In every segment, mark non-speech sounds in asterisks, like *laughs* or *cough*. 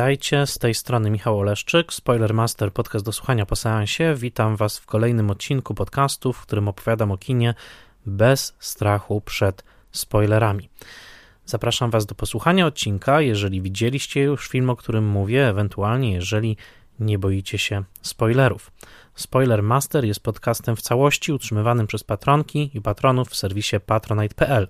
Witajcie, z tej strony Michał Oleszczyk, Spoilermaster, podcast do słuchania po seansie. Witam Was w kolejnym odcinku podcastu, w którym opowiadam o kinie bez strachu przed spoilerami. Zapraszam Was do posłuchania odcinka, jeżeli widzieliście już film, o którym mówię, ewentualnie jeżeli nie boicie się spoilerów. Spoiler Master jest podcastem w całości utrzymywanym przez patronki i patronów w serwisie patronite.pl.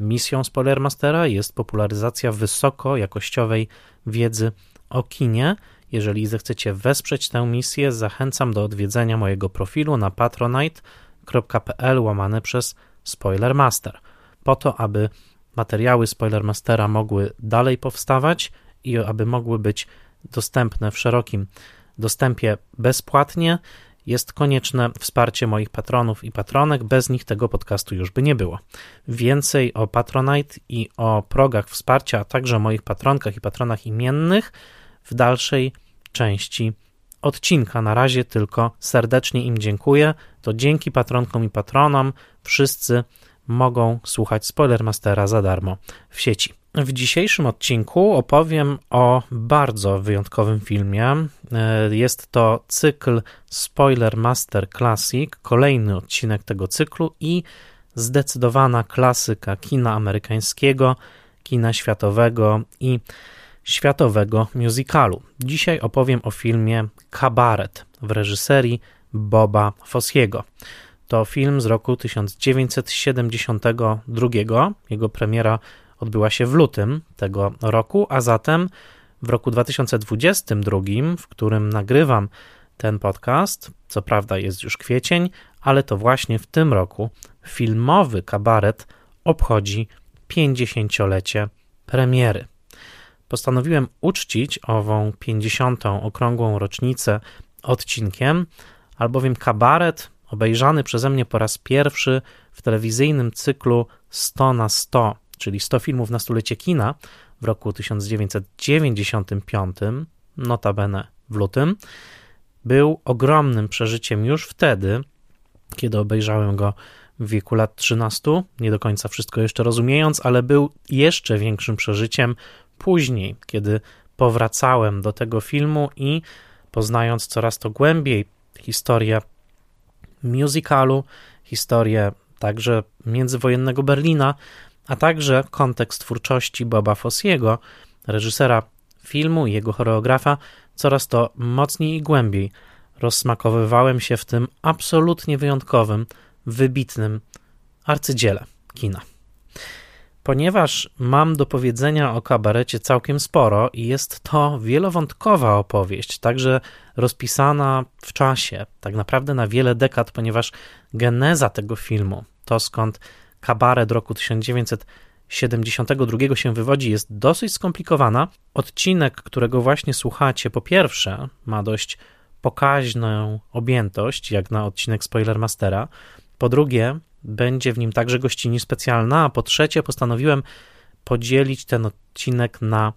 Misją Spoilermastera jest popularyzacja wysoko jakościowej wiedzy o kinie. Jeżeli zechcecie wesprzeć tę misję, zachęcam do odwiedzenia mojego profilu na patronite.pl łamane przez Spoilermaster, po to, aby materiały Spoilermastera mogły dalej powstawać i aby mogły być dostępne w szerokim dostępie bezpłatnie jest konieczne wsparcie moich patronów i patronek, bez nich tego podcastu już by nie było. Więcej o Patronite i o progach wsparcia, a także moich patronkach i patronach imiennych w dalszej części odcinka. Na razie tylko serdecznie im dziękuję. To dzięki patronkom i patronom wszyscy mogą słuchać Spoilermastera za darmo w sieci. W dzisiejszym odcinku opowiem o bardzo wyjątkowym filmie. E, jest to cykl Spoiler Master Classic, kolejny odcinek tego cyklu i zdecydowana klasyka kina amerykańskiego, kina światowego i światowego musicalu. Dzisiaj opowiem o filmie Kabaret w reżyserii Boba Fossiego. To film z roku 1972. Jego premiera odbyła się w lutym tego roku, a zatem w roku 2022, w którym nagrywam ten podcast, co prawda jest już kwiecień, ale to właśnie w tym roku filmowy kabaret obchodzi 50-lecie premiery. Postanowiłem uczcić ową 50. okrągłą rocznicę odcinkiem, albowiem kabaret obejrzany przeze mnie po raz pierwszy w telewizyjnym cyklu 100 na 100 czyli 100 filmów na stulecie kina w roku 1995, notabene w lutym, był ogromnym przeżyciem już wtedy, kiedy obejrzałem go w wieku lat 13, nie do końca wszystko jeszcze rozumiejąc, ale był jeszcze większym przeżyciem później, kiedy powracałem do tego filmu i poznając coraz to głębiej historię musicalu, historię także międzywojennego Berlina, a także kontekst twórczości Boba Fossiego, reżysera filmu i jego choreografa, coraz to mocniej i głębiej rozsmakowywałem się w tym absolutnie wyjątkowym, wybitnym arcydziele kina. Ponieważ mam do powiedzenia o kabarecie całkiem sporo i jest to wielowątkowa opowieść, także rozpisana w czasie, tak naprawdę na wiele dekad, ponieważ geneza tego filmu, to skąd kabaret roku 1972 się wywodzi, jest dosyć skomplikowana. Odcinek, którego właśnie słuchacie, po pierwsze, ma dość pokaźną objętość, jak na odcinek Spoilermastera. Po drugie, będzie w nim także gościni specjalna, a po trzecie, postanowiłem podzielić ten odcinek na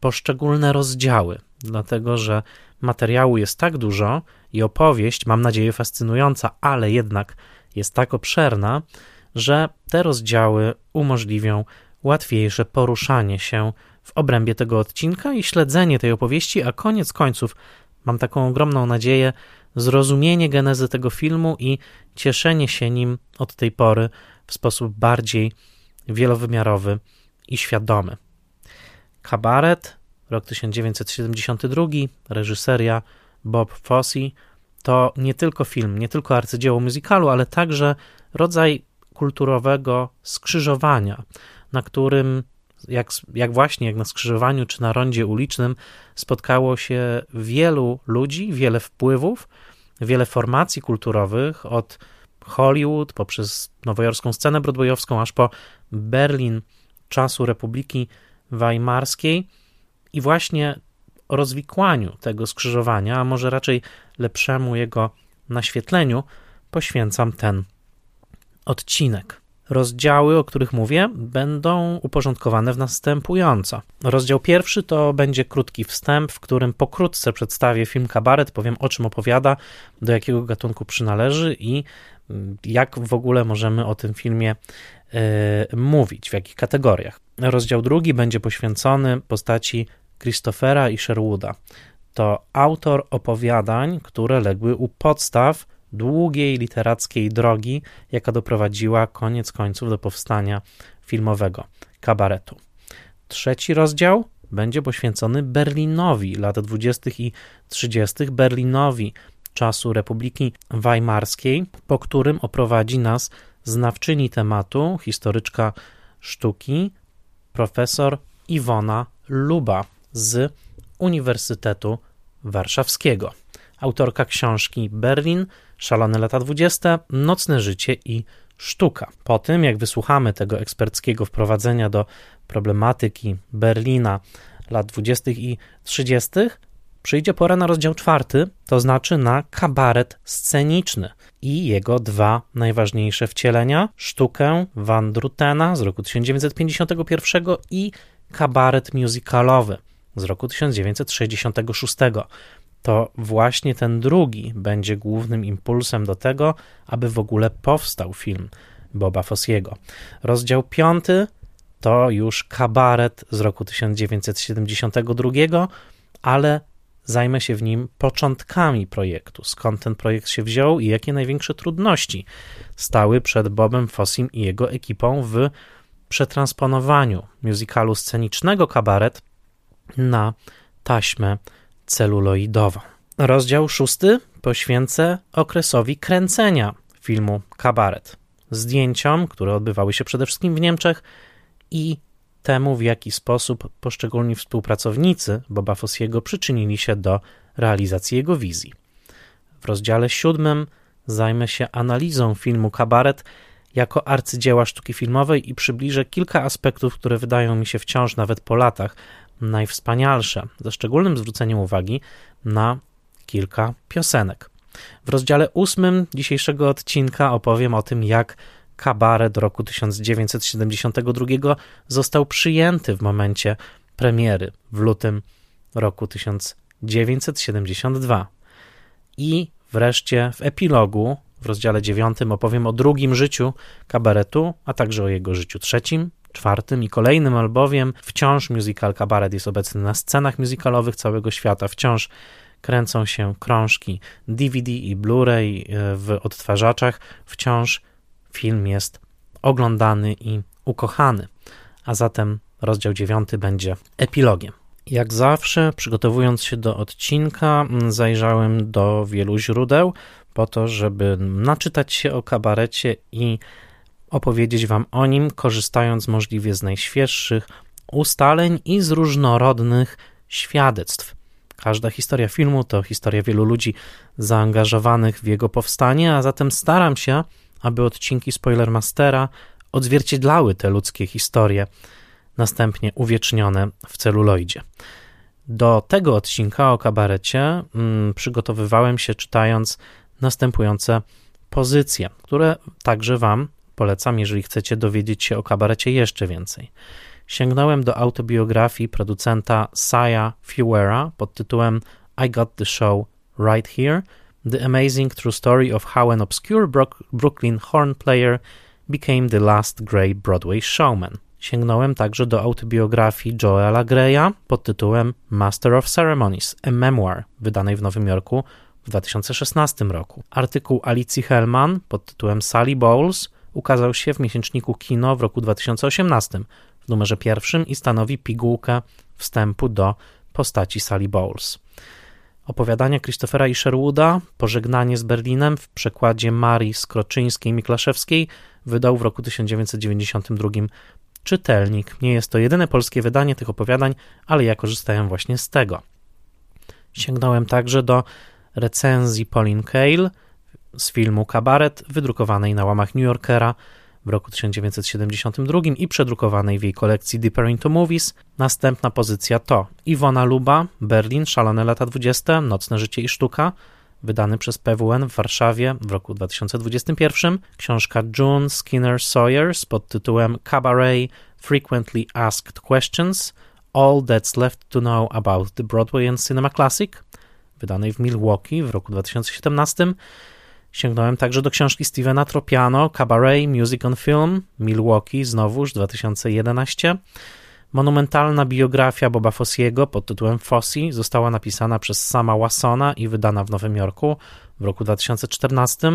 poszczególne rozdziały, dlatego że materiału jest tak dużo i opowieść, mam nadzieję, fascynująca, ale jednak jest tak obszerna, że te rozdziały umożliwią łatwiejsze poruszanie się w obrębie tego odcinka i śledzenie tej opowieści, a koniec końców mam taką ogromną nadzieję zrozumienie genezy tego filmu i cieszenie się nim od tej pory w sposób bardziej wielowymiarowy i świadomy. Kabaret, rok 1972, reżyseria Bob Fosse, to nie tylko film, nie tylko arcydzieło muzykalu, ale także rodzaj kulturowego skrzyżowania, na którym, jak, jak właśnie jak na skrzyżowaniu czy na rondzie ulicznym, spotkało się wielu ludzi, wiele wpływów, wiele formacji kulturowych, od Hollywood poprzez nowojorską scenę broadwayowską, aż po Berlin czasu Republiki Weimarskiej i właśnie rozwikłaniu tego skrzyżowania, a może raczej lepszemu jego naświetleniu, poświęcam ten odcinek. Rozdziały, o których mówię, będą uporządkowane w następująco. Rozdział pierwszy to będzie krótki wstęp, w którym pokrótce przedstawię film Kabaret, powiem o czym opowiada, do jakiego gatunku przynależy i mm, jak w ogóle możemy o tym filmie yy, mówić, w jakich kategoriach. Rozdział drugi będzie poświęcony postaci Christophera i Sherwooda. To autor opowiadań, które legły u podstaw długiej literackiej drogi, jaka doprowadziła koniec końców do powstania filmowego kabaretu. Trzeci rozdział będzie poświęcony Berlinowi lat 20. i 30., Berlinowi czasu Republiki Weimarskiej, po którym oprowadzi nas znawczyni tematu, historyczka sztuki, profesor Iwona Luba z Uniwersytetu Warszawskiego. Autorka książki Berlin, Szalone lata 20, Nocne życie i sztuka. Po tym, jak wysłuchamy tego eksperckiego wprowadzenia do problematyki Berlina lat 20. i 30., przyjdzie pora na rozdział czwarty, to znaczy na kabaret sceniczny i jego dwa najważniejsze wcielenia: sztukę Van Drutena z roku 1951 i kabaret musicalowy z roku 1966. To właśnie ten drugi będzie głównym impulsem do tego, aby w ogóle powstał film Boba Fossiego. Rozdział piąty to już kabaret z roku 1972, ale zajmę się w nim początkami projektu, skąd ten projekt się wziął i jakie największe trudności stały przed Bobem Fossim i jego ekipą w przetransponowaniu musicalu scenicznego kabaret na taśmę celuloidową. Rozdział szósty poświęcę okresowi kręcenia filmu Kabaret. Zdjęciom, które odbywały się przede wszystkim w Niemczech i temu, w jaki sposób poszczególni współpracownicy Boba Fossiego przyczynili się do realizacji jego wizji. W rozdziale siódmym zajmę się analizą filmu Kabaret jako arcydzieła sztuki filmowej i przybliżę kilka aspektów, które wydają mi się wciąż, nawet po latach, najwspanialsze, ze szczególnym zwróceniem uwagi na kilka piosenek. W rozdziale ósmym dzisiejszego odcinka opowiem o tym, jak kabaret roku 1972 został przyjęty w momencie premiery w lutym roku 1972. I wreszcie w epilogu, w rozdziale dziewiątym, opowiem o drugim życiu kabaretu, a także o jego życiu trzecim, czwartym i kolejnym, albowiem wciąż musical kabaret jest obecny na scenach musicalowych całego świata, wciąż kręcą się krążki DVD i Blu-ray e, w odtwarzaczach, wciąż film jest oglądany i ukochany. A zatem rozdział 9 będzie epilogiem. Jak zawsze, przygotowując się do odcinka, zajrzałem do wielu źródeł po to, żeby naczytać się o kabarecie i opowiedzieć Wam o nim, korzystając możliwie z najświeższych ustaleń i z różnorodnych świadectw. Każda historia filmu to historia wielu ludzi zaangażowanych w jego powstanie, a zatem staram się, aby odcinki Spoilermastera odzwierciedlały te ludzkie historie, następnie uwiecznione w celuloidzie. Do tego odcinka o kabarecie mm, przygotowywałem się czytając następujące pozycje, które także Wam polecam, jeżeli chcecie dowiedzieć się o kabarecie jeszcze więcej. Sięgnąłem do autobiografii producenta Saya Fuera pod tytułem I Got the Show Right Here The Amazing True Story of How an Obscure Brooklyn Horn Player Became the Last Great Broadway Showman. Sięgnąłem także do autobiografii Joela Greya pod tytułem Master of Ceremonies, a Memoir, wydanej w Nowym Jorku w 2016 roku. Artykuł Alicji Hellman pod tytułem Sally Bowles ukazał się w miesięczniku Kino w roku 2018 w numerze pierwszym i stanowi pigułkę wstępu do postaci Sally Bowles. Opowiadania Christophera i Sherwooda, Pożegnanie z Berlinem w przekładzie Marii Skroczyńskiej-Miklaszewskiej wydał w roku 1992 czytelnik. Nie jest to jedyne polskie wydanie tych opowiadań, ale ja korzystałem właśnie z tego. Sięgnąłem także do recenzji Pauline Kael z filmu Kabaret, wydrukowanej na łamach New Yorkera w roku 1972 i przedrukowanej w jej kolekcji Deeper into Movies. Następna pozycja to Iwona Luba, Berlin, Szalone lata 20, Nocne życie i sztuka, wydany przez PWN w Warszawie w roku 2021, książka June Skinner Sawyers pod tytułem Cabaret Frequently Asked Questions All That's Left to Know About the Broadway and Cinema Classic, wydanej w Milwaukee w roku 2017, Sięgnąłem także do książki Stevena Tropiano, Cabaret, Music on Film, Milwaukee, znowuż 2011. Monumentalna biografia Boba Fossiego pod tytułem Fossi została napisana przez sama Wassona i wydana w Nowym Jorku w roku 2014.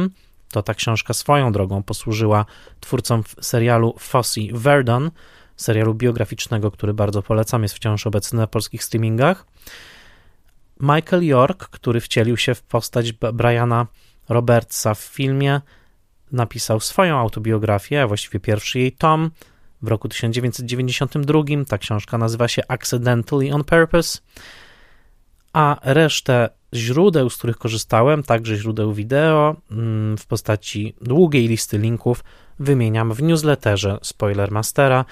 To ta książka swoją drogą posłużyła twórcom serialu Fossi Verdon, serialu biograficznego, który bardzo polecam, jest wciąż obecny na polskich streamingach. Michael York, który wcielił się w postać Briana Robertsa w filmie, napisał swoją autobiografię, a właściwie pierwszy jej tom w roku 1992. Ta książka nazywa się Accidentally on Purpose, a resztę źródeł, z których korzystałem, także źródeł wideo mm, w postaci długiej listy linków, wymieniam w newsletterze Spoilermastera.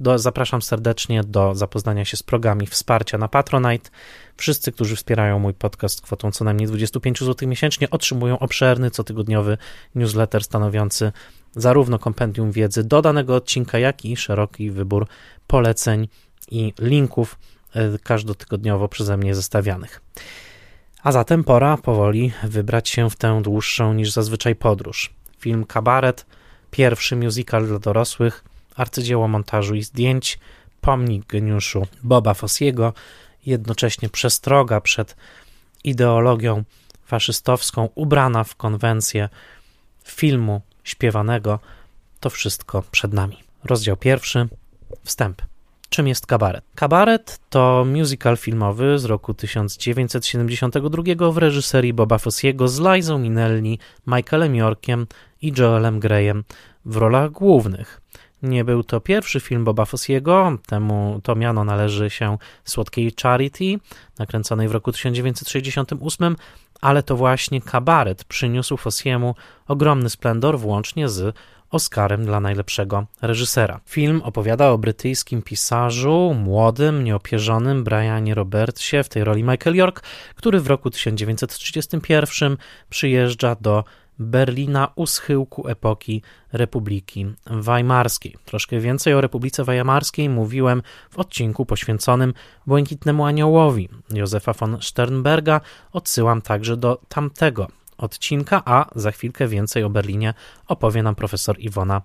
Do, zapraszam serdecznie do zapoznania się z progami wsparcia na Patronite. Wszyscy, którzy wspierają mój podcast kwotą co najmniej 25 zł miesięcznie, otrzymują obszerny, cotygodniowy newsletter stanowiący zarówno kompendium wiedzy do danego odcinka, jak i szeroki wybór poleceń i linków e, każdotygodniowo przeze mnie zestawianych. A zatem pora powoli wybrać się w tę dłuższą niż zazwyczaj podróż. Film Kabaret, pierwszy musical dla dorosłych, arcydzieło montażu i zdjęć, pomnik geniuszu Boba Fossiego, jednocześnie przestroga przed ideologią faszystowską, ubrana w konwencję filmu śpiewanego, to wszystko przed nami. Rozdział pierwszy, wstęp. Czym jest kabaret? Kabaret to musical filmowy z roku 1972 w reżyserii Boba Fossiego z Lizą Minnelli, Michaelem Yorkiem i Joelem Greyem w rolach głównych. Nie był to pierwszy film Boba Fossiego, temu to miano należy się Słodkiej Charity, nakręconej w roku 1968, ale to właśnie kabaret przyniósł Fossiemu ogromny splendor, włącznie z Oscarem dla najlepszego reżysera. Film opowiada o brytyjskim pisarzu, młodym, nieopierzonym Brianie Robertsie, w tej roli Michael York, który w roku 1931 przyjeżdża do Berlina u schyłku epoki Republiki Weimarskiej. Troszkę więcej o Republice Weimarskiej mówiłem w odcinku poświęconym Błękitnemu Aniołowi Józefa von Sternberga. Odsyłam także do tamtego odcinka, a za chwilkę więcej o Berlinie opowie nam profesor Iwona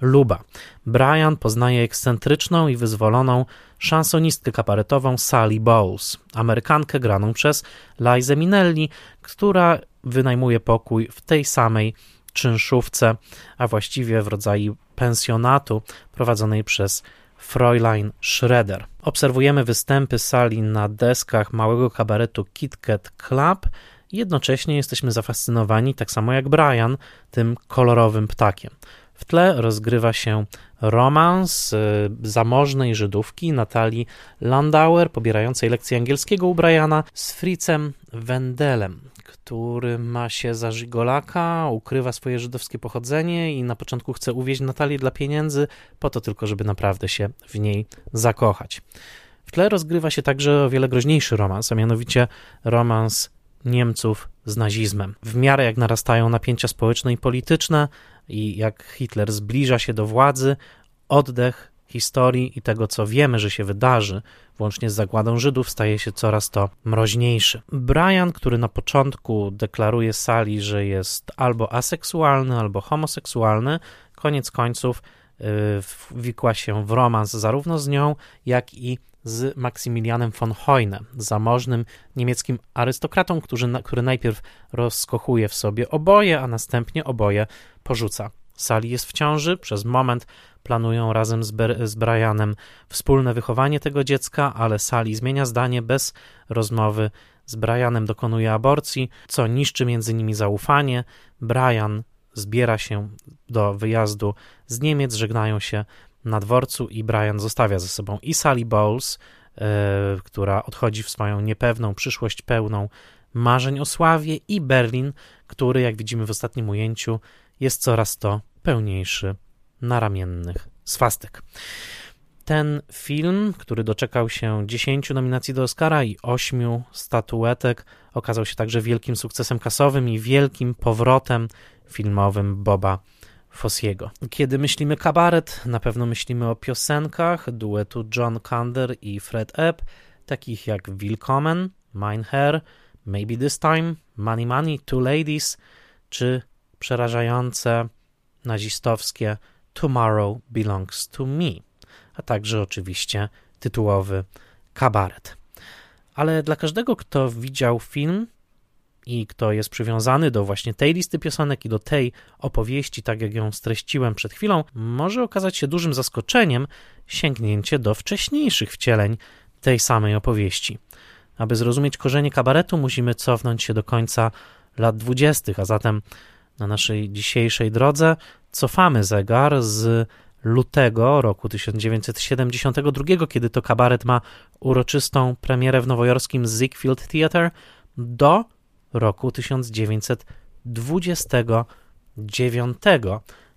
Luba. Brian poznaje ekscentryczną i wyzwoloną szansonistkę kabaretową Sally Bowles, Amerykankę graną przez Liza Minnelli, która wynajmuje pokój w tej samej czynszówce, a właściwie w rodzaju pensjonatu prowadzonej przez Fräulein Schroeder. Obserwujemy występy sali na deskach małego kabaretu Kit Kat Club jednocześnie jesteśmy zafascynowani, tak samo jak Brian, tym kolorowym ptakiem. W tle rozgrywa się romans y, zamożnej Żydówki Natalii Landauer, pobierającej lekcje angielskiego u Briana, z Fritzem Wendelem, który ma się za żigolaka, ukrywa swoje żydowskie pochodzenie i na początku chce uwieźć Natalię dla pieniędzy, po to tylko, żeby naprawdę się w niej zakochać. W tle rozgrywa się także o wiele groźniejszy romans, a mianowicie romans Niemców z nazizmem. W miarę jak narastają napięcia społeczne i polityczne i jak Hitler zbliża się do władzy, oddech historii i tego, co wiemy, że się wydarzy, włącznie z zagładą Żydów, staje się coraz to mroźniejszy. Brian, który na początku deklaruje Sali, że jest albo aseksualny, albo homoseksualny, koniec końców yy, wikła się w romans zarówno z nią, jak i z Maksymilianem von Heunem, zamożnym niemieckim arystokratą, który, który najpierw rozkochuje w sobie oboje, a następnie oboje porzuca. Sali jest w ciąży, przez moment planują razem z, Ber z Brianem wspólne wychowanie tego dziecka, ale Sali zmienia zdanie bez rozmowy z Brianem, dokonuje aborcji, co niszczy między nimi zaufanie. Brian zbiera się do wyjazdu z Niemiec, żegnają się na dworcu i Brian zostawia ze sobą i Sally Bowles, yy, która odchodzi w swoją niepewną przyszłość pełną marzeń o sławie i Berlin, który, jak widzimy w ostatnim ujęciu, jest coraz to pełniejszy naramiennych swastek. Ten film, który doczekał się 10 nominacji do Oscara i 8 statuetek, okazał się także wielkim sukcesem kasowym i wielkim powrotem filmowym Boba Fossiego. Kiedy myślimy kabaret, na pewno myślimy o piosenkach duetu John Kander i Fred Epp, takich jak Willkommen, Mein Herr, Maybe This Time, Money Money, Two Ladies, czy przerażające nazistowskie Tomorrow Belongs to Me. a także oczywiście tytułowy kabaret. Ale dla każdego, kto widział film i kto jest przywiązany do właśnie tej listy piosenek i do tej opowieści, tak jak ją streściłem przed chwilą, może okazać się dużym zaskoczeniem sięgnięcie do wcześniejszych wcieleń tej samej opowieści. Aby zrozumieć korzenie kabaretu, musimy cofnąć się do końca lat dwudziestych, a zatem na naszej dzisiejszej drodze cofamy zegar z lutego roku 1972, kiedy to kabaret ma uroczystą premierę w nowojorskim Ziegfeld Theatre, do roku 1929,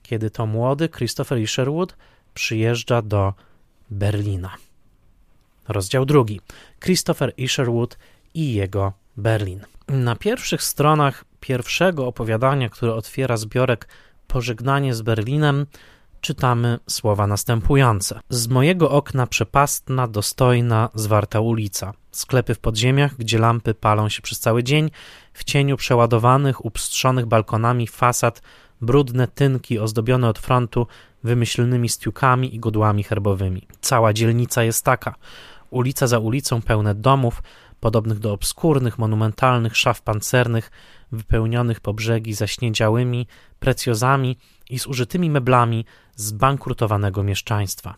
kiedy to młody Christopher Isherwood przyjeżdża do Berlina. Rozdział drugi. Christopher Isherwood i jego Berlin. Na pierwszych stronach pierwszego opowiadania, które otwiera zbiorek Pożegnanie z Berlinem, czytamy słowa następujące. Z mojego okna przepastna, dostojna, zwarta ulica. Sklepy w podziemiach, gdzie lampy palą się przez cały dzień, w cieniu przeładowanych, upstrzonych balkonami fasad, brudne tynki ozdobione od frontu wymyślnymi stiukami i godłami herbowymi. Cała dzielnica jest taka. Ulica za ulicą pełne domów, podobnych do obskurnych, monumentalnych szaf pancernych, wypełnionych po brzegi zaśniedziałymi precjozami i zużytymi meblami zbankrutowanego mieszczaństwa.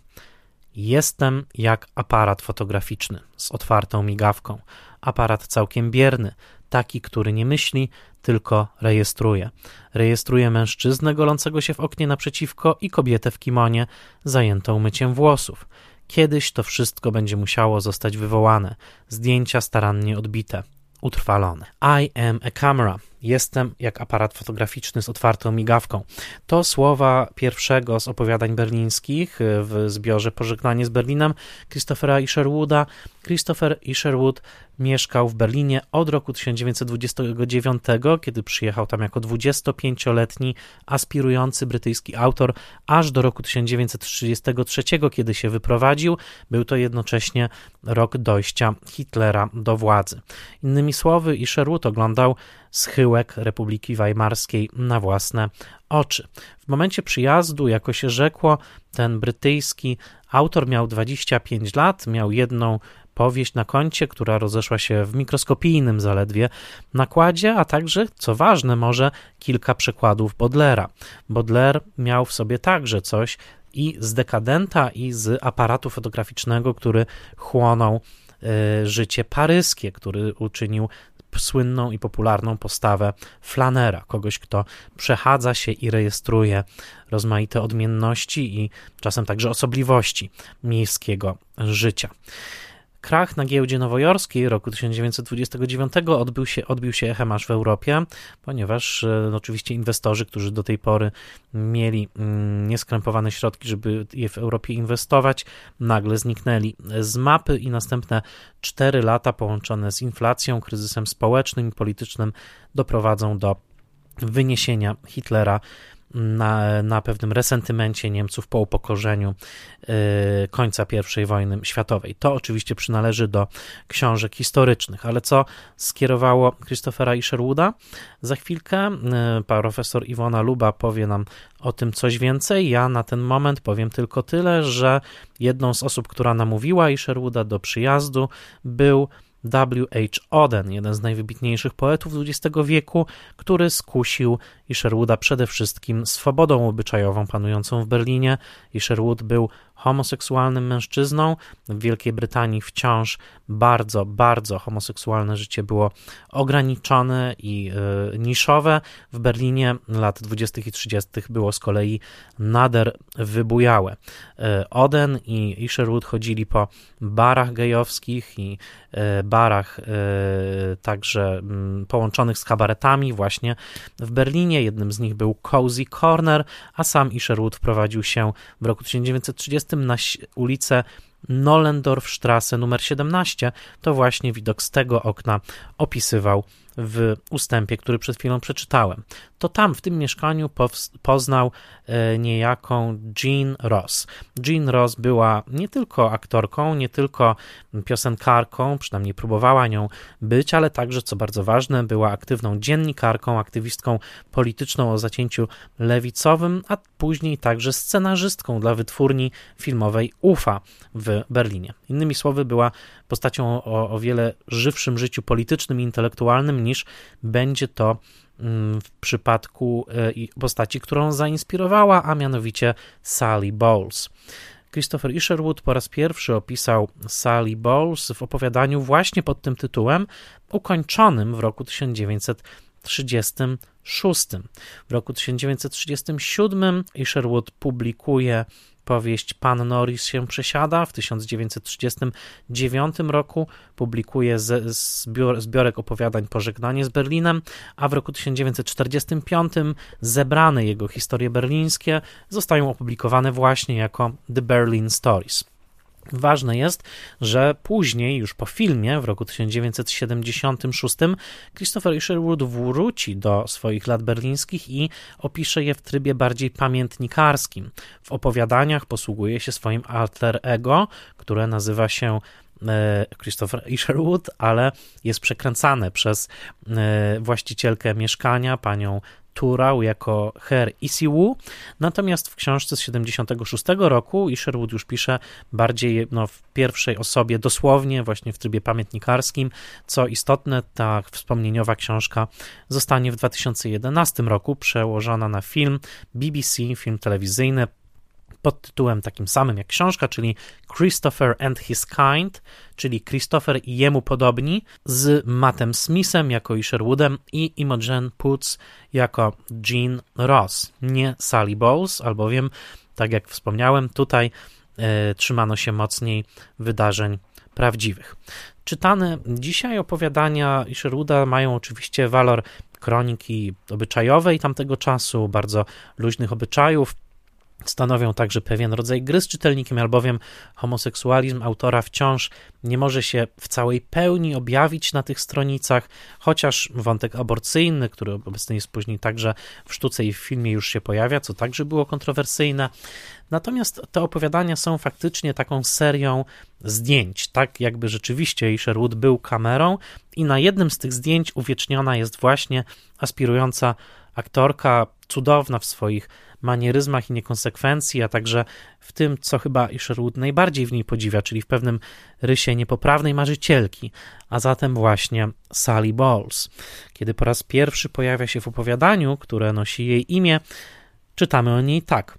Jestem jak aparat fotograficzny z otwartą migawką. Aparat całkiem bierny, taki, który nie myśli, tylko rejestruje. Rejestruje mężczyznę golącego się w oknie naprzeciwko i kobietę w kimonie zajętą myciem włosów. Kiedyś to wszystko będzie musiało zostać wywołane, zdjęcia starannie odbite, utrwalone. I am a camera. Jestem jak aparat fotograficzny z otwartą migawką. To słowa pierwszego z opowiadań berlińskich w zbiorze Pożegnanie z Berlinem Christophera Isherwooda. Christopher Isherwood mieszkał w Berlinie od roku 1929, kiedy przyjechał tam jako 25-letni aspirujący brytyjski autor, aż do roku 1933, kiedy się wyprowadził. Był to jednocześnie rok dojścia Hitlera do władzy. Innymi słowy, Isherwood oglądał schyłek Republiki Weimarskiej na własne oczy. W momencie przyjazdu, jako się rzekło, ten brytyjski autor miał 25 lat, miał jedną powieść na koncie, która rozeszła się w mikroskopijnym zaledwie nakładzie, a także, co ważne, może kilka przekładów Bodlera. Baudelaire miał w sobie także coś i z dekadenta, i z aparatu fotograficznego, który chłonął y, życie paryskie, który uczynił słynną i popularną postawę flanera, kogoś, kto przechadza się i rejestruje rozmaite odmienności i czasem także osobliwości miejskiego życia. Krach na giełdzie nowojorskiej roku 1929 odbył się, odbił się echem aż w Europie, ponieważ no, oczywiście inwestorzy, którzy do tej pory mieli mm, nieskrępowane środki, żeby je w Europie inwestować, nagle zniknęli z mapy i następne 4 lata połączone z inflacją, kryzysem społecznym i politycznym doprowadzą do wyniesienia Hitlera na, na pewnym resentymencie Niemców po upokorzeniu y, końca I wojny światowej. To oczywiście przynależy do książek historycznych, ale co skierowało Christophera Isherwooda? Za chwilkę y, profesor Iwona Luba powie nam o tym coś więcej. Ja na ten moment powiem tylko tyle, że jedną z osób, która namówiła Isherwooda do przyjazdu był W.H. Oden, jeden z najwybitniejszych poetów XX wieku, który skusił Isherwooda przede wszystkim swobodą obyczajową panującą w Berlinie. Isherwood był homoseksualnym mężczyzną. W Wielkiej Brytanii wciąż bardzo, bardzo homoseksualne życie było ograniczone i y, niszowe. W Berlinie lat 20. i 30. było z kolei nader wybujałe. Y, Oden i Isherwood chodzili po barach gejowskich i y, barach także mm, połączonych z kabaretami właśnie w Berlinie. Jednym z nich był Cozy Corner, a sam Isherwood wprowadził się w roku 1930 na ulicę Nollendorfstrasse numer 17, to właśnie widok z tego okna opisywał w ustępie, który przed chwilą przeczytałem. To tam, w tym mieszkaniu, poznał e, niejaką Jean Ross. Jean Ross była nie tylko aktorką, nie tylko piosenkarką, przynajmniej próbowała nią być, ale także, co bardzo ważne, była aktywną dziennikarką, aktywistką polityczną o zacięciu lewicowym, a później także scenarzystką dla wytwórni filmowej UFA w Berlinie. Innymi słowy, była postacią o, o wiele żywszym życiu politycznym i intelektualnym niż będzie to mm, w przypadku e, postaci, którą zainspirowała, a mianowicie Sally Bowles. Christopher Isherwood po raz pierwszy opisał Sally Bowles w opowiadaniu właśnie pod tym tytułem, ukończonym w roku 1936. W roku 1937 Isherwood publikuje Powieść Pan Norris się przesiada w 1939 roku publikuje zbior, zbiorek opowiadań Pożegnanie z Berlinem, a w roku 1945 zebrane jego historie berlińskie zostają opublikowane właśnie jako The Berlin Stories. Ważne jest, że później, już po filmie, w roku 1976, Christopher Isherwood wróci do swoich lat berlińskich i opisze je w trybie bardziej pamiętnikarskim. W opowiadaniach posługuje się swoim alter ego, które nazywa się e, Christopher Isherwood, ale jest przekręcane przez e, właścicielkę mieszkania, panią Turał jako Her Isiwu, natomiast w książce z 76 roku Isherwood już pisze bardziej no, w pierwszej osobie, dosłownie właśnie w trybie pamiętnikarskim. Co istotne, ta wspomnieniowa książka zostanie w 2011 roku przełożona na film BBC, film telewizyjny pod tytułem takim samym jak książka, czyli Christopher and His Kind, czyli Christopher i jemu podobni, z Mattem Smithem jako Isherwoodem i Imogen Poots jako Jean Ross, nie Sally Bowles, albowiem, tak jak wspomniałem, tutaj e, trzymano się mocniej wydarzeń prawdziwych. Czytane dzisiaj opowiadania Isherwooda mają oczywiście walor kroniki obyczajowej tamtego czasu, bardzo luźnych obyczajów, stanowią także pewien rodzaj gry z czytelnikiem, albowiem homoseksualizm autora wciąż nie może się w całej pełni objawić na tych stronicach, chociaż wątek aborcyjny, który obecnie jest później także w sztuce i w filmie już się pojawia, co także było kontrowersyjne. Natomiast te opowiadania są faktycznie taką serią zdjęć, tak jakby rzeczywiście Isherwood był kamerą i na jednym z tych zdjęć uwieczniona jest właśnie aspirująca aktorka, cudowna w swoich manieryzmach i niekonsekwencji, a także w tym, co chyba Isherwood najbardziej w niej podziwia, czyli w pewnym rysie niepoprawnej marzycielki, a zatem właśnie Sally Bowles. Kiedy po raz pierwszy pojawia się w opowiadaniu, które nosi jej imię, czytamy o niej tak.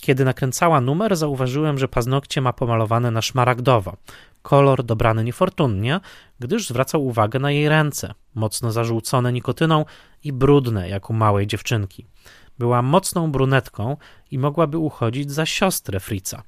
Kiedy nakręcała numer, zauważyłem, że paznokcie ma pomalowane na szmaragdowo. Kolor dobrany niefortunnie, gdyż zwracał uwagę na jej ręce, mocno zażółcone nikotyną i brudne, jak u małej dziewczynki. Była mocną brunetką i mogłaby uchodzić za siostrę Fritza.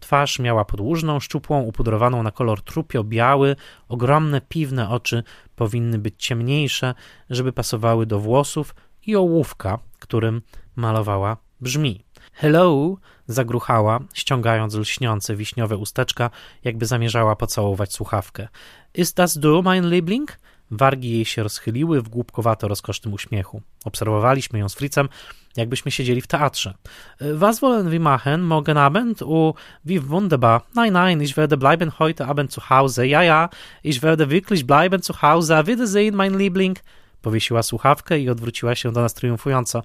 Twarz miała podłużną, szczupłą, upudrowaną na kolor trupio-biały, ogromne piwne oczy powinny być ciemniejsze, żeby pasowały do włosów i ołówka, którym malowała brzmi. Hello! zagruchała, ściągając lśniące wiśniowe usteczka, jakby zamierzała pocałować słuchawkę. Ist das du, mein Liebling? Wargi jej się rozchyliły w głupkowato rozkosznym uśmiechu. Obserwowaliśmy ją z Fritzem, jakbyśmy siedzieli w teatrze. Was wollen wir machen? Morgen Abend? Oh, wie wunderbar. Nein, nein, ich werde bleiben heute Abend zu Hause. Ja, ja, ich werde wirklich bleiben zu Hause. Wiedersehen, mein Liebling. Powiesiła słuchawkę i odwróciła się do nas triumfująco.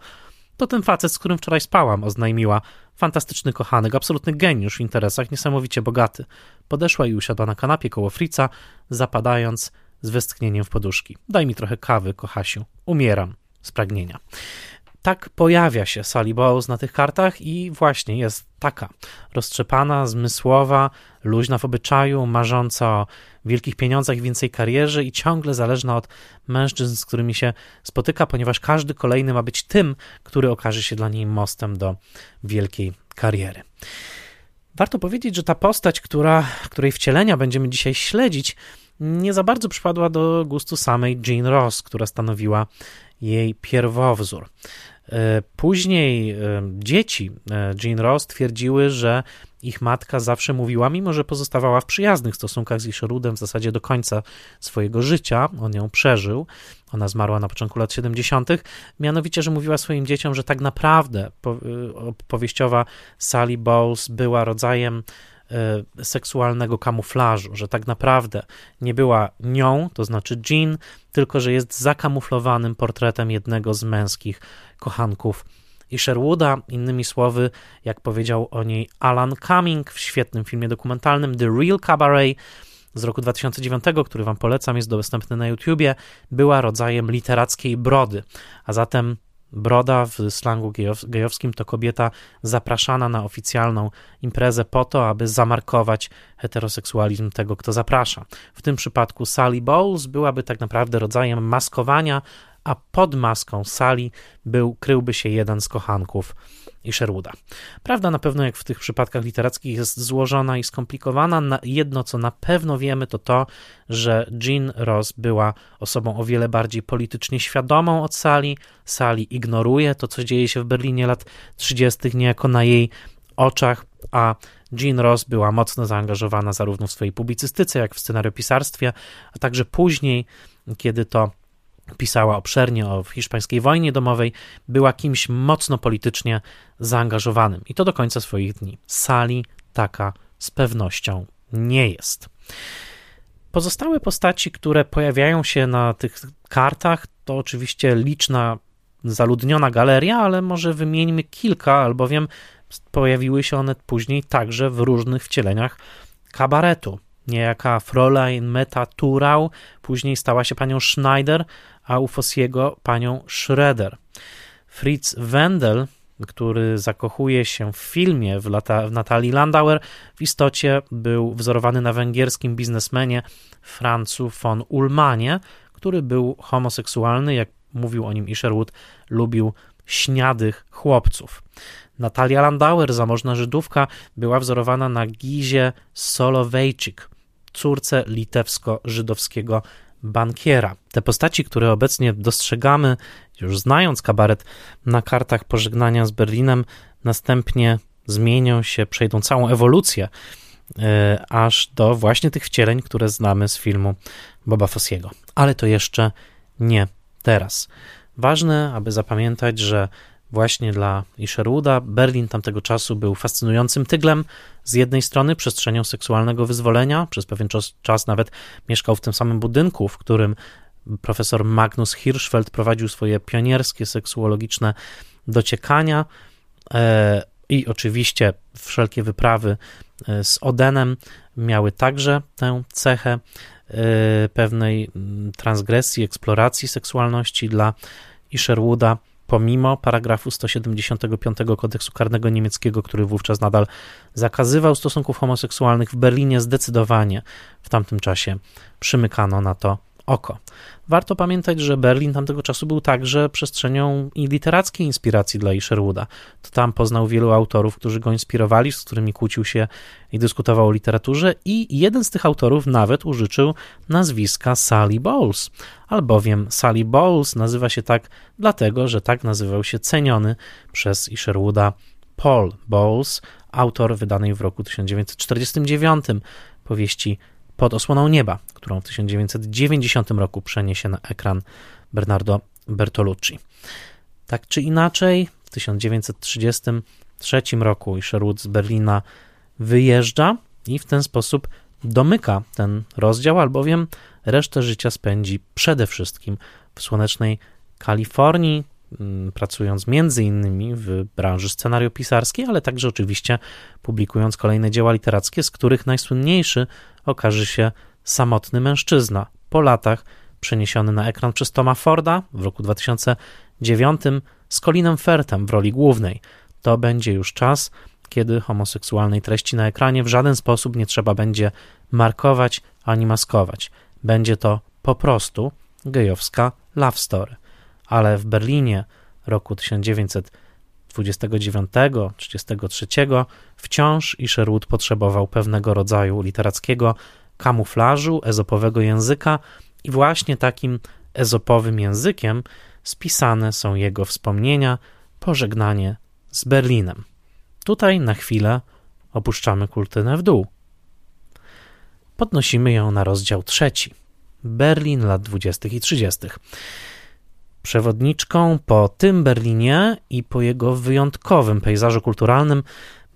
To ten facet, z którym wczoraj spałam, oznajmiła. Fantastyczny kochanek, absolutny geniusz w interesach, niesamowicie bogaty. Podeszła i usiadła na kanapie koło Frica, zapadając z westchnieniem w poduszki. Daj mi trochę kawy, kochasiu. Umieram z pragnienia. Tak pojawia się Bowles na tych kartach i właśnie jest taka roztrzepana, zmysłowa, luźna w obyczaju, marząca o wielkich pieniądzach więcej karierze i ciągle zależna od mężczyzn, z którymi się spotyka, ponieważ każdy kolejny ma być tym, który okaże się dla niej mostem do wielkiej kariery. Warto powiedzieć, że ta postać, która, której wcielenia będziemy dzisiaj śledzić, nie za bardzo przypadła do gustu samej Jean Ross, która stanowiła jej pierwowzór. E, później e, dzieci e, Jean Ross twierdziły, że ich matka zawsze mówiła, mimo że pozostawała w przyjaznych stosunkach z Isherwoodem w zasadzie do końca swojego życia, on ją przeżył, ona zmarła na początku lat 70., mianowicie, że mówiła swoim dzieciom, że tak naprawdę powieściowa Sally Bowles była rodzajem seksualnego kamuflażu, że tak naprawdę nie była nią, to znaczy Jean, tylko że jest zakamuflowanym portretem jednego z męskich kochanków i Sherwooda. Innymi słowy, jak powiedział o niej Alan Cumming w świetnym filmie dokumentalnym The Real Cabaret z roku 2009, który Wam polecam, jest dostępny na YouTubie, była rodzajem literackiej brody, a zatem Broda w slangu gejowskim to kobieta zapraszana na oficjalną imprezę po to, aby zamarkować heteroseksualizm tego, kto zaprasza. W tym przypadku Sally Bowles byłaby tak naprawdę rodzajem maskowania a pod maską sali był, kryłby się jeden z kochanków i Sherwooda. Prawda na pewno, jak w tych przypadkach literackich, jest złożona i skomplikowana. Jedno, co na pewno wiemy, to to, że Jean Ross była osobą o wiele bardziej politycznie świadomą od Sali. Sali ignoruje to, co dzieje się w Berlinie lat 30., niejako na jej oczach, a Jean Ross była mocno zaangażowana zarówno w swojej publicystyce, jak w scenariopisarstwie, a także później, kiedy to pisała obszernie o hiszpańskiej wojnie domowej, była kimś mocno politycznie zaangażowanym i to do końca swoich dni. Sali taka z pewnością nie jest. Pozostałe postaci, które pojawiają się na tych kartach, to oczywiście liczna, zaludniona galeria, ale może wymieńmy kilka, albowiem pojawiły się one później także w różnych wcieleniach kabaretu. Niejaka Fräulein Meta Turau później stała się panią Schneider, a u Fossiego panią Schroeder. Fritz Wendel, który zakochuje się w filmie w, lata, w Natalii Landauer, w istocie był wzorowany na węgierskim biznesmenie Francu von Ullmanie, który był homoseksualny, jak mówił o nim Isherwood, lubił śniadych chłopców. Natalia Landauer, zamożna Żydówka, była wzorowana na Gizie Solowejczyk, córce litewsko-żydowskiego bankiera. Te postaci, które obecnie dostrzegamy, już znając kabaret na kartach pożegnania z Berlinem, następnie zmienią się, przejdą całą ewolucję, e, aż do właśnie tych wcieleń, które znamy z filmu Boba Fossiego. Ale to jeszcze nie teraz. Ważne, aby zapamiętać, że właśnie dla Isherwooda. Berlin tamtego czasu był fascynującym tyglem, z jednej strony przestrzenią seksualnego wyzwolenia, przez pewien czas, czas nawet mieszkał w tym samym budynku, w którym profesor Magnus Hirschfeld prowadził swoje pionierskie seksuologiczne dociekania. E, i oczywiście wszelkie wyprawy e, z Odenem miały także tę cechę e, pewnej transgresji, eksploracji seksualności dla Isherwooda pomimo paragrafu 175 kodeksu karnego niemieckiego, który wówczas nadal zakazywał stosunków homoseksualnych w Berlinie, zdecydowanie w tamtym czasie przymykano na to oko. Warto pamiętać, że Berlin tamtego czasu był także przestrzenią i literackiej inspiracji dla Isherwooda. To tam poznał wielu autorów, którzy go inspirowali, z którymi kłócił się i dyskutował o literaturze i jeden z tych autorów nawet użyczył nazwiska Sally Bowles, albowiem Sally Bowles nazywa się tak dlatego, że tak nazywał się ceniony przez Isherwooda Paul Bowles, autor wydanej w roku 1949 powieści pod osłoną nieba, którą w 1990 roku przeniesie na ekran Bernardo Bertolucci. Tak czy inaczej, w 1933 roku Sherwood z Berlina wyjeżdża i w ten sposób domyka ten rozdział, albowiem resztę życia spędzi przede wszystkim w słonecznej Kalifornii, pracując między innymi w branży scenariopisarskiej, ale także oczywiście publikując kolejne dzieła literackie, z których najsłynniejszy okaże się samotny mężczyzna, po latach przeniesiony na ekran przez Toma Forda w roku 2009 z Colinem Fertem w roli głównej. To będzie już czas, kiedy homoseksualnej treści na ekranie w żaden sposób nie trzeba będzie markować ani maskować. Będzie to po prostu gejowska love story. Ale w Berlinie roku 1929-33 wciąż Isherwood potrzebował pewnego rodzaju literackiego kamuflażu, ezopowego języka i właśnie takim ezopowym językiem spisane są jego wspomnienia, pożegnanie z Berlinem. Tutaj na chwilę opuszczamy kurtynę w dół. Podnosimy ją na rozdział trzeci. Berlin lat 20. i 30. Przewodniczką po tym Berlinie i po jego wyjątkowym pejzażu kulturalnym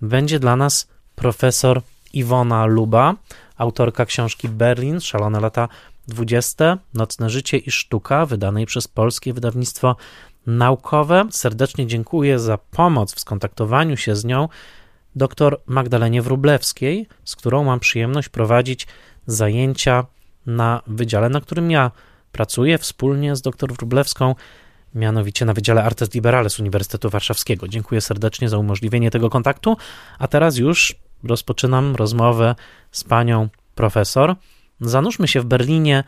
będzie dla nas profesor Iwona Luba, autorka książki Berlin, szalone lata 20, Nocne życie i sztuka, wydanej przez polskie wydawnictwo naukowe. Serdecznie dziękuję za pomoc w skontaktowaniu się z nią dr Magdalenie Wrublewskiej, z którą mam przyjemność prowadzić zajęcia na wydziale, na którym ja pracuję wspólnie z dr Wrublewską, mianowicie na Wydziale Artes Liberales Uniwersytetu Warszawskiego. Dziękuję serdecznie za umożliwienie tego kontaktu, a teraz już rozpoczynam rozmowę z panią profesor. Zanurzmy się w Berlinie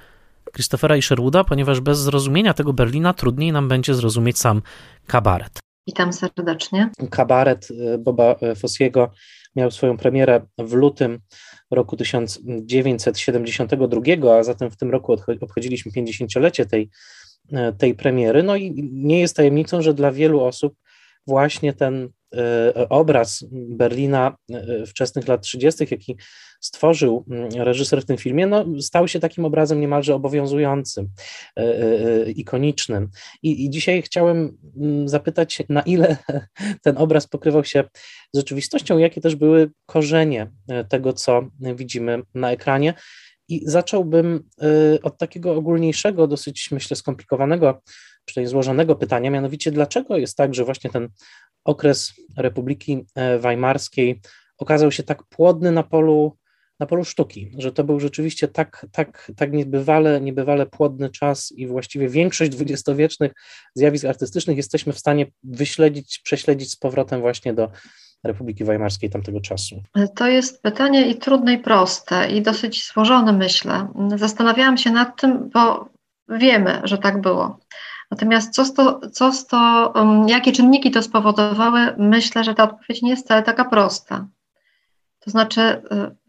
Christophera i Sherwooda, ponieważ bez zrozumienia tego Berlina trudniej nam będzie zrozumieć sam kabaret. Witam serdecznie. Kabaret y, Boba Fossiego miał swoją premierę w lutym roku 1972, a zatem w tym roku obchodziliśmy 50-lecie tej, y, tej premiery. No i nie jest tajemnicą, że dla wielu osób właśnie ten e, obraz Berlina e, wczesnych lat 30., jaki stworzył mm, reżyser w tym filmie, no, stał się takim obrazem niemalże obowiązującym, e, ikonicznym. I, I dzisiaj chciałem mm, zapytać, na ile *laughs* ten obraz pokrywał się z rzeczywistością, jakie też były korzenie tego, co widzimy na ekranie. I zacząłbym od takiego ogólniejszego, dosyć myślę skomplikowanego tutaj złożonego pytania, mianowicie dlaczego jest tak, że właśnie ten okres Republiki e, Weimarskiej okazał się tak płodny na polu, na polu sztuki, że to był rzeczywiście tak, tak, tak niebywale, niebywale płodny czas i właściwie większość dwudziestowiecznych zjawisk artystycznych jesteśmy w stanie wyśledzić, prześledzić z powrotem właśnie do Republiki Weimarskiej tamtego czasu? To jest pytanie i trudne i proste i dosyć złożone myślę. Zastanawiałam się nad tym, bo wiemy, że tak było. Natomiast co, sto, co sto, um, jakie czynniki to spowodowały, myślę, że ta odpowiedź nie jest wcale taka prosta. To znaczy, y,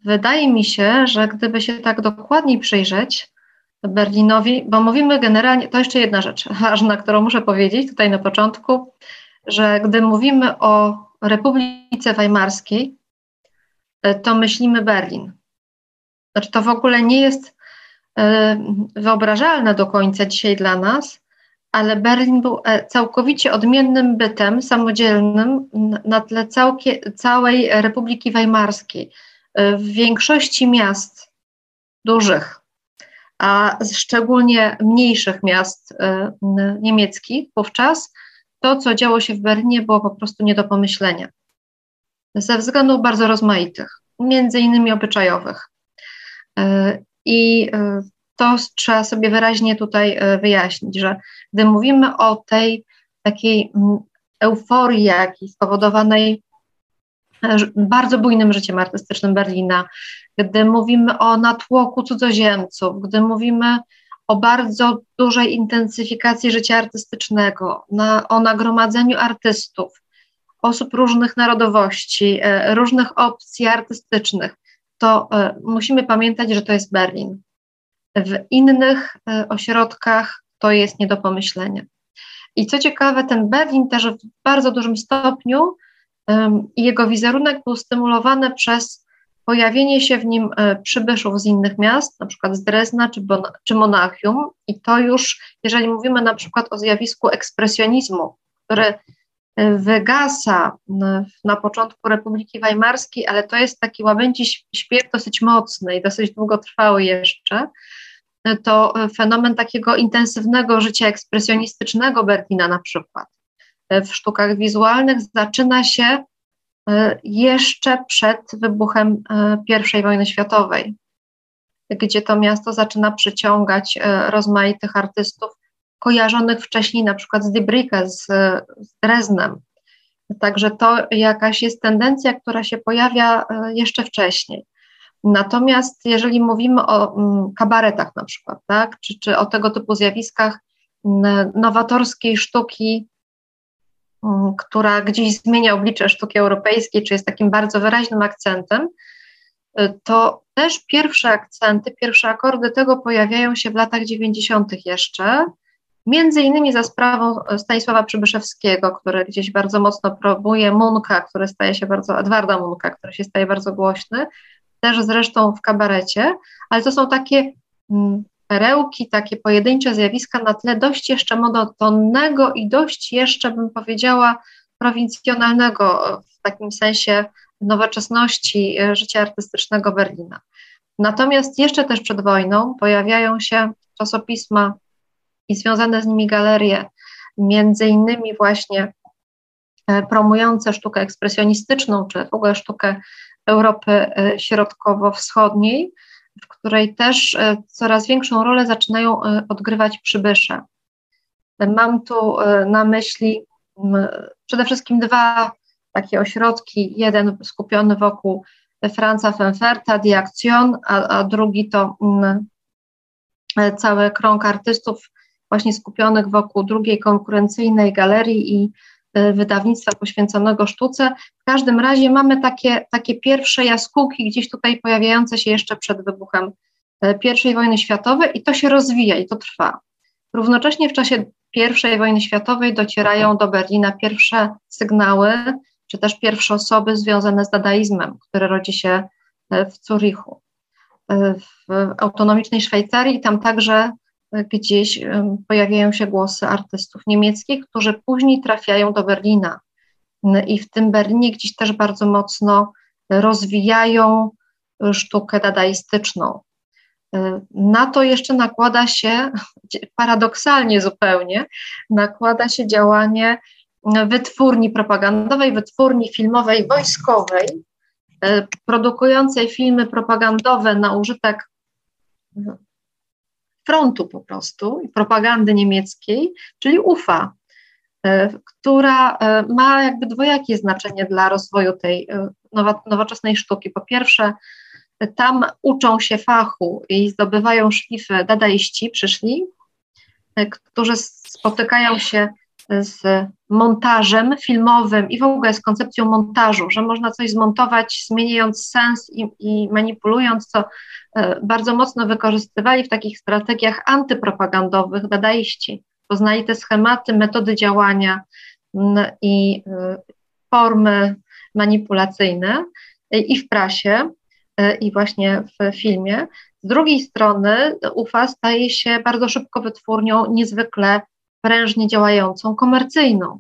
wydaje mi się, że gdyby się tak dokładniej przyjrzeć Berlinowi, bo mówimy generalnie, to jeszcze jedna rzecz ważna, którą muszę powiedzieć tutaj na początku, że gdy mówimy o Republice Weimarskiej, y, to myślimy Berlin. Znaczy, to w ogóle nie jest y, wyobrażalne do końca dzisiaj dla nas, ale Berlin był e, całkowicie odmiennym bytem, samodzielnym na tle całkie, całej Republiki Weimarskiej. E, w większości miast dużych, a szczególnie mniejszych miast e, niemieckich wówczas, to, co działo się w Berlinie, było po prostu nie do pomyślenia. Ze względów bardzo rozmaitych, między innymi obyczajowych. I to trzeba sobie wyraźnie tutaj e, wyjaśnić, że gdy mówimy o tej takiej euforii, jakiej spowodowanej e, bardzo bujnym życiem artystycznym Berlina, gdy mówimy o natłoku cudzoziemców, gdy mówimy o bardzo dużej intensyfikacji życia artystycznego, na, o nagromadzeniu artystów, osób różnych narodowości, e, różnych opcji artystycznych, to musimy pamiętać, że to jest Berlin. W innych e, ośrodkach to jest nie do pomyślenia. I co ciekawe, ten Berlin też w bardzo dużym stopniu jego wizerunek był stymulowany przez pojawienie się w nim e, przybyszów z innych miast, na przykład z Drezna czy, bon, czy Monachium. I to już, jeżeli mówimy na przykład o zjawisku ekspresjonizmu, który e, wygasa na początku Republiki Weimarskiej, ale to jest taki łabędzi śpiew dosyć mocny i dosyć długotrwały jeszcze, to fenomen takiego intensywnego życia ekspresjonistycznego Berlina na przykład w sztukach wizualnych zaczyna się e, jeszcze przed wybuchem e, I wojny światowej, gdzie to miasto zaczyna przyciągać e, rozmaitych artystów kojarzonych wcześniej na przykład z Diebricke, z, z Dreznem. Także to jakaś jest tendencja, która się pojawia jeszcze wcześniej. Natomiast jeżeli mówimy o mm, kabaretach na przykład, tak, czy, czy o tego typu zjawiskach nowatorskiej sztuki, mm, która gdzieś zmienia oblicze sztuki europejskiej, czy jest takim bardzo wyraźnym akcentem, y, to też pierwsze akcenty, pierwsze akordy tego pojawiają się w latach 90. jeszcze, między innymi za sprawą Stanisława Przybyszewskiego, który gdzieś bardzo mocno próbuje Munka, który staje się bardzo, Edwarda Munka, który się staje bardzo głośny, też zresztą w kabarecie, ale to są takie mm, perełki, takie pojedyncze zjawiska na tle dość jeszcze monotonnego i dość jeszcze, bym powiedziała, prowincjonalnego w takim sensie nowoczesności e, życia artystycznego Berlina. Natomiast jeszcze też przed wojną pojawiają się czasopisma i związane z nimi galerie, między innymi właśnie e, promujące sztukę ekspresjonistyczną, czy w ogóle sztukę Europy e, Środkowo-Wschodniej, w której też coraz większą rolę zaczynają odgrywać przybysze. Mam tu na myśli przede wszystkim dwa takie ośrodki, jeden skupiony wokół Franza Fenferta, Die Action, a, a drugi to cały krąg artystów właśnie skupionych wokół drugiej konkurencyjnej galerii i wydawnictwa poświęconego sztuce. W każdym razie mamy takie, takie pierwsze jaskółki gdzieś tutaj pojawiające się jeszcze przed wybuchem y, I wojny światowej i to się rozwija i to trwa. Równocześnie w czasie i wojny światowej docierają do Berlina pierwsze sygnały czy też pierwsze osoby związane z dadaizmem, który rodzi się e, w Zurichu, w autonomicznej Szwajcarii. Tam także gdzieś pojawiają się głosy artystów niemieckich, którzy później trafiają do Berlina. I w tym Berlinie gdzieś też bardzo mocno rozwijają sztukę dadaistyczną. Na to jeszcze nakłada się, *laughs* paradoksalnie zupełnie, nakłada się działanie wytwórni propagandowej, wytwórni filmowej wojskowej, e, produkującej filmy propagandowe na użytek frontu po prostu propagandy niemieckiej, czyli UFA, e, która e, ma jakby dwojakie znaczenie dla rozwoju tej nowoczesnej sztuki. Po pierwsze, tam uczą się fachu i zdobywają szlify dadaiści, przyszli, którzy spotykają się z montażem filmowym i w ogóle z koncepcją montażu, że można coś zmontować, zmieniając sens i, i manipulując, co e, bardzo mocno wykorzystywali w takich strategiach antypropagandowych dadaiści. Poznali te schematy, metody działania i e, formy manipulacyjne i w prasie, e, i właśnie w filmie. Z drugiej strony UFA staje się bardzo szybko wytwórnią niezwykle prężnie działającą, komercyjną,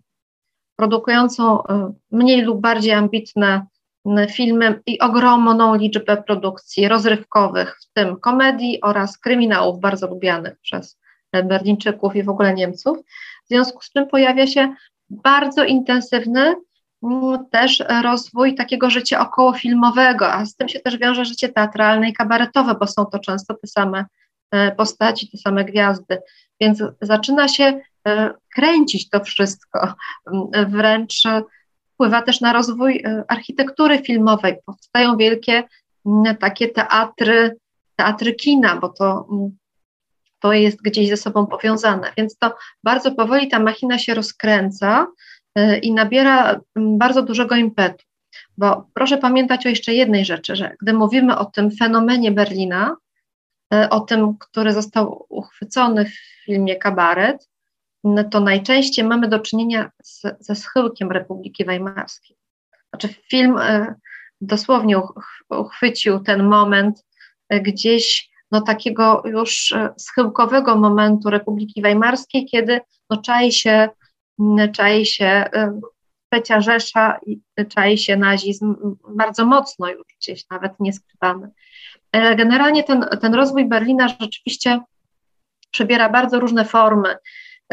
produkującą e, mniej lub bardziej ambitne filmy i ogromną liczbę produkcji rozrywkowych, w tym komedii oraz kryminałów bardzo lubianych przez Berlińczyków i w ogóle Niemców. W związku z czym pojawia się bardzo intensywny też rozwój takiego życia okołofilmowego, a z tym się też wiąże życie teatralne i kabaretowe, bo są to często te same e, postaci, te same gwiazdy. Więc zaczyna się e, kręcić to wszystko, wręcz wpływa też na rozwój e, architektury filmowej. Powstają wielkie takie teatry, teatry kina, bo to, to jest gdzieś ze sobą powiązane. Więc to bardzo powoli ta machina się rozkręca e, i nabiera bardzo dużego impetu. Bo proszę pamiętać o jeszcze jednej rzeczy, że gdy mówimy o tym fenomenie Berlina, E, o tym, który został uchwycony w filmie Kabaret, no to najczęściej mamy do czynienia z, ze schyłkiem Republiki Weimarskiej. Znaczy film e, dosłownie uchwycił ten moment e, gdzieś no, takiego już schyłkowego momentu Republiki Weimarskiej, kiedy no, czai się, czai się trzecia Rzesza i czai się nazizm bardzo mocno już gdzieś nawet nieskrywany. E, generalnie ten, ten rozwój Berlina rzeczywiście przybiera bardzo różne formy.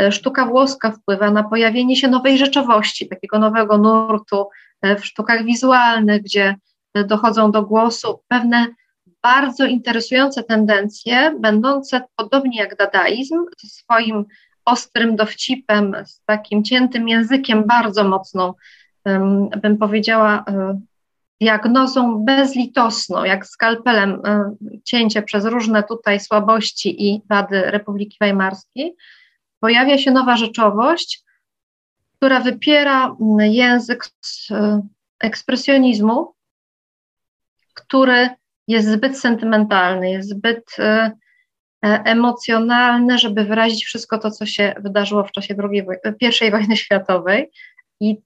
E, sztuka włoska wpływa na pojawienie się nowej rzeczowości, takiego nowego nurtu e, w sztukach wizualnych, gdzie dochodzą do głosu pewne bardzo interesujące tendencje, będące podobnie jak dadaizm, swoim ostrym dowcipem, z takim ciętym językiem, bardzo mocną, bym powiedziała, diagnozą bezlitosną, jak skalpelem e, cięcie przez różne tutaj słabości i wady Republiki Weimarskiej, pojawia się nowa rzeczowość, która wypiera język e, ekspresjonizmu, który jest zbyt sentymentalny, jest zbyt, e, emocjonalne, żeby wyrazić wszystko to, co się wydarzyło w czasie II, I *laughs* wojny światowej i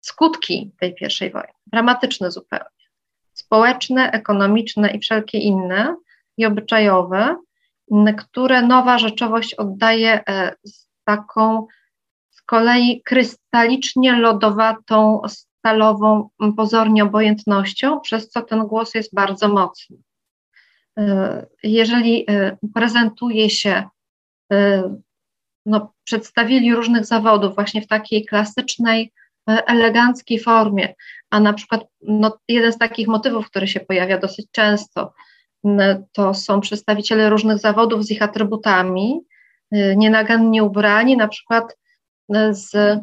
skutki tej pierwszej wojny, dramatyczne zupełnie, społeczne, ekonomiczne i wszelkie inne i obyczajowe, które nowa rzeczowość oddaje e, z taką z kolei krystalicznie lodowatą, stalową, pozornie obojętnością, przez co ten głos jest bardzo mocny. E, jeżeli e, prezentuje się, no, przedstawili różnych zawodów właśnie w takiej klasycznej, eleganckiej formie, a na przykład no, jeden z takich motywów, który się pojawia dosyć często, to są przedstawiciele różnych zawodów z ich atrybutami, y, nienagannie ubrani, na przykład y, z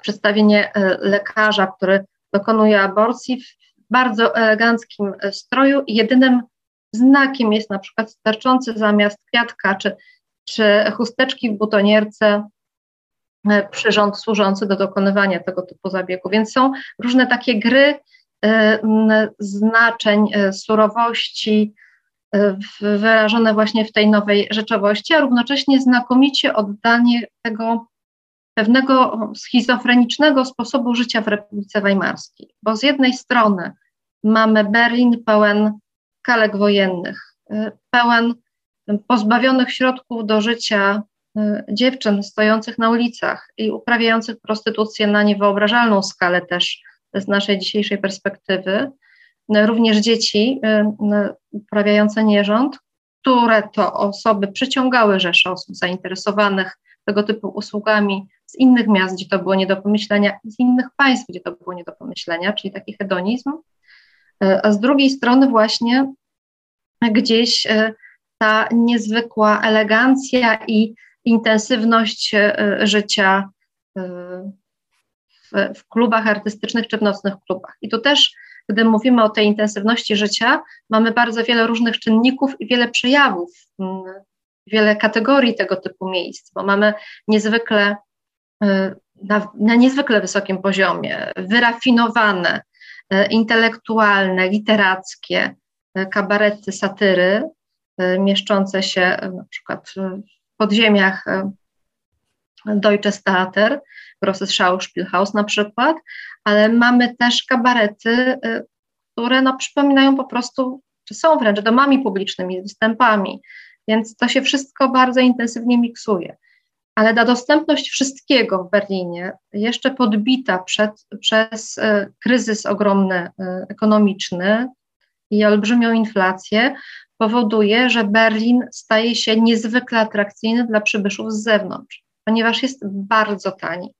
przedstawienie y, lekarza, który dokonuje aborcji w bardzo eleganckim stroju i jedynym znakiem jest na przykład sterczący zamiast kwiatka czy, czy chusteczki w butonierce przyrząd służący do dokonywania tego typu zabiegu. Więc są różne takie gry znaczeń e, surowości e, wyrażone właśnie w tej nowej rzeczywistości, a równocześnie znakomicie oddanie tego pewnego schizofrenicznego sposobu życia w Republice Weimarskiej. Bo z jednej strony mamy Berlin pełen kalek wojennych, pełen pozbawionych środków do życia dziewczyn stojących na ulicach i uprawiających prostytucję na niewyobrażalną skalę też z naszej dzisiejszej perspektywy, również dzieci y, uprawiające nierząd, które to osoby przyciągały rzesze osób zainteresowanych tego typu usługami z innych miast, gdzie to było nie do pomyślenia, z innych państw, gdzie to było nie do pomyślenia, czyli taki hedonizm, y, a z drugiej strony właśnie gdzieś y, ta niezwykła elegancja i intensywność życia w, klubach artystycznych czy w nocnych klubach. I tu też, gdy mówimy o tej intensywności życia, mamy bardzo wiele różnych czynników i wiele przejawów, mm, wiele kategorii tego typu miejsc, bo mamy niezwykle y, na, na niezwykle wysokim poziomie, wyrafinowane, y, intelektualne, literackie y, kabarety satyry, mieszczące się na przykład w podziemiach Deutsches Theater, Grosses Schauspielhaus na przykład, ale mamy też kabarety, y, które no, przypominają po prostu, czy są wręcz domami publicznymi, występami, więc to się wszystko bardzo intensywnie miksuje. Ale ta dostępność wszystkiego w Berlinie, jeszcze podbita przed, przez y, kryzys ogromny y, ekonomiczny i olbrzymią inflację, powoduje, że Berlin staje się niezwykle atrakcyjny dla przybyszów z zewnątrz ponieważ jest bardzo tani.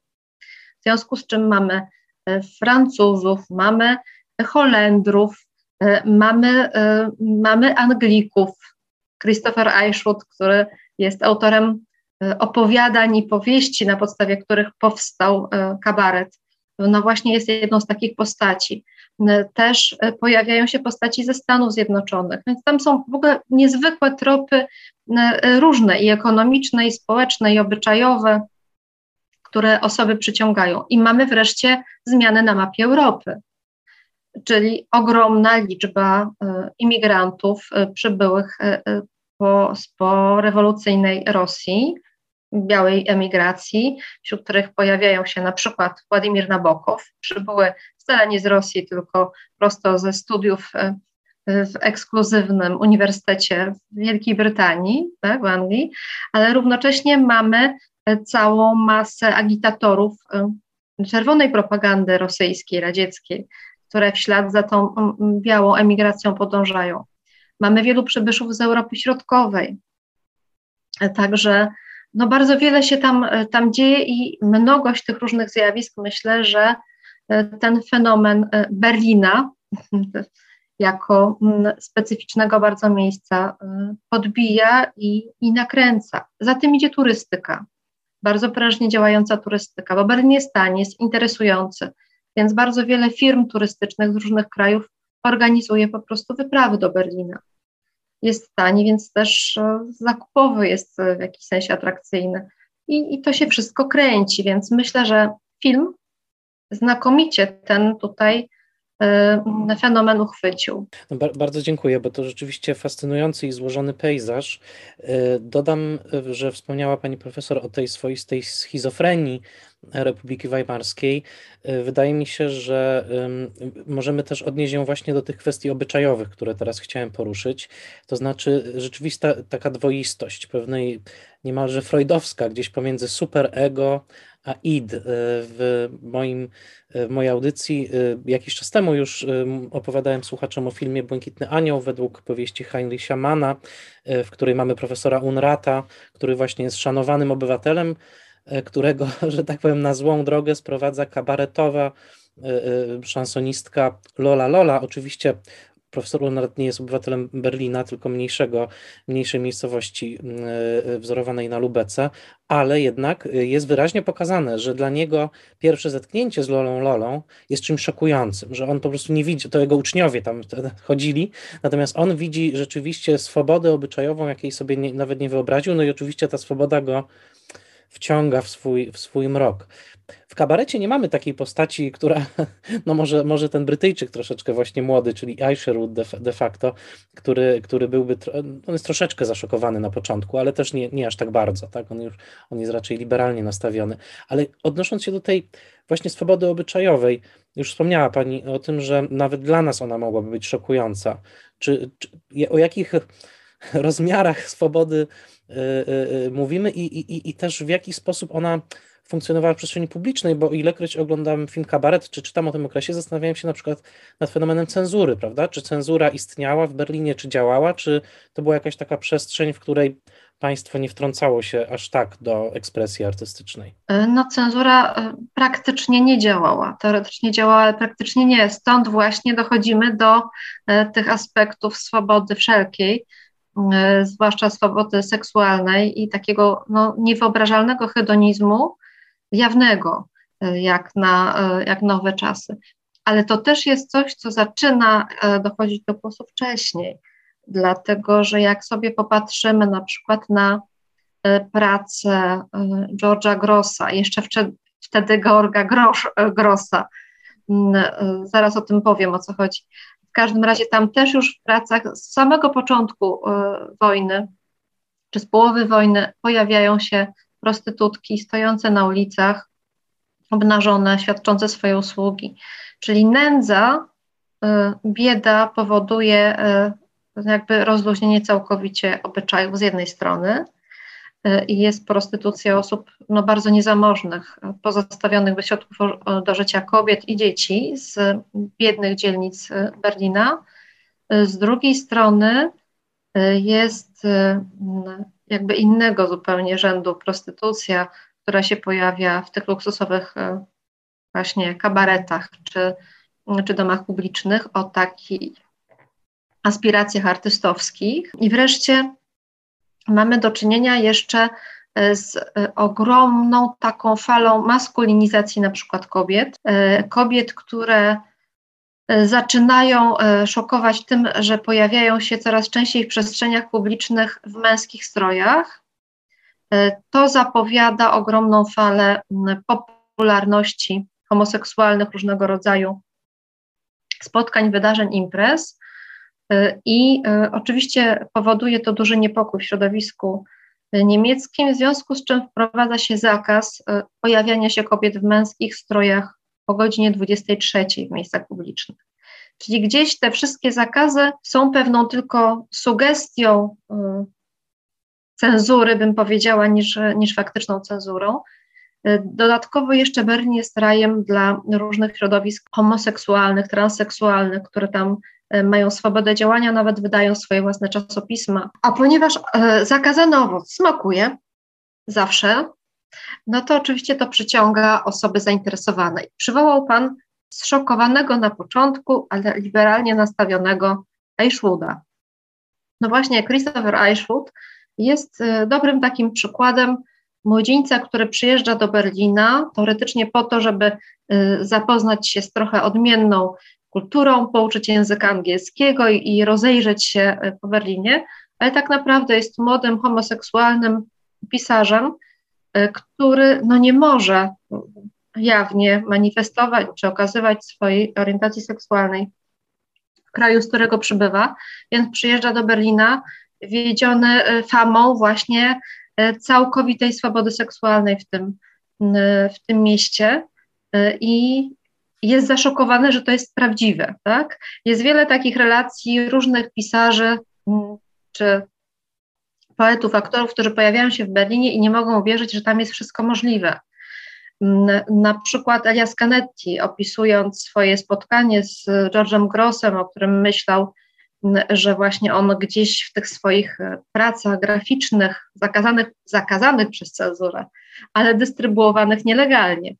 W związku z czym mamy e, Francuzów, mamy Holendrów, e, mamy, e, mamy Anglików. Christopher Eichschut, który jest autorem opowiadań i powieści, na podstawie których powstał kabaret, no właśnie jest jedną z takich postaci. Też pojawiają się postaci ze Stanów Zjednoczonych, więc tam są w ogóle niezwykłe tropy różne i ekonomiczne, i społeczne, i obyczajowe, które osoby przyciągają. I mamy wreszcie zmiany na mapie Europy, czyli ogromna liczba e, imigrantów e, przybyłych e, po, po rewolucyjnej Rosji, białej emigracji, wśród których pojawiają się na przykład Władimir Nabokow, przybyły wcale nie z Rosji, tylko prosto ze studiów w ekskluzywnym uniwersytecie w Wielkiej Brytanii, tak, w Anglii, ale równocześnie mamy całą masę agitatorów e, czerwonej propagandy rosyjskiej, radzieckiej, które w ślad za tą białą emigracją podążają. Mamy wielu przybyszów z Europy Środkowej. E, także no bardzo wiele się tam, tam dzieje i mnogość tych różnych zjawisk, myślę, że ten fenomen Berlina, *laughs* jako mm, specyficznego bardzo miejsca podbija i, i nakręca. Za tym idzie turystyka, bardzo prężnie działająca turystyka, bo Berlin jest tani, jest interesujący, więc bardzo wiele firm turystycznych z różnych krajów organizuje po prostu wyprawy do Berlina. Jest tani, więc też y, zakupowy jest w jakiś sensie atrakcyjny. I, I to się wszystko kręci, więc myślę, że film znakomicie ten tutaj fenomen uchwycił. No, bardzo dziękuję, bo to rzeczywiście fascynujący i złożony pejzaż. Dodam, że wspomniała pani profesor o tej swoistej schizofrenii Republiki Weimarskiej. Wydaje mi się, że możemy też odnieść ją właśnie do tych kwestii obyczajowych, które teraz chciałem poruszyć. To znaczy rzeczywista taka dwoistość, pewnej niemalże freudowska, gdzieś pomiędzy superego a id. W, moim, w mojej audycji jakiś czas temu już opowiadałem słuchaczom o filmie Błękitny Anioł według powieści Heinricha Mana, w której mamy profesora Unrata, który właśnie jest szanowanym obywatelem, którego, *laughs* że tak powiem, na złą drogę sprowadza kabaretowa szansonistka Lola Lola. Oczywiście profesor Leonard nie jest obywatelem Berlina, tylko mniejszego, mniejszej miejscowości wzorowanej na Lubece, ale jednak jest wyraźnie pokazane, że dla niego pierwsze zetknięcie z Lolą Lolą jest czymś szokującym, że on po prostu nie widzi, to jego uczniowie tam chodzili, natomiast on widzi rzeczywiście swobodę obyczajową, jakiej sobie nie, nawet nie wyobraził, no i oczywiście ta swoboda go wciąga w swój, w swój mrok. W kabarecie nie mamy takiej postaci, która, *laughs* no może, może ten Brytyjczyk troszeczkę właśnie młody, czyli Aisherwood de, de facto, który, który byłby, on jest troszeczkę zaszokowany na początku, ale też nie, nie aż tak bardzo, tak? On, już, on jest raczej liberalnie nastawiony. Ale odnosząc się do tej właśnie swobody obyczajowej, już wspomniała Pani o tym, że nawet dla nas ona mogłaby być szokująca. Czy, czy o jakich *laughs* rozmiarach swobody y, y, y, mówimy i, i, i też w jaki sposób ona funkcjonowała w przestrzeni publicznej, bo ilekroć oglądam film Kabaret, czy czytam o tym okresie, zastanawiałem się na przykład nad fenomenem cenzury, prawda? Czy cenzura istniała w Berlinie, czy działała, czy to była jakaś taka przestrzeń, w której państwo nie wtrącało się aż tak do ekspresji artystycznej? No, cenzura praktycznie nie działała. Teoretycznie działała, ale praktycznie nie. Stąd właśnie dochodzimy do tych aspektów swobody wszelkiej, E, zwłaszcza swobody seksualnej i takiego no, niewyobrażalnego hedonizmu jawnego, e, jak na e, jak nowe czasy. Ale to też jest coś, co zaczyna dochodzić do głosu wcześniej, dlatego że jak sobie popatrzymy na przykład na pracę George'a Grossa, jeszcze wtedy Georga Grossa, zaraz o tym powiem, o co chodzi, w każdym razie tam też już w pracach z samego początku wojny, czy z połowy wojny, pojawiają się prostytutki stojące na ulicach, obnażone, świadczące swoje usługi. Czyli nędza, y, bieda powoduje y, jakby rozluźnienie całkowicie obyczajów z jednej strony, i jest prostytucja osób no, bardzo niezamożnych, pozostawionych bez środków do życia kobiet i dzieci z biednych dzielnic Berlina. Z drugiej strony jest jakby innego zupełnie rzędu prostytucja, która się pojawia w tych luksusowych właśnie kabaretach czy, czy domach publicznych o takich aspiracjach artystowskich. I wreszcie mamy do czynienia jeszcze e, z e, ogromną taką falą maskulinizacji na przykład kobiet, e, kobiet, które zaczynają szokować tym, że pojawiają się coraz częściej w przestrzeniach publicznych w męskich strojach. To zapowiada ogromną falę popularności homoseksualnych różnego rodzaju spotkań, wydarzeń, imprez. I oczywiście powoduje to duży niepokój w środowisku niemieckim, w związku z czym wprowadza się zakaz pojawiania się kobiet w męskich strojach po godzinie 23 w miejscach publicznych. Czyli gdzieś te wszystkie zakazy są pewną tylko sugestią cenzury, bym powiedziała, niż, niż faktyczną cenzurą. Dodatkowo jeszcze Berlin jest rajem dla różnych środowisk homoseksualnych, transseksualnych, które tam E, mają swobodę działania, nawet wydają swoje własne czasopisma. A ponieważ zakazany owoc smakuje zawsze, no to oczywiście to przyciąga osoby zainteresowane. Przywołał Pan zszokowanego na początku, ale liberalnie nastawionego Eichwooda. No właśnie, Christopher Eichwood jest e, dobrym takim przykładem młodzieńca, który przyjeżdża do Berlina teoretycznie po to, żeby zapoznać się z trochę odmienną kulturą, pouczyć języka angielskiego i, i rozejrzeć się e, po Berlinie, ale tak naprawdę jest młodym homoseksualnym pisarzem, który no nie może jawnie manifestować czy okazywać swojej orientacji seksualnej w kraju, z którego przybywa, więc przyjeżdża do Berlina wiedziony y, famą właśnie y, całkowitej swobody seksualnej w tym, w tym mieście i jest zaszokowany, że to jest prawdziwe. Tak? Jest wiele takich relacji różnych pisarzy czy poetów, aktorów, którzy pojawiają się w Berlinie i nie mogą uwierzyć, że tam jest wszystko możliwe. Na przykład Elias Canetti, opisując swoje spotkanie z George'em Grossem, o którym myślał, że właśnie on gdzieś w tych swoich pracach graficznych, zakazanych, zakazanych przez cenzurę, ale dystrybuowanych nielegalnie,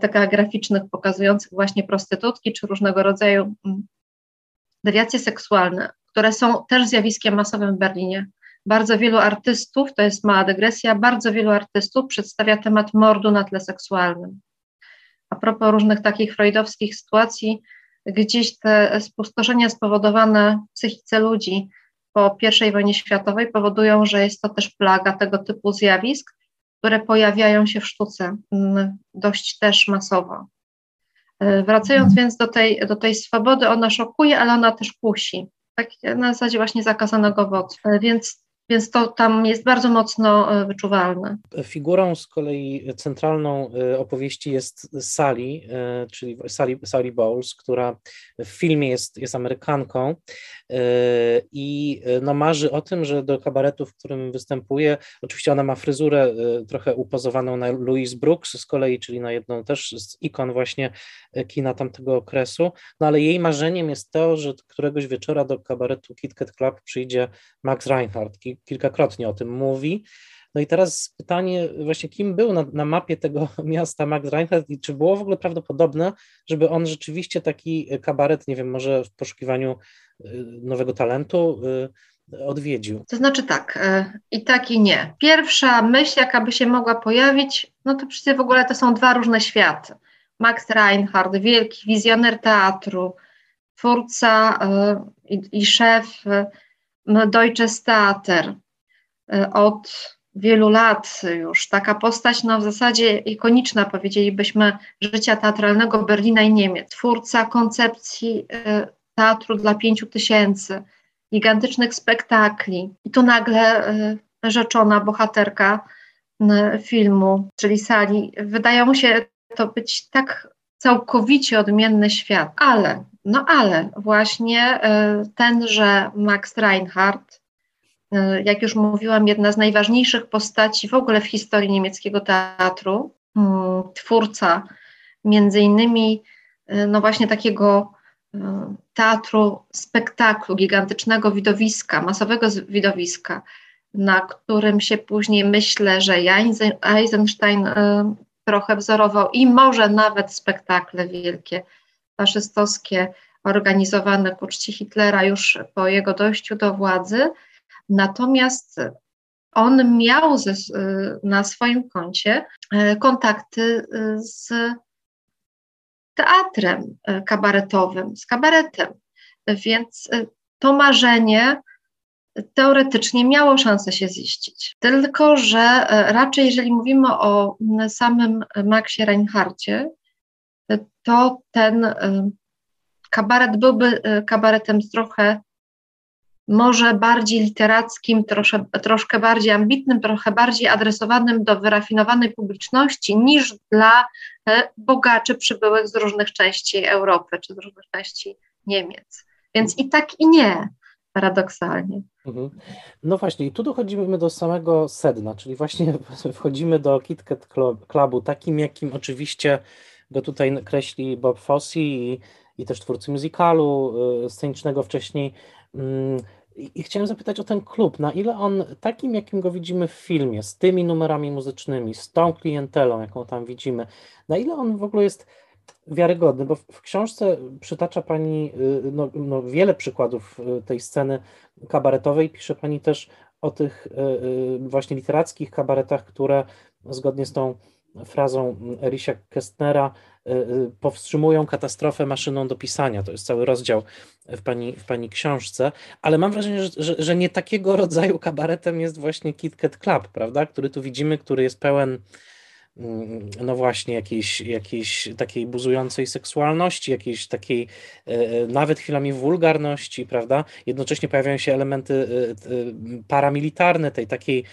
takich graficznych pokazujących właśnie prostytutki czy różnego rodzaju dewiacje seksualne, które są też zjawiskiem masowym w Berlinie, bardzo wielu artystów, to jest mała dygresja, bardzo wielu artystów przedstawia temat mordu na tle seksualnym. A propos różnych takich freudowskich sytuacji, gdzieś te spustoszenia spowodowane w psychice ludzi po I wojnie światowej powodują, że jest to też plaga tego typu zjawisk, które pojawiają się w sztuce mm, dość też masowo. E, wracając mhm. więc do tej, do tej swobody, ona szokuje, ale ona też kusi. Tak na zasadzie właśnie zakazanego owocu. E, więc więc to tam jest bardzo mocno e, wyczuwalne. Figurą z kolei centralną e, opowieści jest Sally, e, czyli Sally, Sally Bowles, która w filmie jest, jest Amerykanką i no marzy o tym, że do kabaretu, w którym występuje, oczywiście ona ma fryzurę trochę upozowaną na Louise Brooks z kolei, czyli na jedną też z ikon właśnie kina tamtego okresu, no ale jej marzeniem jest to, że któregoś wieczora do kabaretu Kit Kat Club przyjdzie Max Reinhardt, kilkakrotnie o tym mówi. No i teraz pytanie właśnie, kim był na, na, mapie tego *laughs* miasta Max Reinhardt i czy było w ogóle prawdopodobne, żeby on rzeczywiście taki kabaret, nie wiem, może w poszukiwaniu y, nowego talentu y, odwiedził? To znaczy tak, i tak i nie. Pierwsza myśl, jaka by się mogła pojawić, no to przecież w ogóle to są dwa różne światy. Max Reinhardt, wielki wizjoner teatru, twórca i, i szef Deutsches Theater e, od wielu lat już. Taka postać, no w zasadzie ikoniczna, powiedzielibyśmy, życia teatralnego Berlina i Niemiec. Twórca koncepcji e, teatru dla pięciu tysięcy, gigantycznych spektakli. I tu nagle e, rzeczona bohaterka filmu, czyli sali, wydaje mu się to być tak całkowicie odmienny świat. Ale no ale właśnie e, tenże Max Reinhardt, jak już mówiłam, jedna z najważniejszych postaci w ogóle w historii niemieckiego teatru, mm, twórca między innymi e, no właśnie takiego teatru, spektaklu, gigantycznego widowiska, masowego widowiska, na którym się później myślę, że Eisenstein trochę wzorował i może nawet spektakle wielkie faszystowskie organizowane ku czci Hitlera już po jego dojściu do władzy. Natomiast on miał ze, na swoim koncie e, kontakty e, z teatrem kabaretowym, z kabaretem. Więc to marzenie teoretycznie miało szansę się ziścić. Tylko, że raczej jeżeli mówimy o samym Maxie Reinhardcie, to ten y, kabaret byłby y, kabaretem trochę może bardziej literackim, trosze, troszkę bardziej ambitnym, trochę bardziej adresowanym do wyrafinowanej publiczności niż dla y, bogaczy przybyłych z różnych części Europy czy z różnych części Niemiec. Więc i tak, i nie, paradoksalnie. Mhm. No właśnie, i tu dochodzimy do samego sedna, czyli właśnie *laughs* wchodzimy do KitKat Clubu, takim jakim oczywiście go tutaj kreśli Bob Fosse i, i też twórcy musicalu y, scenicznego wcześniej. Mm, I chciałem zapytać o ten klub, na ile on takim, jakim go widzimy w filmie, z tymi numerami muzycznymi, z tą klientelą, jaką tam widzimy, na ile on w ogóle jest wiarygodny, bo w książce przytacza Pani y, no, no wiele przykładów y, tej sceny kabaretowej, pisze Pani też o tych właśnie literackich kabaretach, które zgodnie z tą frazą Erisia Kestnera y, y, powstrzymują katastrofę maszyną do pisania. To jest cały rozdział w pani, w pani książce, ale mam wrażenie, że, że, że nie takiego *laughs* rodzaju kabaretem jest właśnie Kit Kat Club, prawda? Który tu widzimy, który jest pełen mm, no właśnie, jakiejś, jakiejś takiej buzującej seksualności, jakiejś takiej e, nawet chwilami wulgarności, prawda? Jednocześnie pojawiają się elementy paramilitarne, tej takiej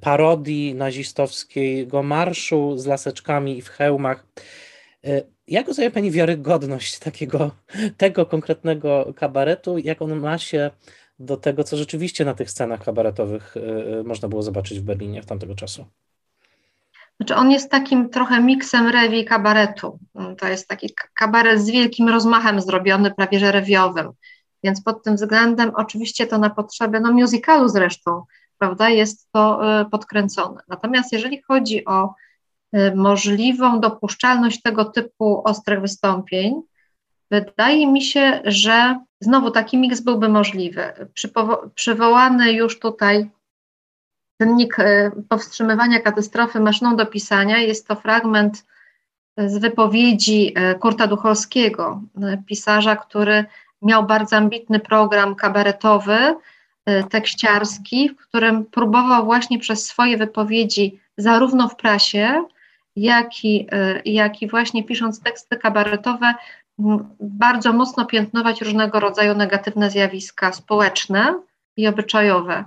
parodii nazistowskiego marszu z laseczkami i w hełmach. Jak ocenia Pani wiarygodność takiego, tego konkretnego kabaretu? Jak on ma się do tego, co rzeczywiście na tych scenach kabaretowych y, y, można było zobaczyć w Berlinie w tamtego czasu? Znaczy on jest takim trochę miksem rewi i kabaretu. To jest taki kabaret z wielkim rozmachem zrobiony, prawie że rewiowym. Więc pod tym względem oczywiście to na potrzeby, no musicalu zresztą, prawda, jest to podkręcone. Natomiast jeżeli chodzi o możliwą dopuszczalność tego typu ostrych wystąpień, wydaje mi się, że znowu taki miks byłby możliwy. Przywołany już tutaj czynnik e, powstrzymywania katastrofy maszyną do pisania jest to fragment z wypowiedzi e, Kurta Duchowskiego, pisarza, który miał bardzo ambitny program kabaretowy, tekściarski, w którym próbował właśnie przez swoje wypowiedzi, zarówno w prasie, jak i, jak i właśnie pisząc teksty kabaretowe, bardzo mocno piętnować różnego rodzaju negatywne zjawiska społeczne i obyczajowe.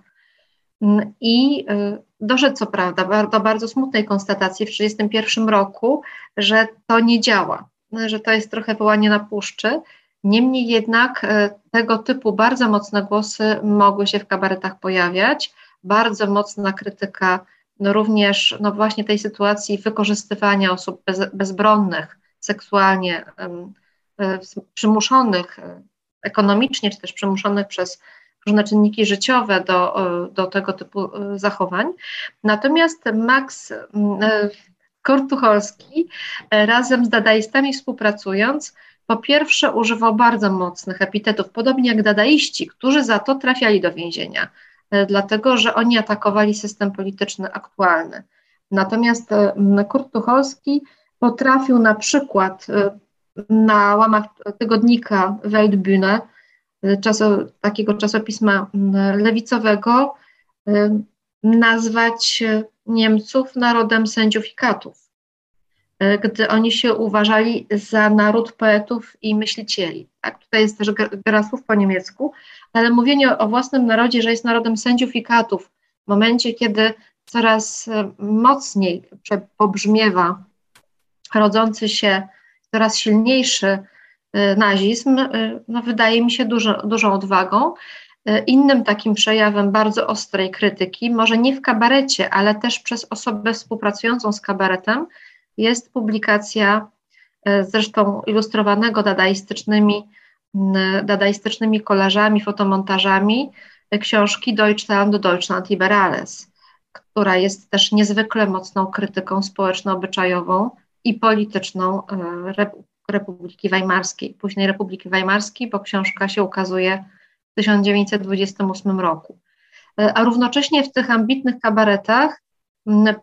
I y, doszedł co prawda do bardzo smutnej konstatacji w 1931 roku, że to nie działa, że to jest trochę wołanie na puszczy. Niemniej jednak y, tego typu bardzo mocne głosy mogły się w kabaretach pojawiać. Bardzo mocna krytyka no również no właśnie tej sytuacji wykorzystywania osób bez, bezbronnych seksualnie E, przymuszonych e, ekonomicznie, czy też przymuszonych przez różne czynniki życiowe do, do tego typu e, zachowań. Natomiast Max Kortucholski razem z dadaistami współpracując, po pierwsze używał bardzo mocnych epitetów, podobnie jak dadaiści, którzy za to trafiali do więzienia, dlatego że oni atakowali system polityczny aktualny. Natomiast Kurt Tucholski potrafił na przykład na łamach tygodnika Weltbühne, czaso, takiego czasopisma lewicowego, nazwać Niemców narodem sędziów i katów, gdy oni się uważali za naród poetów i myślicieli. Tak? Tutaj jest też gra słów po niemiecku, ale mówienie o własnym narodzie, że jest narodem sędziów i katów, w momencie, kiedy coraz mocniej pobrzmiewa rodzący się coraz silniejszy y, nazizm, no wydaje mi się dużo, dużą odwagą. Innym takim przejawem bardzo ostrej krytyki, może nie w kabarecie, ale też przez osobę współpracującą z kabaretem, jest publikacja zresztą ilustrowanego dadaistycznymi, dadaistycznymi kolażami, fotomontażami książki Deutschland, Deutschland Liberales, która jest też niezwykle mocną krytyką społeczno-obyczajową i polityczną e, Republiki Weimarskiej, później Republiki Weimarskiej, bo książka się ukazuje w 1928 roku. E, a równocześnie w tych ambitnych kabaretach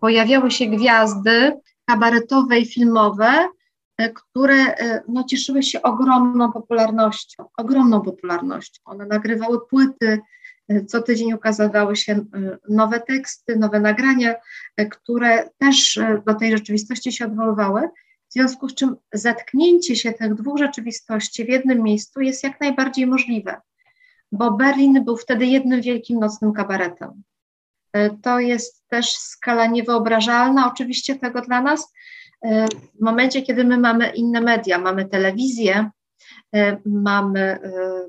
pojawiały się gwiazdy kabaretowe i filmowe, e, które no, cieszyły się ogromną popularnością, ogromną popularnością. One nagrywały płyty, co tydzień ukazywały się e, nowe teksty, nowe nagrania, e, które też e, do tej rzeczywistości się odwoływały. W związku z czym zatknięcie się tych dwóch rzeczywistości w jednym miejscu jest jak najbardziej możliwe, bo Berlin był wtedy jednym wielkim nocnym kabaretem. To jest też skala niewyobrażalna oczywiście tego dla nas. W momencie, kiedy my mamy inne media, mamy telewizję, E, mamy e,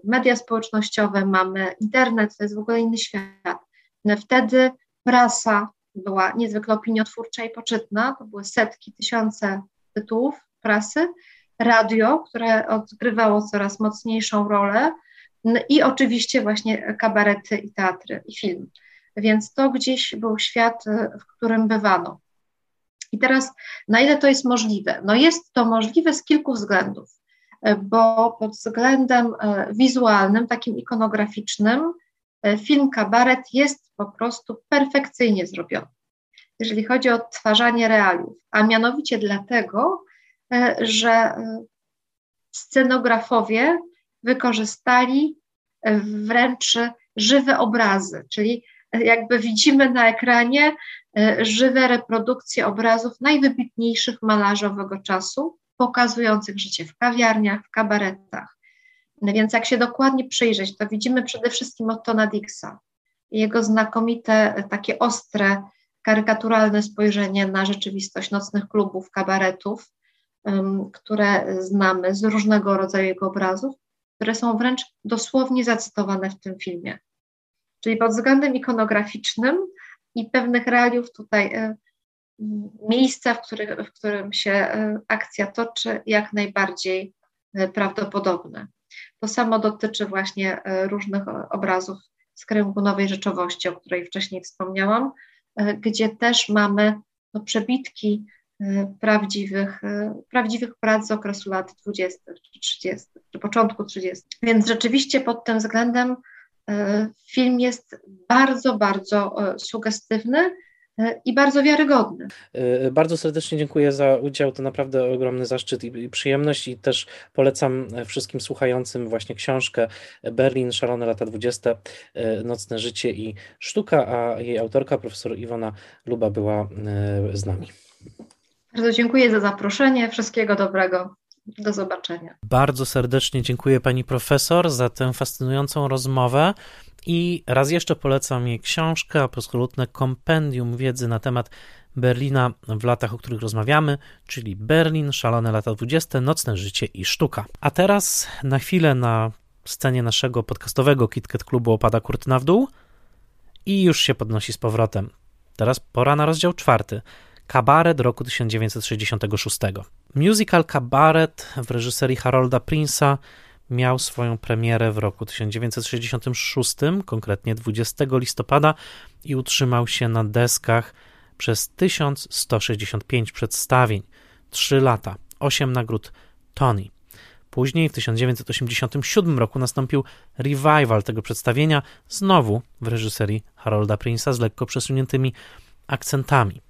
media społecznościowe, mamy internet, to jest w ogóle inny świat. Wtedy prasa była niezwykle opiniotwórcza i poczytna, to były setki, tysiące tytułów prasy, radio, które odgrywało coraz mocniejszą rolę i oczywiście właśnie kabarety i teatry i film. Więc to gdzieś był świat, e, w którym bywano. I teraz, na ile to jest możliwe? No jest to możliwe z kilku względów bo pod względem e, wizualnym, takim ikonograficznym, film kabaret jest po prostu perfekcyjnie zrobiony, jeżeli chodzi o odtwarzanie realiów, a mianowicie dlatego, że scenografowie wykorzystali wręcz żywe obrazy, czyli jakby widzimy na ekranie żywe reprodukcje obrazów najwybitniejszych malarzy owego czasu, pokazujących życie w kawiarniach, w kabaretach. Więc jak się dokładnie przyjrzeć, to widzimy przede wszystkim Ottona Dixa, jego znakomite, takie ostre, karykaturalne spojrzenie na rzeczywistość nocnych klubów, kabaretów, które znamy z różnego rodzaju jego obrazów, które są wręcz dosłownie zacytowane w tym filmie. Czyli pod względem ikonograficznym i pewnych realiów tutaj y, miejsca, w, których, w którym się y, akcja toczy, jak najbardziej y, prawdopodobne. To samo dotyczy właśnie różnych obrazów z kręgu nowej rzeczywistości, o której wcześniej wspomniałam, gdzie też mamy no, przebitki prawdziwych, prawdziwych prac z okresu lat 20. czy 30. czy początku 30. Więc rzeczywiście pod tym względem E, film jest bardzo, bardzo e, sugestywny e, i bardzo wiarygodny. Bardzo serdecznie dziękuję za udział. To naprawdę ogromny zaszczyt i przyjemność i też polecam wszystkim słuchającym właśnie książkę Berlin, szalone lata 20, Nocne życie i sztuka, a jej autorka, profesor Iwona Luba była z nami. Bardzo dziękuję za zaproszenie. Wszystkiego dobrego. Do zobaczenia. Bardzo serdecznie dziękuję pani profesor za tę fascynującą rozmowę i raz jeszcze polecam jej książkę, absolutne kompendium wiedzy na temat Berlina w latach, o których rozmawiamy, czyli Berlin, szalone lata 20, nocne życie i sztuka. A teraz na chwilę na scenie naszego podcastowego KitKat Klubu opada kurtyna w dół i już się podnosi z powrotem. Teraz pora na rozdział czwarty. Kabaret roku 1966. Musical Kabaret w reżyserii Harolda Prince'a miał swoją premierę w roku 1966, konkretnie 20 listopada i utrzymał się na deskach przez 1165 przedstawień, 3 lata, 8 nagród Tony. Później w 1987 roku nastąpił revival tego przedstawienia, znowu w reżyserii Harolda Prince'a z lekko przesuniętymi akcentami.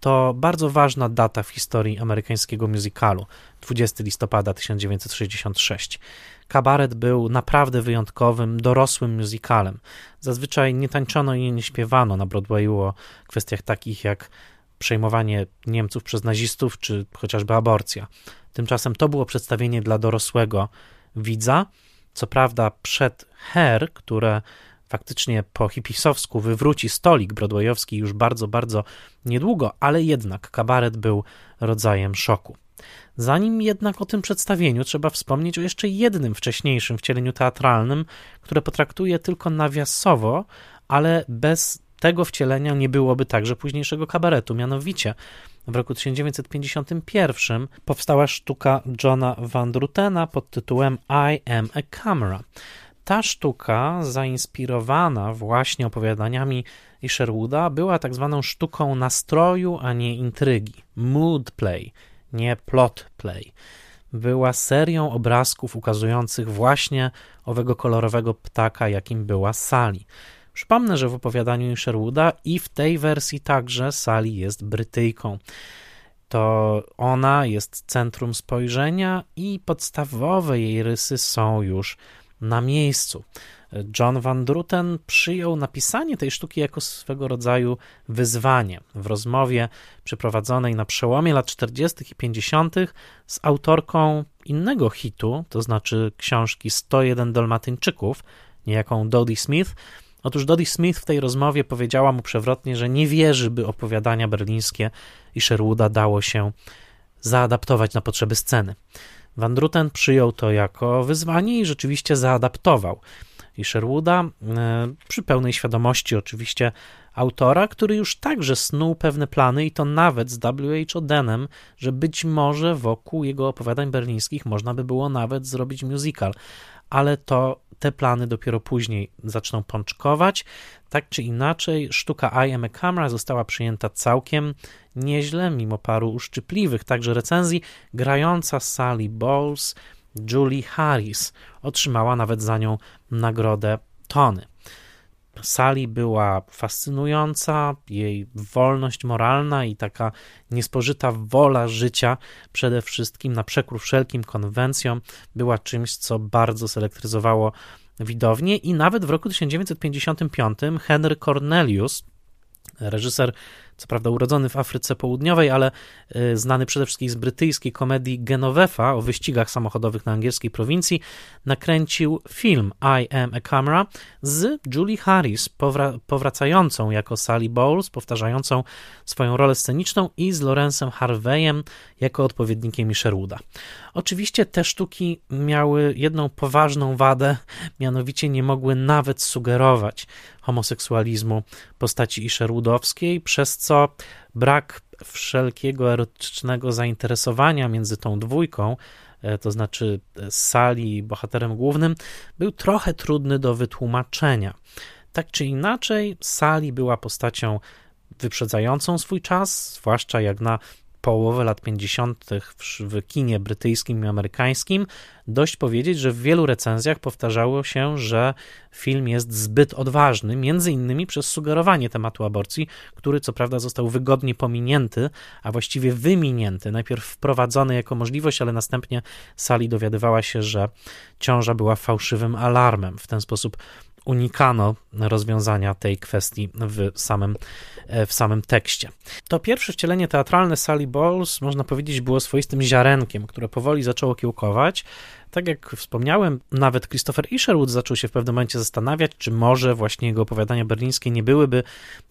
To bardzo ważna data w historii amerykańskiego musicalu 20 listopada 1966. Kabaret był naprawdę wyjątkowym, dorosłym musicalem. Zazwyczaj nie tańczono i nie śpiewano na Broadwayu o kwestiach takich jak przejmowanie Niemców przez nazistów czy chociażby aborcja. Tymczasem to było przedstawienie dla dorosłego widza. Co prawda, przed Her, które faktycznie po hipisowsku wywróci stolik broadwayowski już bardzo, bardzo niedługo, ale jednak kabaret był rodzajem szoku. Zanim jednak o tym przedstawieniu, trzeba wspomnieć o jeszcze jednym wcześniejszym wcieleniu teatralnym, które potraktuje tylko nawiasowo, ale bez tego wcielenia nie byłoby także późniejszego kabaretu. Mianowicie w roku 1951 powstała sztuka Johna Van Drutena pod tytułem I Am a Camera ta sztuka, zainspirowana właśnie opowiadaniami Isherwooda, była tak zwaną sztuką nastroju, a nie intrygi. Mood play, nie plot play. Była serią obrazków ukazujących właśnie owego kolorowego ptaka, jakim była Sally. Przypomnę, że w opowiadaniu Sherwooda i w tej wersji także Sally jest Brytyjką. To ona jest centrum spojrzenia i podstawowe jej rysy są już na miejscu. John Van Druten przyjął napisanie tej sztuki jako swego rodzaju wyzwanie. W rozmowie przeprowadzonej na przełomie lat 40. i 50. z autorką innego hitu, to znaczy książki 101 Dalmatyńczyków, niejaką Dodie Smith, Otóż Dodie Smith w tej rozmowie powiedziała mu przewrotnie, że nie wierzy, by opowiadania berlińskie i Sherwooda dało się zaadaptować na potrzeby sceny. Van Druten przyjął to jako wyzwanie i rzeczywiście zaadaptował. I Sherwooda, e, przy pełnej świadomości oczywiście autora, który już także snuł pewne plany i to nawet z W.H. Odenem, że być może wokół jego opowiadań berlińskich można by było nawet zrobić musical, ale to te plany dopiero później zaczną pączkować. Tak czy inaczej, sztuka I Am a Camera została przyjęta całkiem nieźle, mimo paru uszczypliwych także recenzji. Grająca Sally Bowles, Julie Harris, otrzymała nawet za nią nagrodę Tony. Sali była fascynująca, jej wolność moralna i taka niespożyta wola życia, przede wszystkim na przekór wszelkim konwencjom, była czymś, co bardzo selektryzowało widownię i nawet w roku 1955 Henry Cornelius, reżyser co prawda urodzony w Afryce Południowej, ale y, znany przede wszystkim z brytyjskiej komedii Genovefa o wyścigach samochodowych na angielskiej prowincji, nakręcił film I Am a Camera z Julie Harris, powra powracającą jako Sally Bowles, powtarzającą swoją rolę sceniczną i z Lorenzem Harveyem jako odpowiednikiem Sherwooda. Oczywiście te sztuki miały jedną poważną wadę, mianowicie nie mogły nawet sugerować homoseksualizmu postaci Isherwoodowskiej, przez co brak wszelkiego erotycznego zainteresowania między tą dwójką, e, to znaczy Sali bohaterem głównym, był trochę trudny do wytłumaczenia. Tak czy inaczej, Sali była postacią wyprzedzającą swój czas, zwłaszcza jak na połowę lat 50. w kinie brytyjskim i amerykańskim, dość powiedzieć, że w wielu recenzjach powtarzało się, że film jest zbyt odważny, między innymi przez sugerowanie tematu aborcji, który co prawda został wygodnie pominięty, a właściwie wyminięty. Najpierw wprowadzony jako możliwość, ale następnie Sali dowiadywała się, że ciąża była fałszywym alarmem. W ten sposób unikano rozwiązania tej kwestii w samym, e, w samym tekście. To pierwsze wcielenie teatralne Sally Bowles, można powiedzieć, było swoistym ziarenkiem, które powoli zaczęło kiełkować. Tak jak wspomniałem, nawet Christopher Isherwood zaczął się w pewnym momencie zastanawiać, czy może właśnie jego opowiadania berlińskie nie byłyby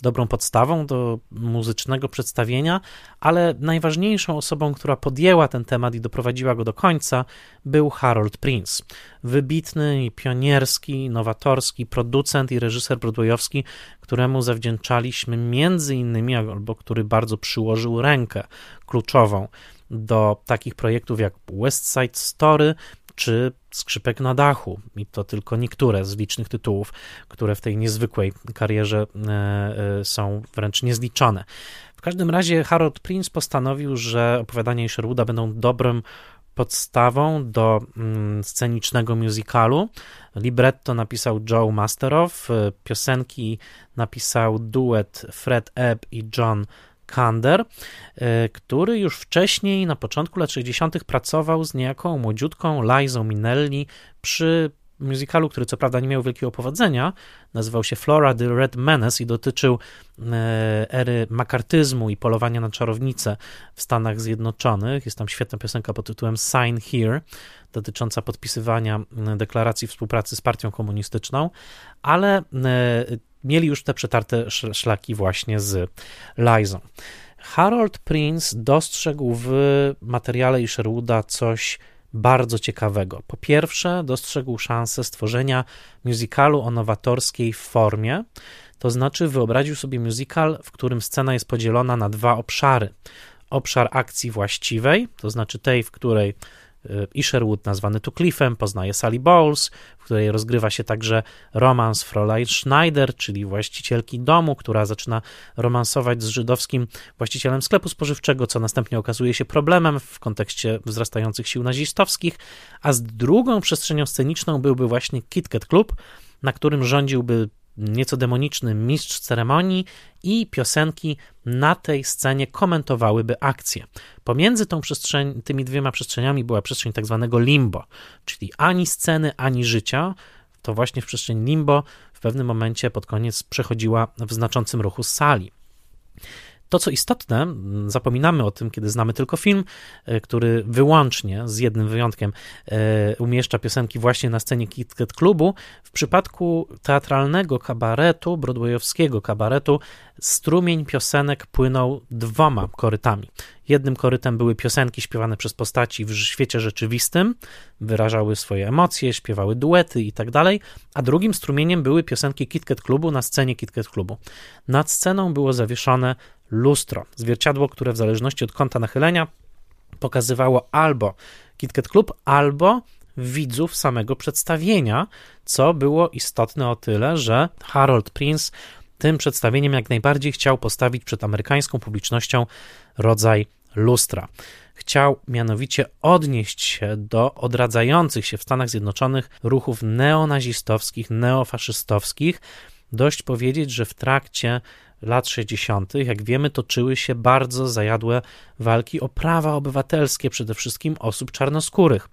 dobrą podstawą do muzycznego przedstawienia, ale najważniejszą osobą, która podjęła ten temat i doprowadziła go do końca, był Harold Prince. Wybitny i pionierski, nowatorski producent i reżyser broadwayowski, któremu zawdzięczaliśmy między innymi, albo który bardzo przyłożył rękę kluczową do takich projektów jak West Side Story czy Skrzypek na dachu. I to tylko niektóre z licznych tytułów, które w tej niezwykłej karierze e, e, są wręcz niezliczone. W każdym razie Harold Prince postanowił, że opowiadania Sherwooda będą dobrym podstawą do mm, scenicznego musicalu. Libretto napisał Joe Masterow, e, piosenki napisał duet Fred Ebb i John Kander, e, który już wcześniej, na początku lat 60., pracował z niejaką młodziutką Lizą Minelli przy musicalu, który co prawda nie miał wielkiego powodzenia, nazywał się Flora the Red Menace i dotyczył e, ery makartyzmu i polowania na czarownice w Stanach Zjednoczonych. Jest tam świetna piosenka pod tytułem Sign Here, dotycząca podpisywania deklaracji współpracy z partią komunistyczną, ale e, mieli już te przetarte szlaki właśnie z Lizą. Harold Prince dostrzegł w materiale Sherwooda coś bardzo ciekawego. Po pierwsze, dostrzegł szansę stworzenia musicalu o nowatorskiej formie, to znaczy wyobraził sobie musical, w którym scena jest podzielona na dwa obszary. Obszar akcji właściwej, to znaczy tej, w której Isherwood, nazwany tu Cliffem, poznaje Sally Bowles, w której rozgrywa się także romans Fräulein Schneider, czyli właścicielki domu, która zaczyna romansować z żydowskim właścicielem sklepu spożywczego, co następnie okazuje się problemem w kontekście wzrastających sił nazistowskich, a z drugą przestrzenią sceniczną byłby właśnie Kit Kat Club, na którym rządziłby nieco demoniczny mistrz ceremonii i piosenki na tej scenie komentowałyby akcję. Pomiędzy tą przestrzeń, tymi dwiema przestrzeniami była przestrzeń tak zwanego limbo, czyli ani sceny, ani życia. To właśnie w przestrzeń limbo w pewnym momencie pod koniec przechodziła w znaczącym ruchu z sali. To, co istotne, zapominamy o tym, kiedy znamy tylko film, e, który wyłącznie, z jednym wyjątkiem, e, umieszcza piosenki właśnie na scenie Kit Kat Klubu. W przypadku teatralnego kabaretu, broadwayowskiego kabaretu, strumień piosenek płynął dwoma korytami. Jednym korytem były piosenki śpiewane przez postaci w świecie rzeczywistym, wyrażały swoje emocje, śpiewały duety i tak dalej, a drugim strumieniem były piosenki KitKat Klubu na scenie KitKat Klubu. Nad sceną było zawieszone lustro, zwierciadło, które w zależności od kąta nachylenia pokazywało albo KitKat Klub, albo widzów samego przedstawienia, co było istotne o tyle, że Harold Prince tym przedstawieniem jak najbardziej chciał postawić przed amerykańską publicznością rodzaj lustra. Chciał mianowicie odnieść się do odradzających się w Stanach Zjednoczonych ruchów neonazistowskich, neofaszystowskich. Dość powiedzieć, że w trakcie lat 60., jak wiemy, toczyły się bardzo zajadłe walki o prawa obywatelskie, przede wszystkim osób czarnoskórych.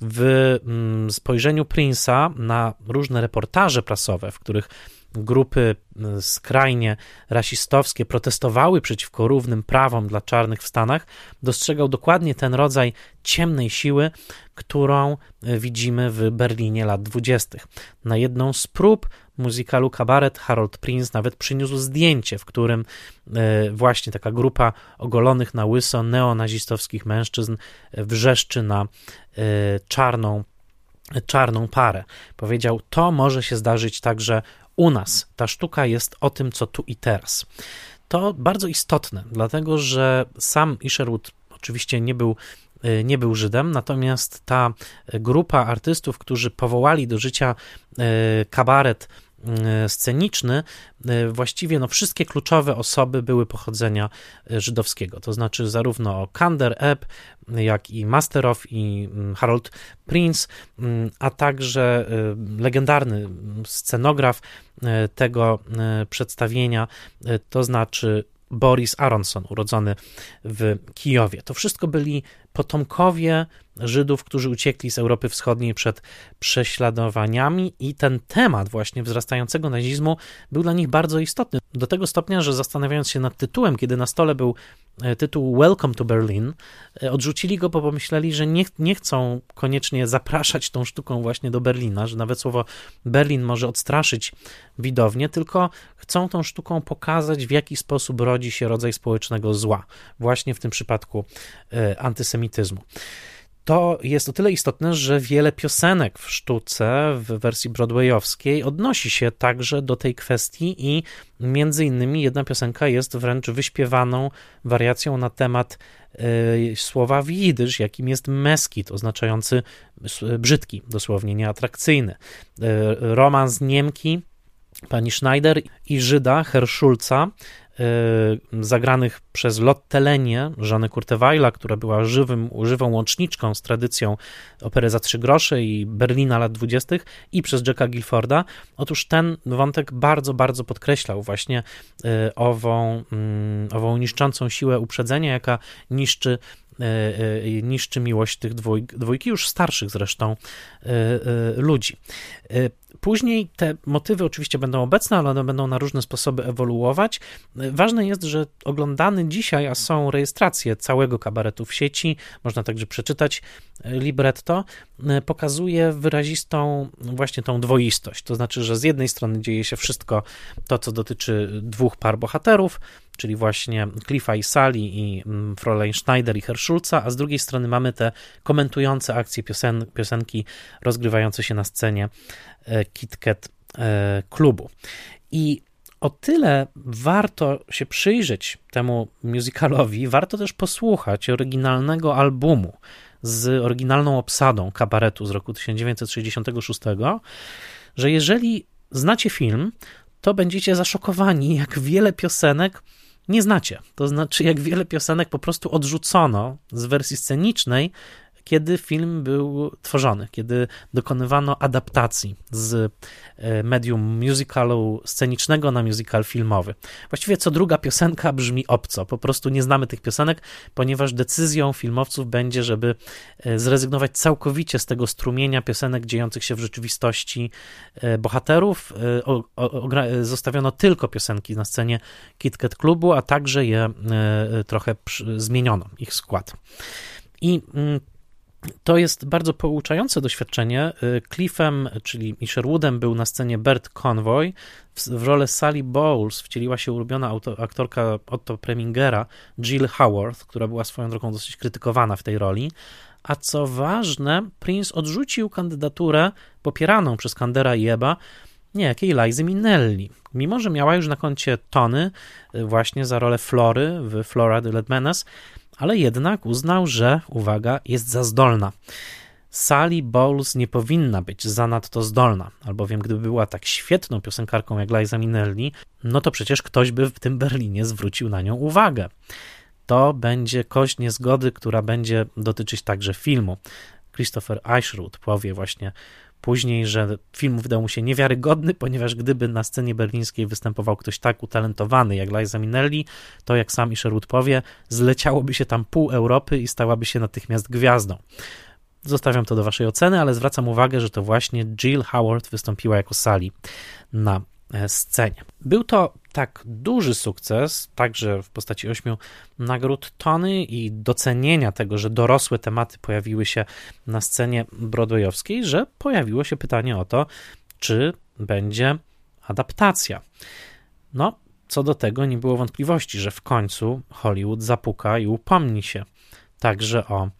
W mm, spojrzeniu Prince'a na różne reportaże prasowe, w których grupy skrajnie rasistowskie protestowały przeciwko równym prawom dla czarnych w Stanach, dostrzegał dokładnie ten rodzaj ciemnej siły, którą widzimy w Berlinie lat dwudziestych. Na jedną z prób muzykalu Kabaret Harold Prince nawet przyniósł zdjęcie, w którym e, właśnie taka grupa ogolonych na łyso neonazistowskich mężczyzn wrzeszczy na e, czarną, czarną parę. Powiedział, to może się zdarzyć także u nas. Ta sztuka jest o tym, co tu i teraz. To bardzo istotne, dlatego że sam Isherwood oczywiście nie był e, nie był Żydem, natomiast ta grupa artystów, którzy powołali do życia kabaret E, sceniczny, e, właściwie no, wszystkie kluczowe osoby były pochodzenia e, żydowskiego. To znaczy zarówno Kander, Epp, jak i Masterow i mm, Harold Prince, mm, a także legendarny scenograf tego przedstawienia, to znaczy Boris Aronson, urodzony w Kijowie. To wszystko byli potomkowie Żydów, którzy uciekli z Europy Wschodniej przed prześladowaniami, i ten temat właśnie wzrastającego nazizmu był dla nich bardzo istotny. Do tego stopnia, że zastanawiając się nad tytułem, kiedy na stole był e, tytuł Welcome to Berlin, e, odrzucili go, bo pomyśleli, że nie, nie chcą koniecznie zapraszać tą sztuką właśnie do Berlina, że nawet słowo Berlin może odstraszyć widownię, tylko chcą tą sztuką pokazać, w jaki sposób rodzi się rodzaj społecznego zła, właśnie w tym przypadku e, antysemityzmu to jest o tyle istotne, że wiele piosenek w sztuce w wersji broadwayowskiej odnosi się także do tej kwestii i między innymi jedna piosenka jest wręcz wyśpiewaną wariacją na temat y, słowa w jidysz, jakim jest meskit, oznaczający brzydki, dosłownie nieatrakcyjny. Y, romans Niemki pani Schneider i Żyda Herschulca Y, zagranych przez Lotte Lenie, żonę Kurtewajla, która była żywym, żywą łączniczką z tradycją opery za trzy grosze i Berlina lat dwudziestych i przez Jacka Gilforda. Otóż ten wątek bardzo, bardzo podkreślał właśnie y, ową, mm, ową niszczącą siłę uprzedzenia, jaka niszczy y, niszczy miłość tych dwójki, dwójki już starszych zresztą ludzi. Później te motywy oczywiście będą obecne, ale one będą na różne sposoby ewoluować. Ważne jest, że oglądany dzisiaj, a są rejestracje całego kabaretu w sieci, można także przeczytać e, libretto, e, pokazuje wyrazistą właśnie tą dwoistość. To znaczy, że z jednej strony dzieje się wszystko to, co dotyczy dwóch par bohaterów, czyli właśnie Cliffa i Sally i mm, Fräulein Schneider i Herschulza, a z drugiej strony mamy te komentujące akcje piosen piosenki rozgrywające się na scenie e, KitKat e, klubu. I o tyle warto się przyjrzeć temu musicalowi, warto też posłuchać oryginalnego albumu z oryginalną obsadą kabaretu z roku 1966, że jeżeli znacie film, to będziecie zaszokowani, jak wiele piosenek nie znacie. To znaczy, jak wiele piosenek po prostu odrzucono z wersji scenicznej, kiedy film był tworzony, kiedy dokonywano adaptacji z e, medium musicalu scenicznego na musical filmowy. Właściwie co druga piosenka brzmi obco, po prostu nie znamy tych piosenek, ponieważ decyzją filmowców będzie, żeby e, zrezygnować całkowicie z tego strumienia piosenek dziejących się w rzeczywistości e, bohaterów. Zostawiono tylko piosenki na scenie KitKat Klubu, a także je trochę zmieniono, ich skład. I mm, to jest bardzo pouczające doświadczenie. Y, Cliffem, czyli Sherwoodem był na scenie Bert Convoy. W, w rolę Sally Bowles wcieliła się ulubiona auto, aktorka Otto Premingera, Jill Howard, która była swoją drogą dosyć krytykowana w tej roli. A co ważne, Prince odrzucił kandydaturę popieraną przez Kandera i Eba niejakiej Lizy Minnelli. Mimo, że miała już na koncie Tony y, właśnie za rolę Flory w Flora the Led Menace, ale jednak uznał, że, uwaga, jest za zdolna. Sally Bowles nie powinna być zanadto zdolna, albowiem gdyby była tak świetną piosenkarką jak Liza Minnelli, no to przecież ktoś by w tym Berlinie zwrócił na nią uwagę. To będzie kość niezgody, która będzie dotyczyć także filmu. Christopher Eichroth powie właśnie później, że film wydał mu się niewiarygodny, ponieważ gdyby na scenie berlińskiej występował ktoś tak utalentowany jak Liza Minnelli, to jak sam Isherwood powie, zleciałoby się tam pół Europy i stałaby się natychmiast gwiazdą. Zostawiam to do waszej oceny, ale zwracam uwagę, że to właśnie Jill Howard wystąpiła jako Sally na scenie. Był to tak duży sukces, także w postaci ośmiu nagród Tony i docenienia tego, że dorosłe tematy pojawiły się na scenie broadwayowskiej, że pojawiło się pytanie o to, czy będzie adaptacja. No, co do tego nie było wątpliwości, że w końcu Hollywood zapuka i upomni się także o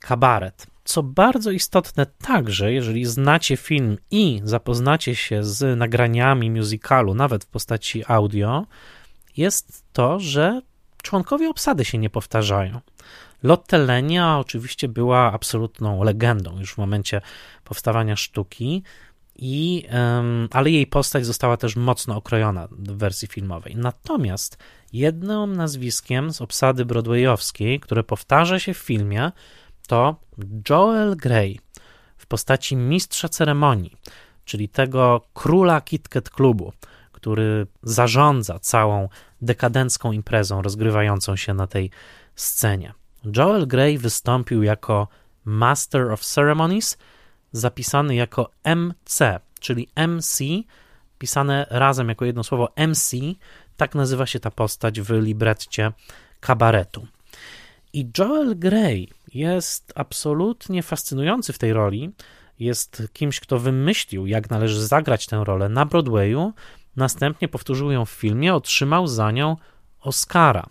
kabaret. Co bardzo istotne także, jeżeli znacie film i zapoznacie się z nagraniami musicalu, nawet w postaci audio, jest to, że członkowie obsady się nie powtarzają. Lotte Lenia oczywiście była absolutną legendą już w momencie powstawania sztuki, i, ale jej postać została też mocno okrojona w wersji filmowej. Natomiast jednym nazwiskiem z obsady broadwayowskiej, które powtarza się w filmie, to Joel Grey w postaci mistrza ceremonii, czyli tego króla KitKat klubu, który zarządza całą dekadencką imprezą rozgrywającą się na tej scenie. Joel Grey wystąpił jako Master of Ceremonies, zapisany jako MC, czyli MC, pisane razem jako jedno słowo MC, tak nazywa się ta postać w libretcie kabaretu. I Joel Grey jest absolutnie fascynujący w tej roli. Jest kimś, kto wymyślił, jak należy zagrać tę rolę na Broadwayu, następnie powtórzył ją w filmie, otrzymał za nią Oscara.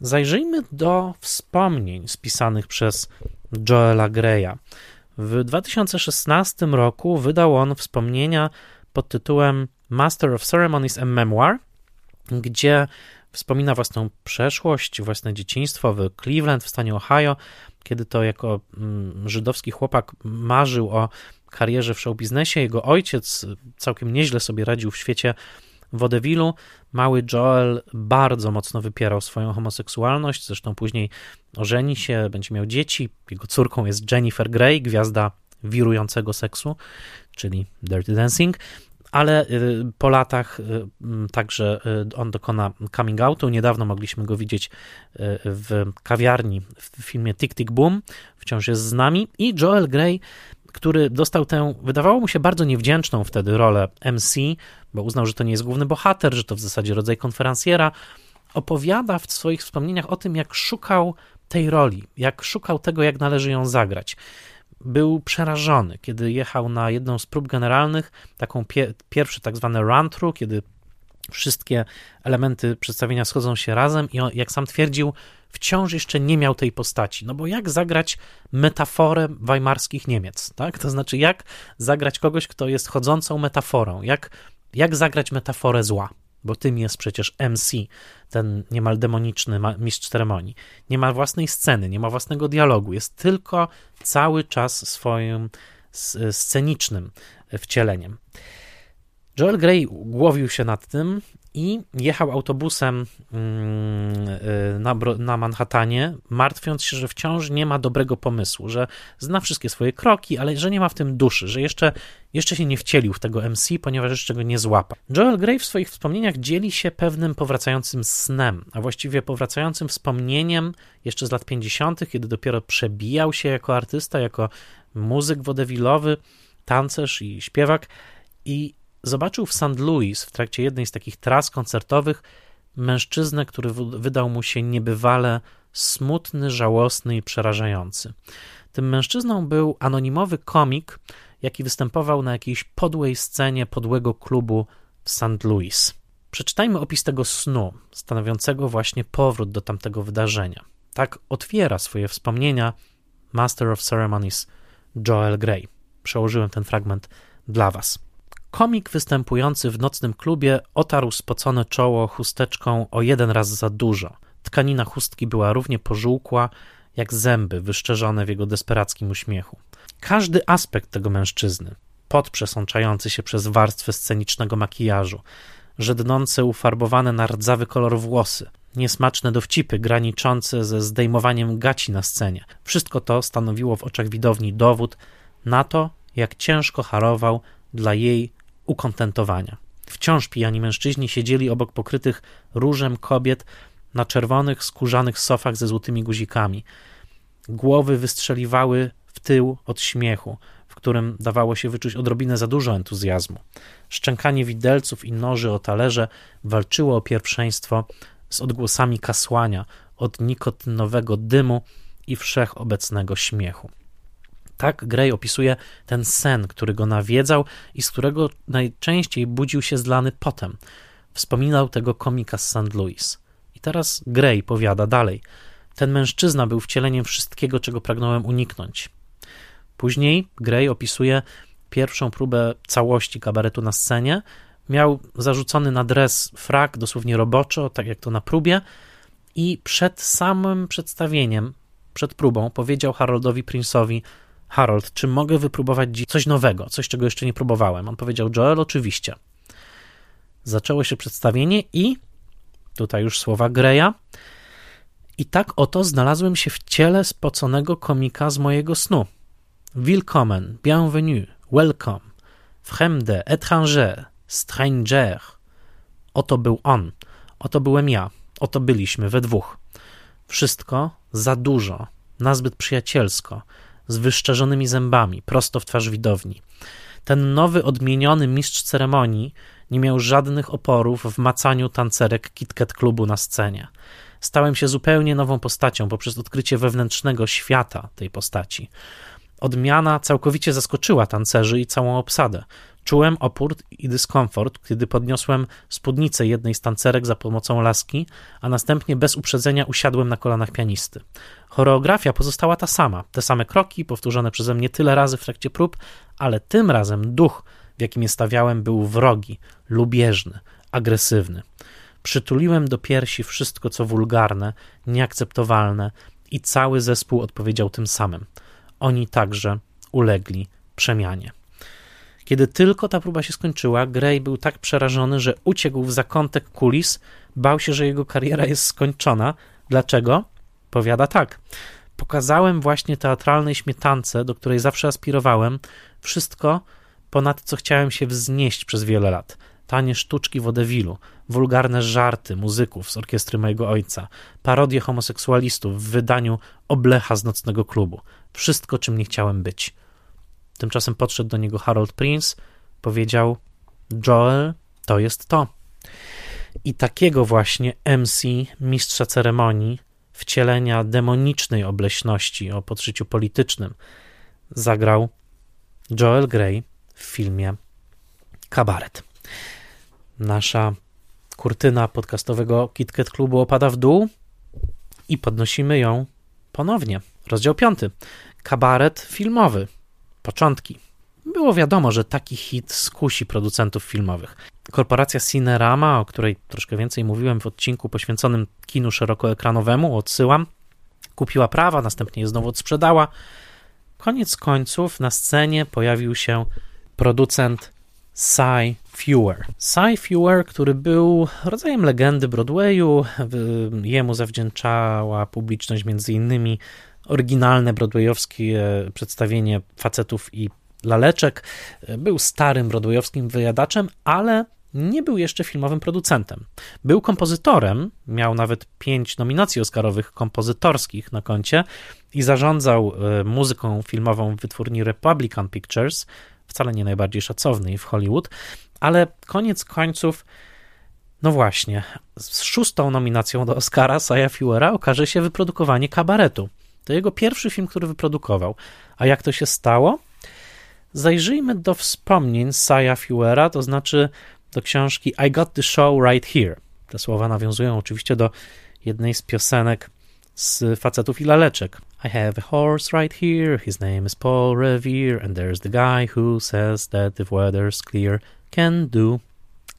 Zajrzyjmy do wspomnień spisanych przez Joela Greya. W 2016 roku wydał on wspomnienia pod tytułem Master of Ceremonies and Memoir, gdzie wspomina własną przeszłość, własne dzieciństwo w Cleveland w stanie Ohio, kiedy to jako mm, żydowski chłopak marzył o karierze w showbiznesie. Jego ojciec całkiem nieźle sobie radził w świecie wodewilu. Mały Joel bardzo mocno wypierał swoją homoseksualność, zresztą później ożeni się, będzie miał dzieci. Jego córką jest Jennifer Grey, gwiazda wirującego seksu, czyli Dirty Dancing ale y, po latach y, także y, on dokona coming outu. Niedawno mogliśmy go widzieć w kawiarni w filmie Tick Tick Boom, wciąż jest z nami. I Joel Grey który dostał tę, wydawało mu się bardzo niewdzięczną wtedy rolę MC, bo uznał, że to nie jest główny bohater, że to w zasadzie rodzaj konferencjera, opowiada w swoich wspomnieniach o tym, jak szukał tej roli, jak szukał tego, jak należy ją zagrać był przerażony, kiedy jechał na jedną z prób generalnych, taką pie, pierwszy tak zwany run-through, kiedy wszystkie elementy przedstawienia schodzą się razem i on, jak sam twierdził, wciąż jeszcze nie miał tej postaci. No bo jak zagrać metaforę weimarskich Niemiec, tak? To znaczy, jak zagrać kogoś, kto jest chodzącą metaforą, jak, jak zagrać metaforę zła bo tym jest przecież MC, ten niemal demoniczny mistrz ceremonii. Nie ma własnej sceny, nie ma własnego dialogu, jest tylko cały czas swoim scenicznym wcieleniem. Joel Grey głowił się nad tym i jechał autobusem mm, na, na Manhattanie, martwiąc się, że wciąż nie ma dobrego pomysłu, że zna wszystkie swoje kroki, ale że nie ma w tym duszy, że jeszcze, jeszcze się nie wcielił w tego MC, ponieważ jeszcze go nie złapał. Joel Grey w swoich wspomnieniach dzieli się pewnym powracającym snem, a właściwie powracającym wspomnieniem jeszcze z lat 50., kiedy dopiero przebijał się jako artysta, jako muzyk wodewilowy, tancerz i śpiewak i zobaczył w St. Louis w trakcie jednej z takich tras koncertowych mężczyznę, który wydał mu się niebywale smutny, żałosny i przerażający. Tym mężczyzną był anonimowy komik, jaki występował na jakiejś podłej scenie podłego klubu w St. Louis. Przeczytajmy opis tego snu, stanowiącego właśnie powrót do tamtego wydarzenia. Tak otwiera swoje wspomnienia Master of Ceremonies Joel Grey. Przełożyłem ten fragment dla Was. Komik występujący w nocnym klubie otarł spocone czoło chusteczką o jeden raz za dużo. Tkanina chustki była równie pożółkła, jak zęby wyszczerzone w jego desperackim uśmiechu. Każdy aspekt tego mężczyzny, pot przesączający się przez warstwę scenicznego makijażu, żednące ufarbowane na rdzawy kolor włosy, niesmaczne dowcipy graniczące ze zdejmowaniem gaci na scenie. Wszystko to stanowiło w oczach widowni dowód na to, jak ciężko harował dla jej ukontentowania. Wciąż pijani mężczyźni siedzieli obok pokrytych różem kobiet na czerwonych, skórzanych sofach ze złotymi guzikami. Głowy wystrzeliwały tył od śmiechu. w którym dawało się wyczuć odrobinę za dużo entuzjazmu. Szczękanie widelców i noży o talerze walczyło o pierwszeństwo z odgłosami kasłania od nikotynowego dymu i wszechobecnego śmiechu. Tak Gray opisuje ten sen, który go nawiedzał i z którego najczęściej budził się zlany potem. Wspominał tego komika z St. Louis. I teraz Gray powiada dalej. Ten mężczyzna był wcieleniem wszystkiego, czego pragnąłem uniknąć. Później Gray opisuje pierwszą próbę całości kabaretu na scenie. Miał zarzucony na dres frak, dosłownie roboczo, tak jak to na próbie, i przed samym przedstawieniem, przed próbą, powiedział Haroldowi Prince'owi: Harold, czy mogę wypróbować dziś coś nowego, coś, czego jeszcze nie próbowałem? On powiedział: Joel, oczywiście. Zaczęło się przedstawienie i tutaj już słowa Greya. I tak oto znalazłem się w ciele spoconego komika z mojego snu. Willkommen, bienvenue, welcome, fremde, étranger, stranger. Oto był on, oto byłem ja, oto byliśmy we dwóch. Wszystko za dużo, nazbyt przyjacielsko, z wyszczerzonymi zębami, prosto w twarz widowni. Ten nowy, odmieniony mistrz ceremonii nie miał żadnych oporów w macaniu tancerek KitKat klubu na scenie. Stałem się zupełnie nową postacią poprzez odkrycie wewnętrznego świata tej postaci. Odmiana całkowicie zaskoczyła tancerzy i całą obsadę. Czułem opór i dyskomfort, kiedy podniosłem spódnicę jednej z tancerek za pomocą laski, a następnie bez uprzedzenia usiadłem na kolanach pianisty. Choreografia pozostała ta sama, te same kroki, powtórzone przeze mnie tyle razy w trakcie prób, ale tym razem duch, w jakim je stawiałem, był wrogi, lubieżny, agresywny. Przytuliłem do piersi wszystko, co wulgarne, nieakceptowalne, i cały zespół odpowiedział tym samym. Oni także ulegli przemianie. Kiedy tylko ta próba się skończyła, Gray był tak przerażony, że uciekł w zakątek kulis, bał się, że jego kariera jest skończona. Dlaczego? Powiada tak. Pokazałem właśnie teatralnej śmietance, do której zawsze aspirowałem, wszystko, ponad co chciałem się wznieść przez wiele lat. Tanie sztuczki wodewilu, wulgarne żarty muzyków z orkiestry mojego ojca, parodie homoseksualistów w wydaniu Oblecha z nocnego klubu. Wszystko, czym nie chciałem być. Tymczasem podszedł do niego Harold Prince, powiedział: Joel, to jest to. I takiego właśnie MC, mistrza ceremonii, wcielenia demonicznej obleśności o podszyciu politycznym, zagrał Joel Grey w filmie Kabaret. Nasza kurtyna podcastowego KitKat Klubu opada w dół i podnosimy ją ponownie. Rozdział piąty. Kabaret filmowy. Początki. Było wiadomo, że taki hit skusi producentów filmowych. Korporacja Cinerama, o której troszkę więcej mówiłem w odcinku poświęconym kinu szerokoekranowemu, odsyłam, kupiła prawa, następnie je znowu odsprzedała. Koniec końców na scenie pojawił się producent Cy Fewer. Cy Fewer, który był rodzajem legendy Broadwayu, jemu zawdzięczała publiczność między innymi oryginalne broadwayowskie przedstawienie facetów i laleczek. Był starym broadwayowskim wyjadaczem, ale nie był jeszcze filmowym producentem. Był kompozytorem, miał nawet pięć nominacji oscarowych kompozytorskich na koncie i zarządzał e, muzyką filmową w wytwórni Republican Pictures, wcale nie najbardziej szacownej w Hollywood, ale koniec końców, no właśnie, z szóstą nominacją do Oscara Saya Fewera okaże się wyprodukowanie kabaretu. To jego pierwszy film, który wyprodukował. A jak to się stało? Zajrzyjmy do wspomnień Saya Fewera, to znaczy do książki I Got the Show Right Here. Te słowa nawiązują oczywiście do jednej z piosenek z facetów i laleczek. I have a horse right here, his name is Paul Revere, and there's the guy who says that if weather's clear, can do,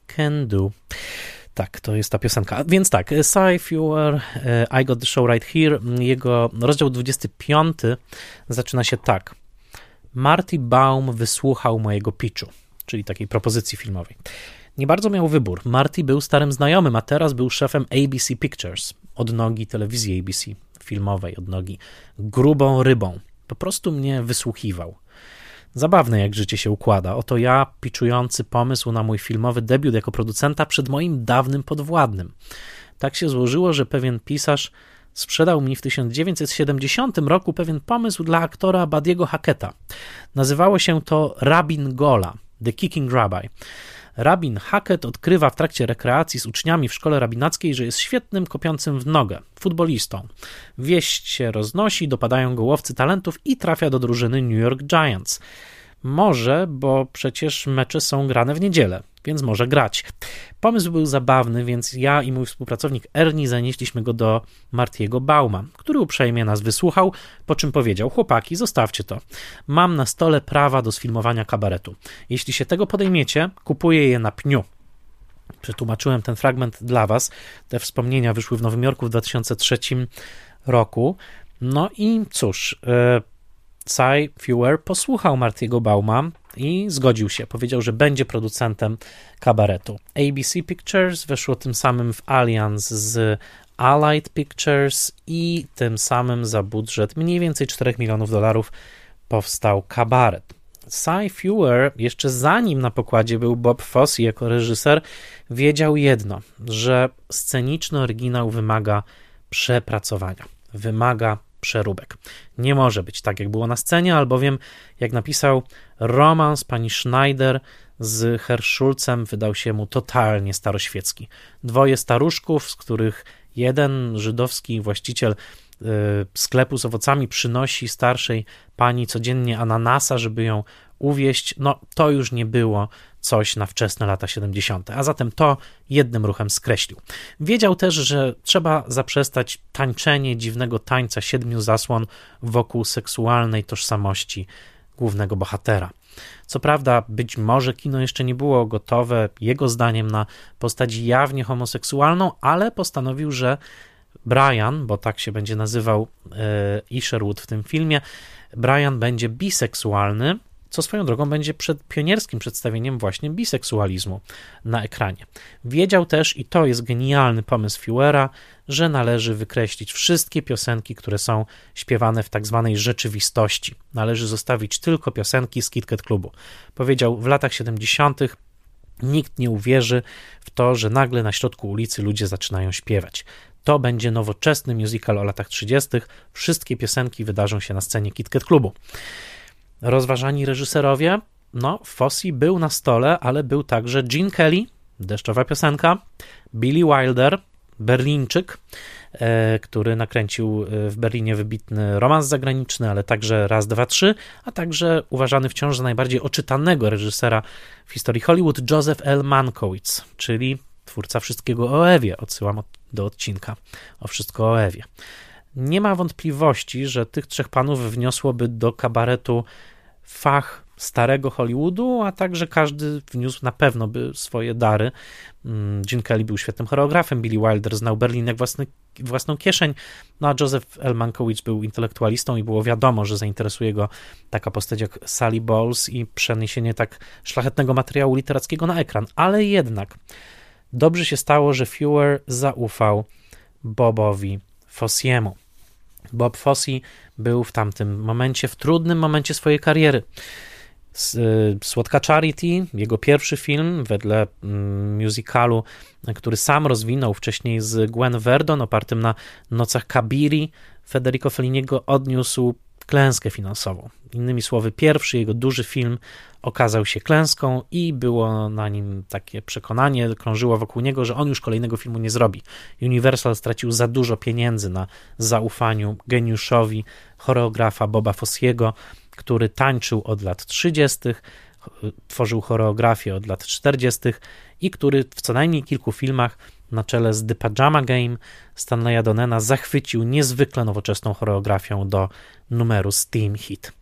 can do. Tak, to jest ta piosenka. Więc tak, Cy Fewer, e, I Got the Show Right Here, jego rozdział 25 zaczyna się tak. Marty Baum wysłuchał mojego pitchu, czyli takiej propozycji filmowej. Nie bardzo miał wybór. Marty był starym znajomym, a teraz był szefem ABC Pictures, odnogi telewizji ABC filmowej, odnogi grubą rybą. Po prostu mnie wysłuchiwał. Zabawne, jak życie się układa. Oto ja, piczujący pomysł na mój filmowy debiut jako producenta przed moim dawnym podwładnym. Tak się złożyło, że pewien pisarz sprzedał mi w 1970 roku pewien pomysł dla aktora Badiego Hacketa. Nazywało się to Rabin Gola, The Kicking Rabbi. Rabin Hackett odkrywa w trakcie rekreacji z uczniami w szkole rabinackiej, że jest świetnym kopiącym w nogę, futbolistą. Wieść się roznosi, dopadają go łowcy talentów i trafia do drużyny New York Giants. Może, bo przecież mecze są grane w niedzielę, więc może grać. Pomysł był zabawny, więc ja i mój współpracownik Ernie zanieśliśmy go do Martiego Bauma, który uprzejmie nas wysłuchał, po czym powiedział: Chłopaki, zostawcie to. Mam na stole prawa do sfilmowania kabaretu. Jeśli się tego podejmiecie, kupuję je na pniu. Przetłumaczyłem ten fragment dla Was. Te wspomnienia wyszły w Nowym Jorku w 2003 roku. No i cóż. Cy Fewer posłuchał Martiego Bauma i zgodził się. Powiedział, że będzie producentem kabaretu. ABC Pictures weszło tym samym w Alliance z Allied Pictures i tym samym za budżet mniej więcej 4 milionów dolarów powstał kabaret. Cy Fewer, jeszcze zanim na pokładzie był Bob Fosse jako reżyser, wiedział jedno, że sceniczny oryginał wymaga przepracowania, wymaga przeróbek. Nie może być tak, jak było na scenie, albowiem, jak napisał, romans pani Schneider z Herschulcem wydał się mu totalnie staroświecki. Dwoje staruszków, z których jeden żydowski właściciel y, sklepu z owocami przynosi starszej pani codziennie ananasa, żeby ją uwieść, no to już nie było coś na wczesne lata 70., a zatem to jednym ruchem skreślił. Wiedział też, że trzeba zaprzestać tańczenie dziwnego tańca siedmiu zasłon wokół seksualnej tożsamości głównego bohatera. Co prawda, być może kino jeszcze nie było gotowe, jego zdaniem, na postać jawnie homoseksualną, ale postanowił, że Brian, bo tak się będzie nazywał e, Isherwood w tym filmie, Brian będzie biseksualny, co swoją drogą będzie przed pionierskim przedstawieniem właśnie biseksualizmu na ekranie. Wiedział też, i to jest genialny pomysł Fewera, że należy wykreślić wszystkie piosenki, które są śpiewane w tak zwanej rzeczywistości. Należy zostawić tylko piosenki z KitKat Klubu. Powiedział w latach 70. Nikt nie uwierzy w to, że nagle na środku ulicy ludzie zaczynają śpiewać. To będzie nowoczesny musical o latach 30. Wszystkie piosenki wydarzą się na scenie KitKat Klubu rozważani reżyserowie, no, Fosse był na stole, ale był także Gene Kelly, deszczowa piosenka, Billy Wilder, Berlińczyk, e, który nakręcił e, w Berlinie wybitny romans zagraniczny, ale także raz, dwa, trzy, a także uważany wciąż za najbardziej oczytanego reżysera w historii Hollywood, Joseph L. Mankiewicz, czyli twórca wszystkiego o Ewie. Odsyłam do odcinka o wszystko o Ewie. Nie ma wątpliwości, że tych trzech panów wniosłoby do kabaretu fach starego Hollywoodu, a także każdy wniósł na pewno by swoje dary. Mm, Gene Kelly był świetnym choreografem, Billy Wilder znał Berlin jak własny, własną kieszeń, no a Joseph L. Mankiewicz był intelektualistą i było wiadomo, że zainteresuje go taka postać jak Sally Bowles i przeniesienie tak szlachetnego materiału literackiego na ekran. Ale jednak dobrze się stało, że Fewer zaufał Bobowi Fossiemu. Bob Fosse był w tamtym momencie, w trudnym momencie swojej kariery. Y, Słodka Charity, jego pierwszy film wedle mm, musicalu, który sam rozwinął wcześniej z Gwen Verdon, opartym na Nocach Kabiri, Federico Felliniego odniósł klęskę finansową. Innymi słowy, pierwszy jego duży film okazał się klęską i było na nim takie przekonanie, krążyło wokół niego, że on już kolejnego filmu nie zrobi. Universal stracił za dużo pieniędzy na zaufaniu geniuszowi choreografa Boba Fossiego, który tańczył od lat 30., tworzył choreografię od lat 40. i który w co najmniej kilku filmach na czele z The Pajama Game Stanleya Donena zachwycił niezwykle nowoczesną choreografią do numeru Steam Hit.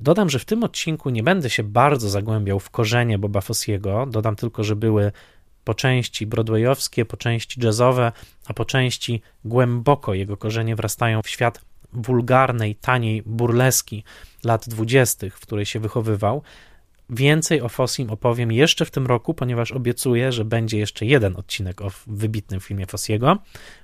Dodam, że w tym odcinku nie będę się bardzo zagłębiał w korzenie Boba Fossiego, dodam tylko, że były po części broadwayowskie, po części jazzowe, a po części głęboko jego korzenie wrastają w świat wulgarnej, taniej burleski lat dwudziestych, w której się wychowywał, Więcej o Fossim opowiem jeszcze w tym roku, ponieważ obiecuję, że będzie jeszcze jeden odcinek o wybitnym filmie Fossiego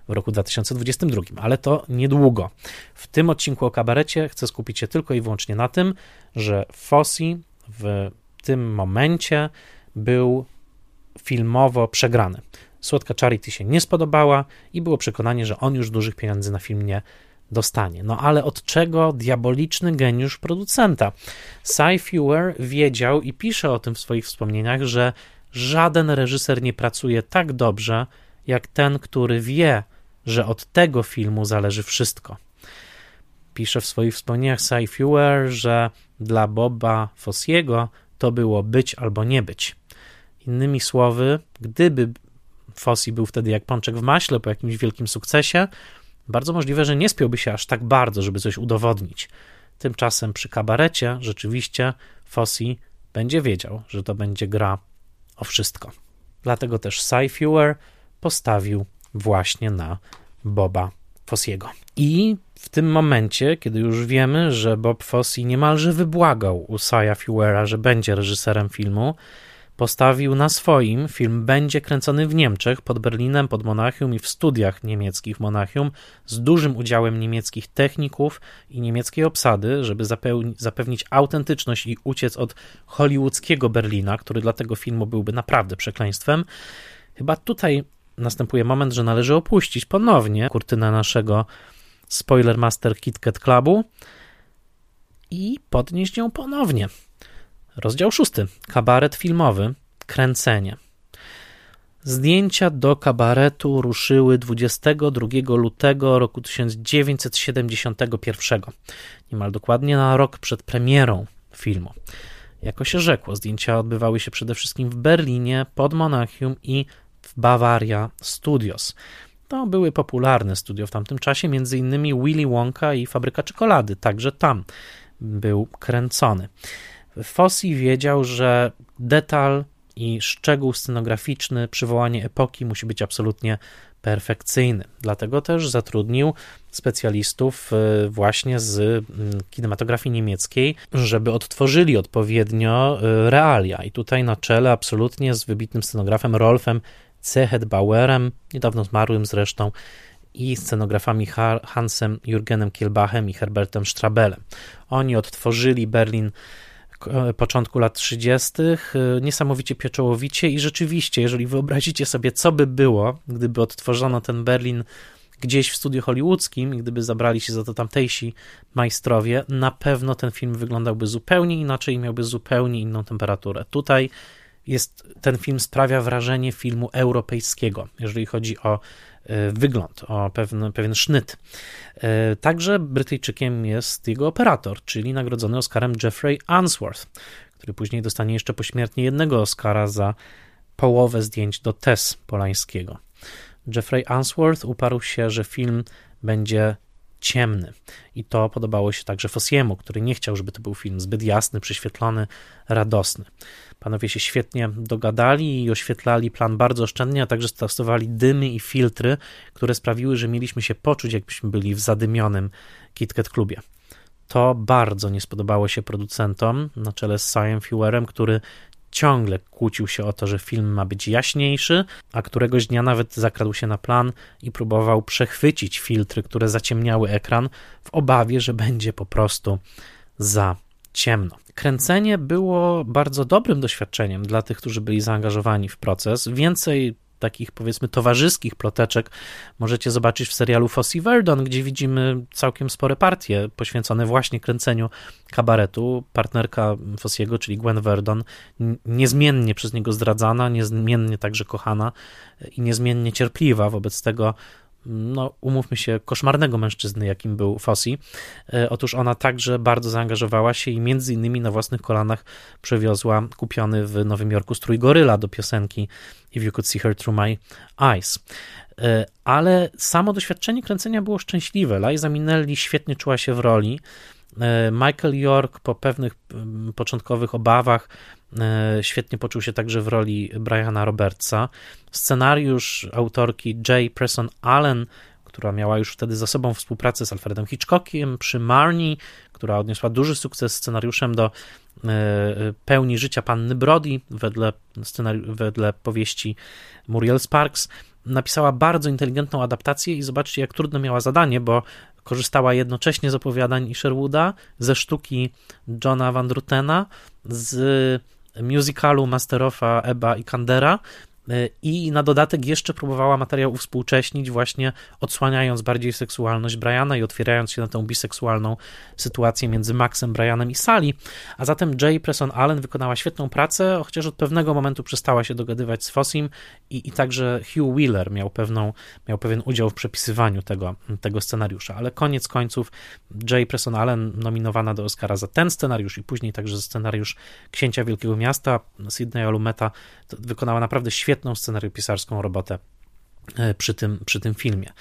w roku 2022, ale to niedługo. W tym odcinku o kabarecie chcę skupić się tylko i wyłącznie na tym, że Fossi w tym momencie był filmowo przegrany. Słodka Charity się nie spodobała i było przekonanie, że on już dużych pieniędzy na film nie dostanie. No ale od czego diaboliczny geniusz producenta? Cy Fewer wiedział i pisze o tym w swoich wspomnieniach, że żaden reżyser nie pracuje tak dobrze, jak ten, który wie, że od tego filmu zależy wszystko. Pisze w swoich wspomnieniach Cy Fewer, że dla Boba Fossiego to było być albo nie być. Innymi słowy, gdyby Fossi był wtedy jak pączek w maśle po jakimś wielkim sukcesie, bardzo możliwe, że nie spiąłby się aż tak bardzo, żeby coś udowodnić. Tymczasem przy kabarecie rzeczywiście Fossi będzie wiedział, że to będzie gra o wszystko. Dlatego też Cy Fewer postawił właśnie na Boba Fossiego. I w tym momencie, kiedy już wiemy, że Bob Fosse niemalże wybłagał u Saya Fewera, że będzie reżyserem filmu, postawił na swoim. Film będzie kręcony w Niemczech, pod Berlinem, pod Monachium i w studiach niemieckich w Monachium, z dużym udziałem niemieckich techników i niemieckiej obsady, żeby zapewnić autentyczność i uciec od hollywoodzkiego Berlina, który dla tego filmu byłby naprawdę przekleństwem. Chyba tutaj następuje moment, że należy opuścić ponownie kurtynę naszego Spoilermaster KitKat Clubu i podnieść ją ponownie. Rozdział szósty. Kabaret filmowy. Kręcenie. Zdjęcia do kabaretu ruszyły 22 lutego roku 1971, niemal dokładnie na rok przed premierą filmu. Jako się rzekło, zdjęcia odbywały się przede wszystkim w Berlinie, pod Monachium i w Bavaria Studios. To były popularne studio w tamtym czasie, innymi Willy Wonka i Fabryka Czekolady, także tam był kręcony. Fossi wiedział, że detal i szczegół scenograficzny, przywołanie epoki musi być absolutnie perfekcyjny. Dlatego też zatrudnił specjalistów e, właśnie z mm, kinematografii niemieckiej, żeby odtworzyli odpowiednio e, realia. I tutaj na czele absolutnie z wybitnym scenografem Rolfem Cehet Bauerem, niedawno zmarłym zresztą, i scenografami Hansem Jürgenem Kielbachem i Herbertem Strabelem. Oni odtworzyli Berlin początku lat 30. E, niesamowicie pieczołowicie i rzeczywiście, jeżeli wyobrazicie sobie, co by było, gdyby odtworzono ten Berlin gdzieś w studiu hollywoodzkim i gdyby zabrali się za to tamtejsi majstrowie, na pewno ten film wyglądałby zupełnie inaczej i miałby zupełnie inną temperaturę. Tutaj jest, ten film sprawia wrażenie filmu europejskiego, jeżeli chodzi o e, wygląd, o pewien, pewien sznyt. E, także Brytyjczykiem jest jego operator, czyli nagrodzony Oscarem Jeffrey Answorth, który później dostanie jeszcze pośmiertnie jednego Oscara za połowę zdjęć do Tess Polańskiego. Jeffrey Answorth uparł się, że film będzie ciemny. I to podobało się także Fossiemu, który nie chciał, żeby to był film zbyt jasny, przyświetlony, radosny. Panowie się świetnie dogadali i oświetlali plan bardzo oszczędnie, a także stosowali dymy i filtry, które sprawiły, że mieliśmy się poczuć, jakbyśmy byli w zadymionym KitKat klubie. To bardzo nie spodobało się producentom na czele z Sion Fewerem, który ciągle kłócił się o to, że film ma być jaśniejszy, a któregoś dnia nawet zakradł się na plan i próbował przechwycić filtry, które zaciemniały ekran, w obawie, że będzie po prostu za ciemno. Kręcenie było bardzo dobrym doświadczeniem dla tych, którzy byli zaangażowani w proces. Więcej takich powiedzmy towarzyskich ploteczek możecie zobaczyć w serialu Fossey Verdon, gdzie widzimy całkiem spore partie poświęcone właśnie kręceniu kabaretu. Partnerka Fossiego, czyli Gwen Verdon, niezmiennie przez niego zdradzana, niezmiennie także kochana i niezmiennie cierpliwa wobec tego, no, umówmy się, koszmarnego mężczyzny, jakim był Fossi. E, otóż ona także bardzo zaangażowała się i między innymi na własnych kolanach przewiozła kupiony w Nowym Jorku strój goryla do piosenki If You Could See Her Through My Eyes. E, ale samo doświadczenie kręcenia było szczęśliwe. Liza Minnelli świetnie czuła się w roli. E, Michael York po pewnych początkowych obawach E, świetnie poczuł się także w roli Briana Robertsa. Scenariusz autorki J. Presson Allen, która miała już wtedy za sobą współpracę z Alfredem Hitchcockiem przy Marnie, która odniosła duży sukces scenariuszem do e, pełni życia panny Brody wedle, wedle powieści Muriel Sparks. Napisała bardzo inteligentną adaptację i zobaczcie, jak trudne miała zadanie, bo korzystała jednocześnie z opowiadań Sherwooda, ze sztuki Johna Van Drutena, z musicalu Masterofa Eba i Kandera, i na dodatek jeszcze próbowała materiał uwspółcześnić, właśnie odsłaniając bardziej seksualność Briana i otwierając się na tą biseksualną sytuację między Maxem, Brianem i Sally. A zatem Jay Presson Allen wykonała świetną pracę, chociaż od pewnego momentu przestała się dogadywać z Fossim i, i także Hugh Wheeler miał, pewną, miał pewien udział w przepisywaniu tego, tego scenariusza. Ale koniec końców Jay Presson Allen nominowana do Oscara za ten scenariusz i później także za scenariusz Księcia Wielkiego Miasta Sydneya Lumeta wykonała naprawdę świetną scenariopisarską robotę e, przy tym, przy tym filmie.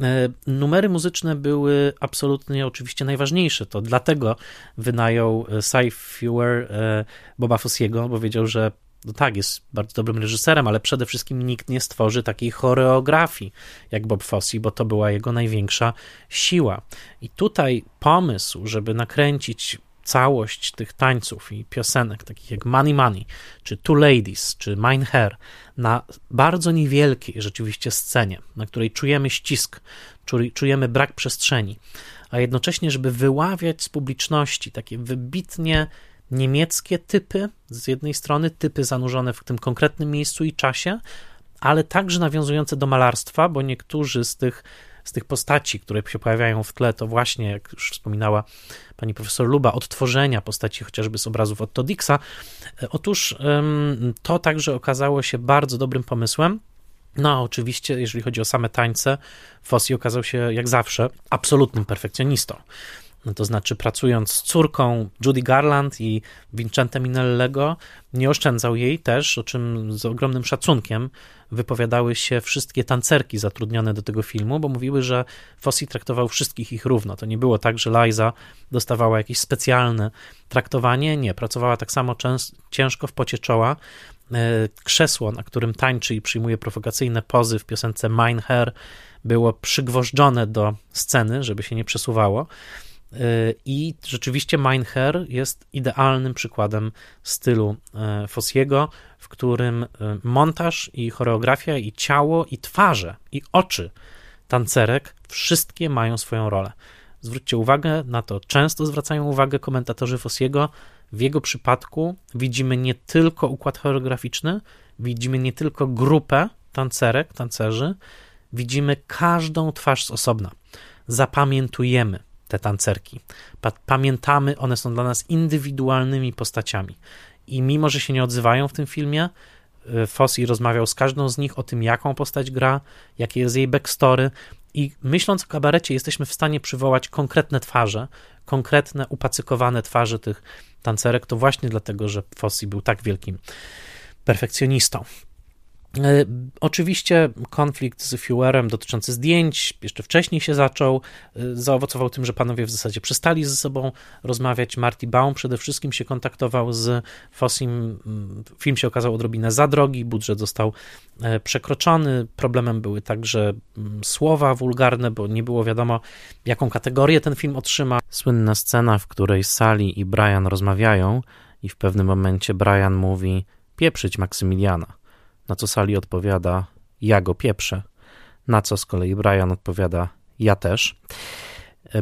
E, numery muzyczne były absolutnie oczywiście najważniejsze. To dlatego wynajął Cy Fewer Boba Fossiego, bo wiedział, że no tak, jest bardzo dobrym reżyserem, ale przede wszystkim nikt nie stworzy takiej choreografii jak Bob Fosse, bo to była jego największa siła. I tutaj pomysł, żeby nakręcić całość tych tańców i piosenek, takich jak Money Money, czy Two Ladies, czy Mine Hair, na bardzo niewielkiej rzeczywiście scenie, na której czujemy ścisk, czujemy brak przestrzeni, a jednocześnie, żeby wyławiać z publiczności takie wybitnie niemieckie typy, z jednej strony typy zanurzone w tym konkretnym miejscu i czasie, ale także nawiązujące do malarstwa, bo niektórzy z tych, z tych postaci, które się pojawiają w tle, to właśnie, jak już wspominała pani profesor Luba, odtworzenia postaci chociażby z obrazów Otto Dixa. Otóż to także okazało się bardzo dobrym pomysłem. No, oczywiście, jeżeli chodzi o same tańce, Fossi okazał się, jak zawsze, absolutnym perfekcjonistą. No to znaczy pracując z córką Judy Garland i Vincentem Minellego, nie oszczędzał jej też, o czym z ogromnym szacunkiem wypowiadały się wszystkie tancerki zatrudnione do tego filmu, bo mówiły, że Fossi traktował wszystkich ich równo. To nie było tak, że Liza dostawała jakieś specjalne traktowanie, nie, pracowała tak samo ciężko w pocie czoła. E, krzesło, na którym tańczy i przyjmuje prowokacyjne pozy w piosence Mine Hair było przygwożdżone do sceny, żeby się nie przesuwało. I rzeczywiście Meinher jest idealnym przykładem stylu e, Fossiego, w którym e, montaż i choreografia, i ciało, i twarze, i oczy tancerek wszystkie mają swoją rolę. Zwróćcie uwagę na to, często zwracają uwagę komentatorzy Fossiego. W jego przypadku widzimy nie tylko układ choreograficzny, widzimy nie tylko grupę tancerek, tancerzy, widzimy każdą twarz z osobna. Zapamiętujemy te tancerki. Pamiętamy, one są dla nas indywidualnymi postaciami. I mimo, że się nie odzywają w tym filmie, y, Fossi rozmawiał z każdą z nich o tym, jaką postać gra, jakie jest jej backstory. I myśląc o kabarecie, jesteśmy w stanie przywołać konkretne twarze, konkretne, upacykowane twarze tych tancerek. To właśnie dlatego, że Fossi był tak wielkim perfekcjonistą. E, oczywiście konflikt z Fuerem dotyczący zdjęć jeszcze wcześniej się zaczął. E, zaowocował tym, że panowie w zasadzie przestali ze sobą rozmawiać. Marty Baum przede wszystkim się kontaktował z Fossim. Mm, film się okazał odrobinę za drogi, budżet został e, przekroczony. Problemem były także mm, słowa wulgarne, bo nie było wiadomo, jaką kategorię ten film otrzyma. Słynna scena, w której Sally i Brian rozmawiają, i w pewnym momencie Brian mówi: Pieprzyć Maksymiliana na co Sally odpowiada, ja go pieprzę, na co z kolei Brian odpowiada, ja też.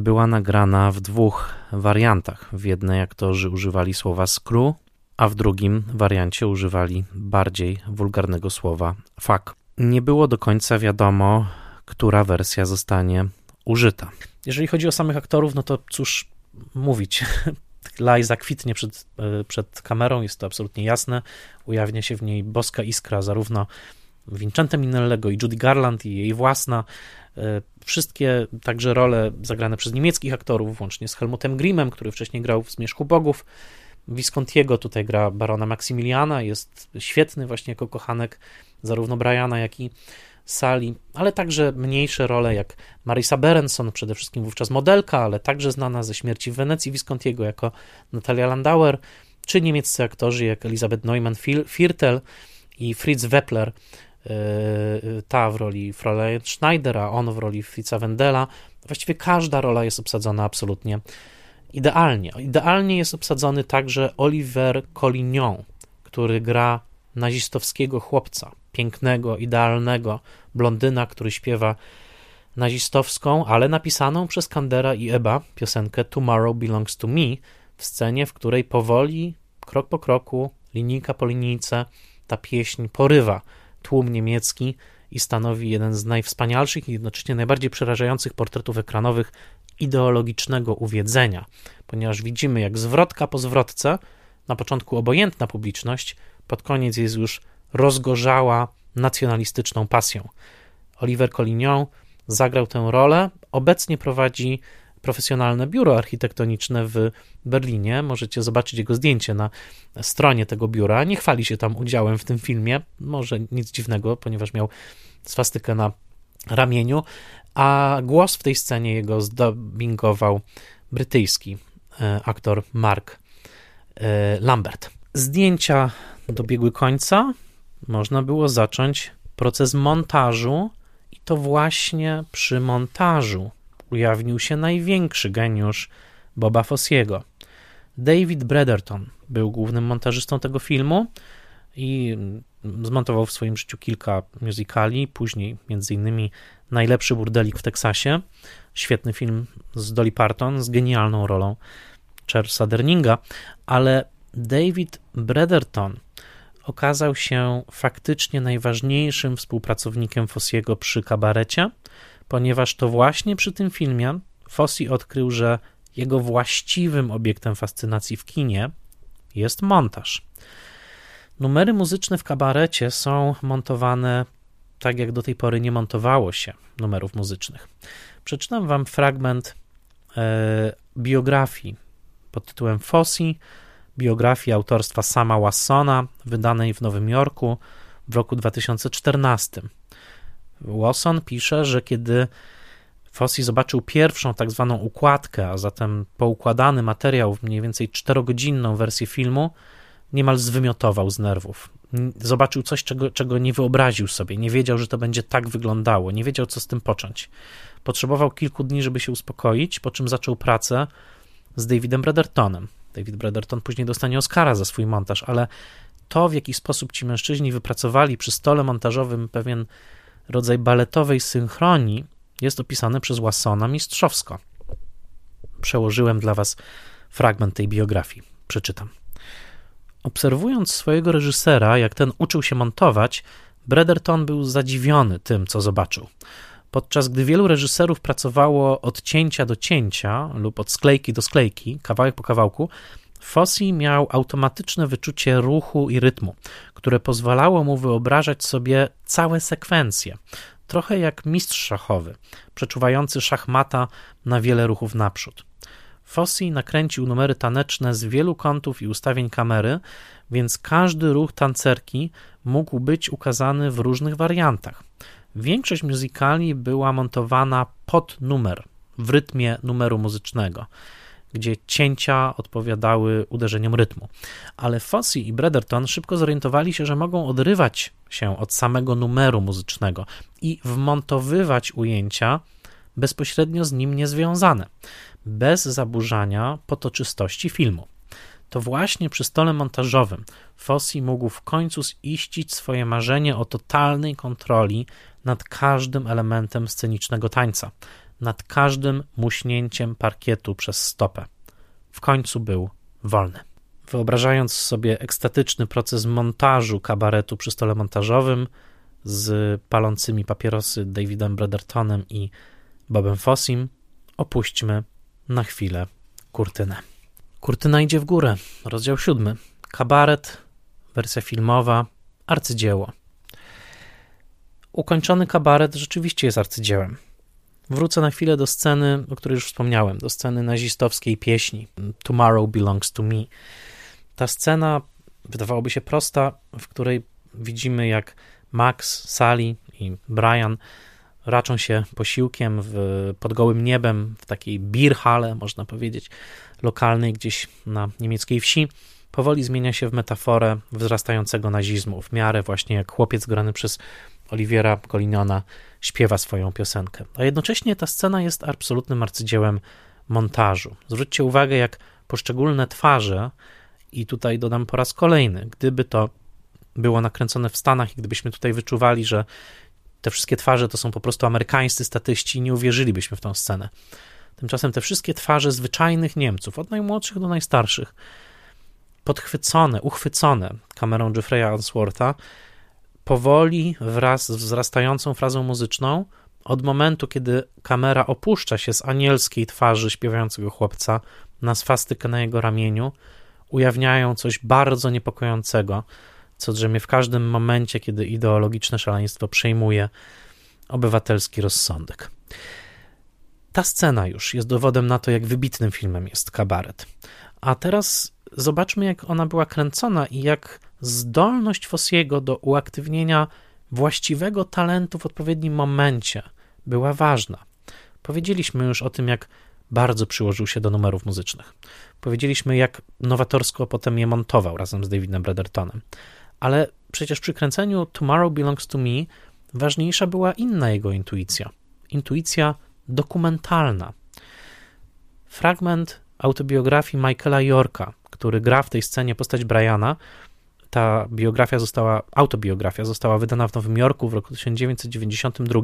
Była nagrana w dwóch wariantach. W jednej aktorzy używali słowa screw, a w drugim wariancie używali bardziej wulgarnego słowa fuck. Nie było do końca wiadomo, która wersja zostanie użyta. Jeżeli chodzi o samych aktorów, no to cóż mówić. Liza kwitnie przed, e, przed kamerą, jest to absolutnie jasne. Ujawnia się w niej boska iskra zarówno Vincente Minellego i Judy Garland i jej własna. E, wszystkie także role zagrane przez niemieckich aktorów, włącznie z Helmutem Grimmem, który wcześniej grał w Zmierzchu Bogów. Viscontiego tutaj gra barona Maximiliana, jest świetny właśnie jako kochanek zarówno Briana, jak i sali, ale także mniejsze role jak Marisa Berenson, przede wszystkim wówczas modelka, ale także znana ze śmierci w Wenecji Viscontiego jako Natalia Landauer, czy niemieccy aktorzy jak Elisabeth Neumann-Viertel i Fritz Weppler, e, ta w roli Fräulein Schneidera, on w roli Fritza Wendela. Właściwie każda rola jest obsadzona absolutnie idealnie. Idealnie jest obsadzony także Oliver Collignon, który gra nazistowskiego chłopca, pięknego, idealnego blondyna, który śpiewa nazistowską, ale napisaną przez Kandera i Eba piosenkę Tomorrow Belongs to Me w scenie, w której powoli, krok po kroku, linijka po linijce, ta pieśń porywa tłum niemiecki i stanowi jeden z najwspanialszych i jednocześnie najbardziej przerażających portretów ekranowych ideologicznego uwiedzenia, ponieważ widzimy, jak zwrotka po zwrotce, na początku obojętna publiczność, pod koniec jest już rozgorzała nacjonalistyczną pasją. Oliver Collignon zagrał tę rolę, obecnie prowadzi profesjonalne biuro architektoniczne w Berlinie. Możecie zobaczyć jego zdjęcie na stronie tego biura. Nie chwali się tam udziałem w tym filmie, może nic dziwnego, ponieważ miał swastykę na ramieniu, a głos w tej scenie jego zdubbingował brytyjski e, aktor Mark e, Lambert. Zdjęcia dobiegły końca. Można było zacząć proces montażu, i to właśnie przy montażu ujawnił się największy geniusz Boba Fossiego. David Brederton był głównym montażystą tego filmu i zmontował w swoim życiu kilka musicali, później innymi Najlepszy burdelik w Teksasie, świetny film z Dolly Parton, z genialną rolą Charlesa Derninga, ale David Brederton okazał się faktycznie najważniejszym współpracownikiem Fossiego przy kabarecie, ponieważ to właśnie przy tym filmie Fossi odkrył, że jego właściwym obiektem fascynacji w kinie jest montaż. Numery muzyczne w kabarecie są montowane tak, jak do tej pory nie montowało się numerów muzycznych. Przeczytam wam fragment e, biografii pod tytułem Fossi, biografii autorstwa Sama Wassona, wydanej w Nowym Jorku w roku 2014. Wasson pisze, że kiedy Fossi zobaczył pierwszą tak zwaną układkę, a zatem poukładany materiał w mniej więcej czterogodzinną wersję filmu, niemal zwymiotował z nerwów. Zobaczył coś, czego, czego nie wyobraził sobie, nie wiedział, że to będzie tak wyglądało, nie wiedział, co z tym począć. Potrzebował kilku dni, żeby się uspokoić, po czym zaczął pracę z Davidem Bredertonem. David Brederton później dostanie Oscara za swój montaż, ale to, w jaki sposób ci mężczyźni wypracowali przy stole montażowym pewien rodzaj baletowej synchronii, jest opisane przez Wassona mistrzowsko. Przełożyłem dla Was fragment tej biografii. Przeczytam. Obserwując swojego reżysera, jak ten uczył się montować, Brederton był zadziwiony tym, co zobaczył. Podczas gdy wielu reżyserów pracowało od cięcia do cięcia lub od sklejki do sklejki, kawałek po kawałku, Fossi miał automatyczne wyczucie ruchu i rytmu, które pozwalało mu wyobrażać sobie całe sekwencje, trochę jak mistrz szachowy, przeczuwający szachmata na wiele ruchów naprzód. Fossi nakręcił numery taneczne z wielu kątów i ustawień kamery, więc każdy ruch tancerki mógł być ukazany w różnych wariantach. Większość muzykali była montowana pod numer, w rytmie numeru muzycznego, gdzie cięcia odpowiadały uderzeniom rytmu. Ale Fossi i Brederton szybko zorientowali się, że mogą odrywać się od samego numeru muzycznego i wmontowywać ujęcia bezpośrednio z nim niezwiązane bez zaburzania potoczystości filmu. To właśnie przy stole montażowym Fossi mógł w końcu ziścić swoje marzenie o totalnej kontroli nad każdym elementem scenicznego tańca, nad każdym muśnięciem parkietu przez stopę. W końcu był wolny. Wyobrażając sobie ekstatyczny proces montażu kabaretu przy stole montażowym z palącymi papierosy Davidem Bredertonem i Bobem Fossim, opuśćmy na chwilę kurtynę. Kurtyna idzie w górę. Rozdział siódmy. Kabaret, wersja filmowa, arcydzieło. Ukończony kabaret rzeczywiście jest arcydziełem. Wrócę na chwilę do sceny, o której już wspomniałem, do sceny nazistowskiej pieśni Tomorrow Belongs to Me. Ta scena wydawałoby się prosta, w której widzimy jak Max, Sally i Brian raczą się posiłkiem w, pod gołym niebem, w takiej birhale, można powiedzieć, lokalnej gdzieś na niemieckiej wsi, powoli zmienia się w metaforę wzrastającego nazizmu, w miarę właśnie jak chłopiec grany przez Oliwiera Coliniona śpiewa swoją piosenkę. A jednocześnie ta scena jest absolutnym arcydziełem montażu. Zwróćcie uwagę, jak poszczególne twarze, i tutaj dodam po raz kolejny, gdyby to było nakręcone w Stanach i gdybyśmy tutaj wyczuwali, że te wszystkie twarze to są po prostu amerykańscy statyści, nie uwierzylibyśmy w tą scenę. Tymczasem te wszystkie twarze zwyczajnych Niemców, od najmłodszych do najstarszych, podchwycone, uchwycone kamerą Jeffrey'a Answortha, powoli, wraz z wzrastającą frazą muzyczną, od momentu, kiedy kamera opuszcza się z anielskiej twarzy śpiewającego chłopca na swastykę na jego ramieniu, ujawniają coś bardzo niepokojącego, co drzemie w każdym momencie, kiedy ideologiczne szaleństwo przejmuje obywatelski rozsądek. Ta scena już jest dowodem na to, jak wybitnym filmem jest kabaret. A teraz zobaczmy, jak ona była kręcona i jak zdolność Fossiego do uaktywnienia właściwego talentu w odpowiednim momencie była ważna. Powiedzieliśmy już o tym, jak bardzo przyłożył się do numerów muzycznych. Powiedzieliśmy, jak nowatorsko potem je montował razem z Davidem Brothertonem. Ale przecież przy kręceniu Tomorrow Belongs to Me ważniejsza była inna jego intuicja. Intuicja dokumentalna. Fragment autobiografii Michaela Yorka, który gra w tej scenie postać Briana, ta biografia została, autobiografia została wydana w Nowym Jorku w roku 1992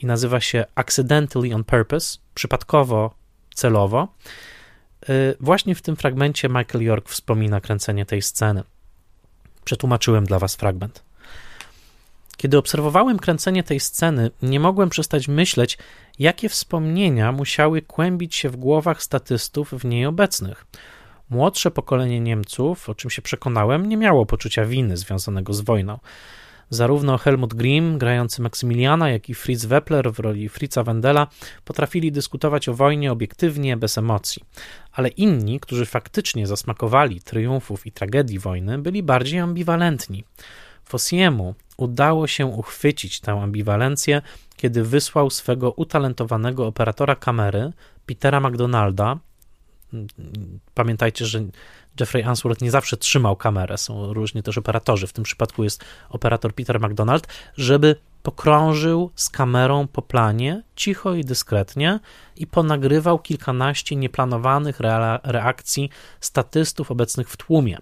i nazywa się Accidentally on Purpose, przypadkowo, celowo. Y, właśnie w tym fragmencie Michael York wspomina kręcenie tej sceny. Przetłumaczyłem dla Was fragment. Kiedy obserwowałem kręcenie tej sceny, nie mogłem przestać myśleć, jakie wspomnienia musiały kłębić się w głowach statystów w niej obecnych. Młodsze pokolenie Niemców, o czym się przekonałem, nie miało poczucia winy związanego z wojną. Zarówno Helmut Grimm, grający Maksymiliana, jak i Fritz Wepler w roli Fritza Wendela potrafili dyskutować o wojnie obiektywnie, bez emocji. Ale inni, którzy faktycznie zasmakowali triumfów i tragedii wojny, byli bardziej ambiwalentni. Fossiemu udało się uchwycić tę ambiwalencję, kiedy wysłał swego utalentowanego operatora kamery, Petera McDonalda. Pamiętajcie, że Jeffrey Answorth nie zawsze trzymał kamerę, są różni też operatorzy, w tym przypadku jest operator Peter McDonald, żeby pokrążył z kamerą po planie cicho i dyskretnie i ponagrywał kilkanaście nieplanowanych reakcji statystów obecnych w tłumie.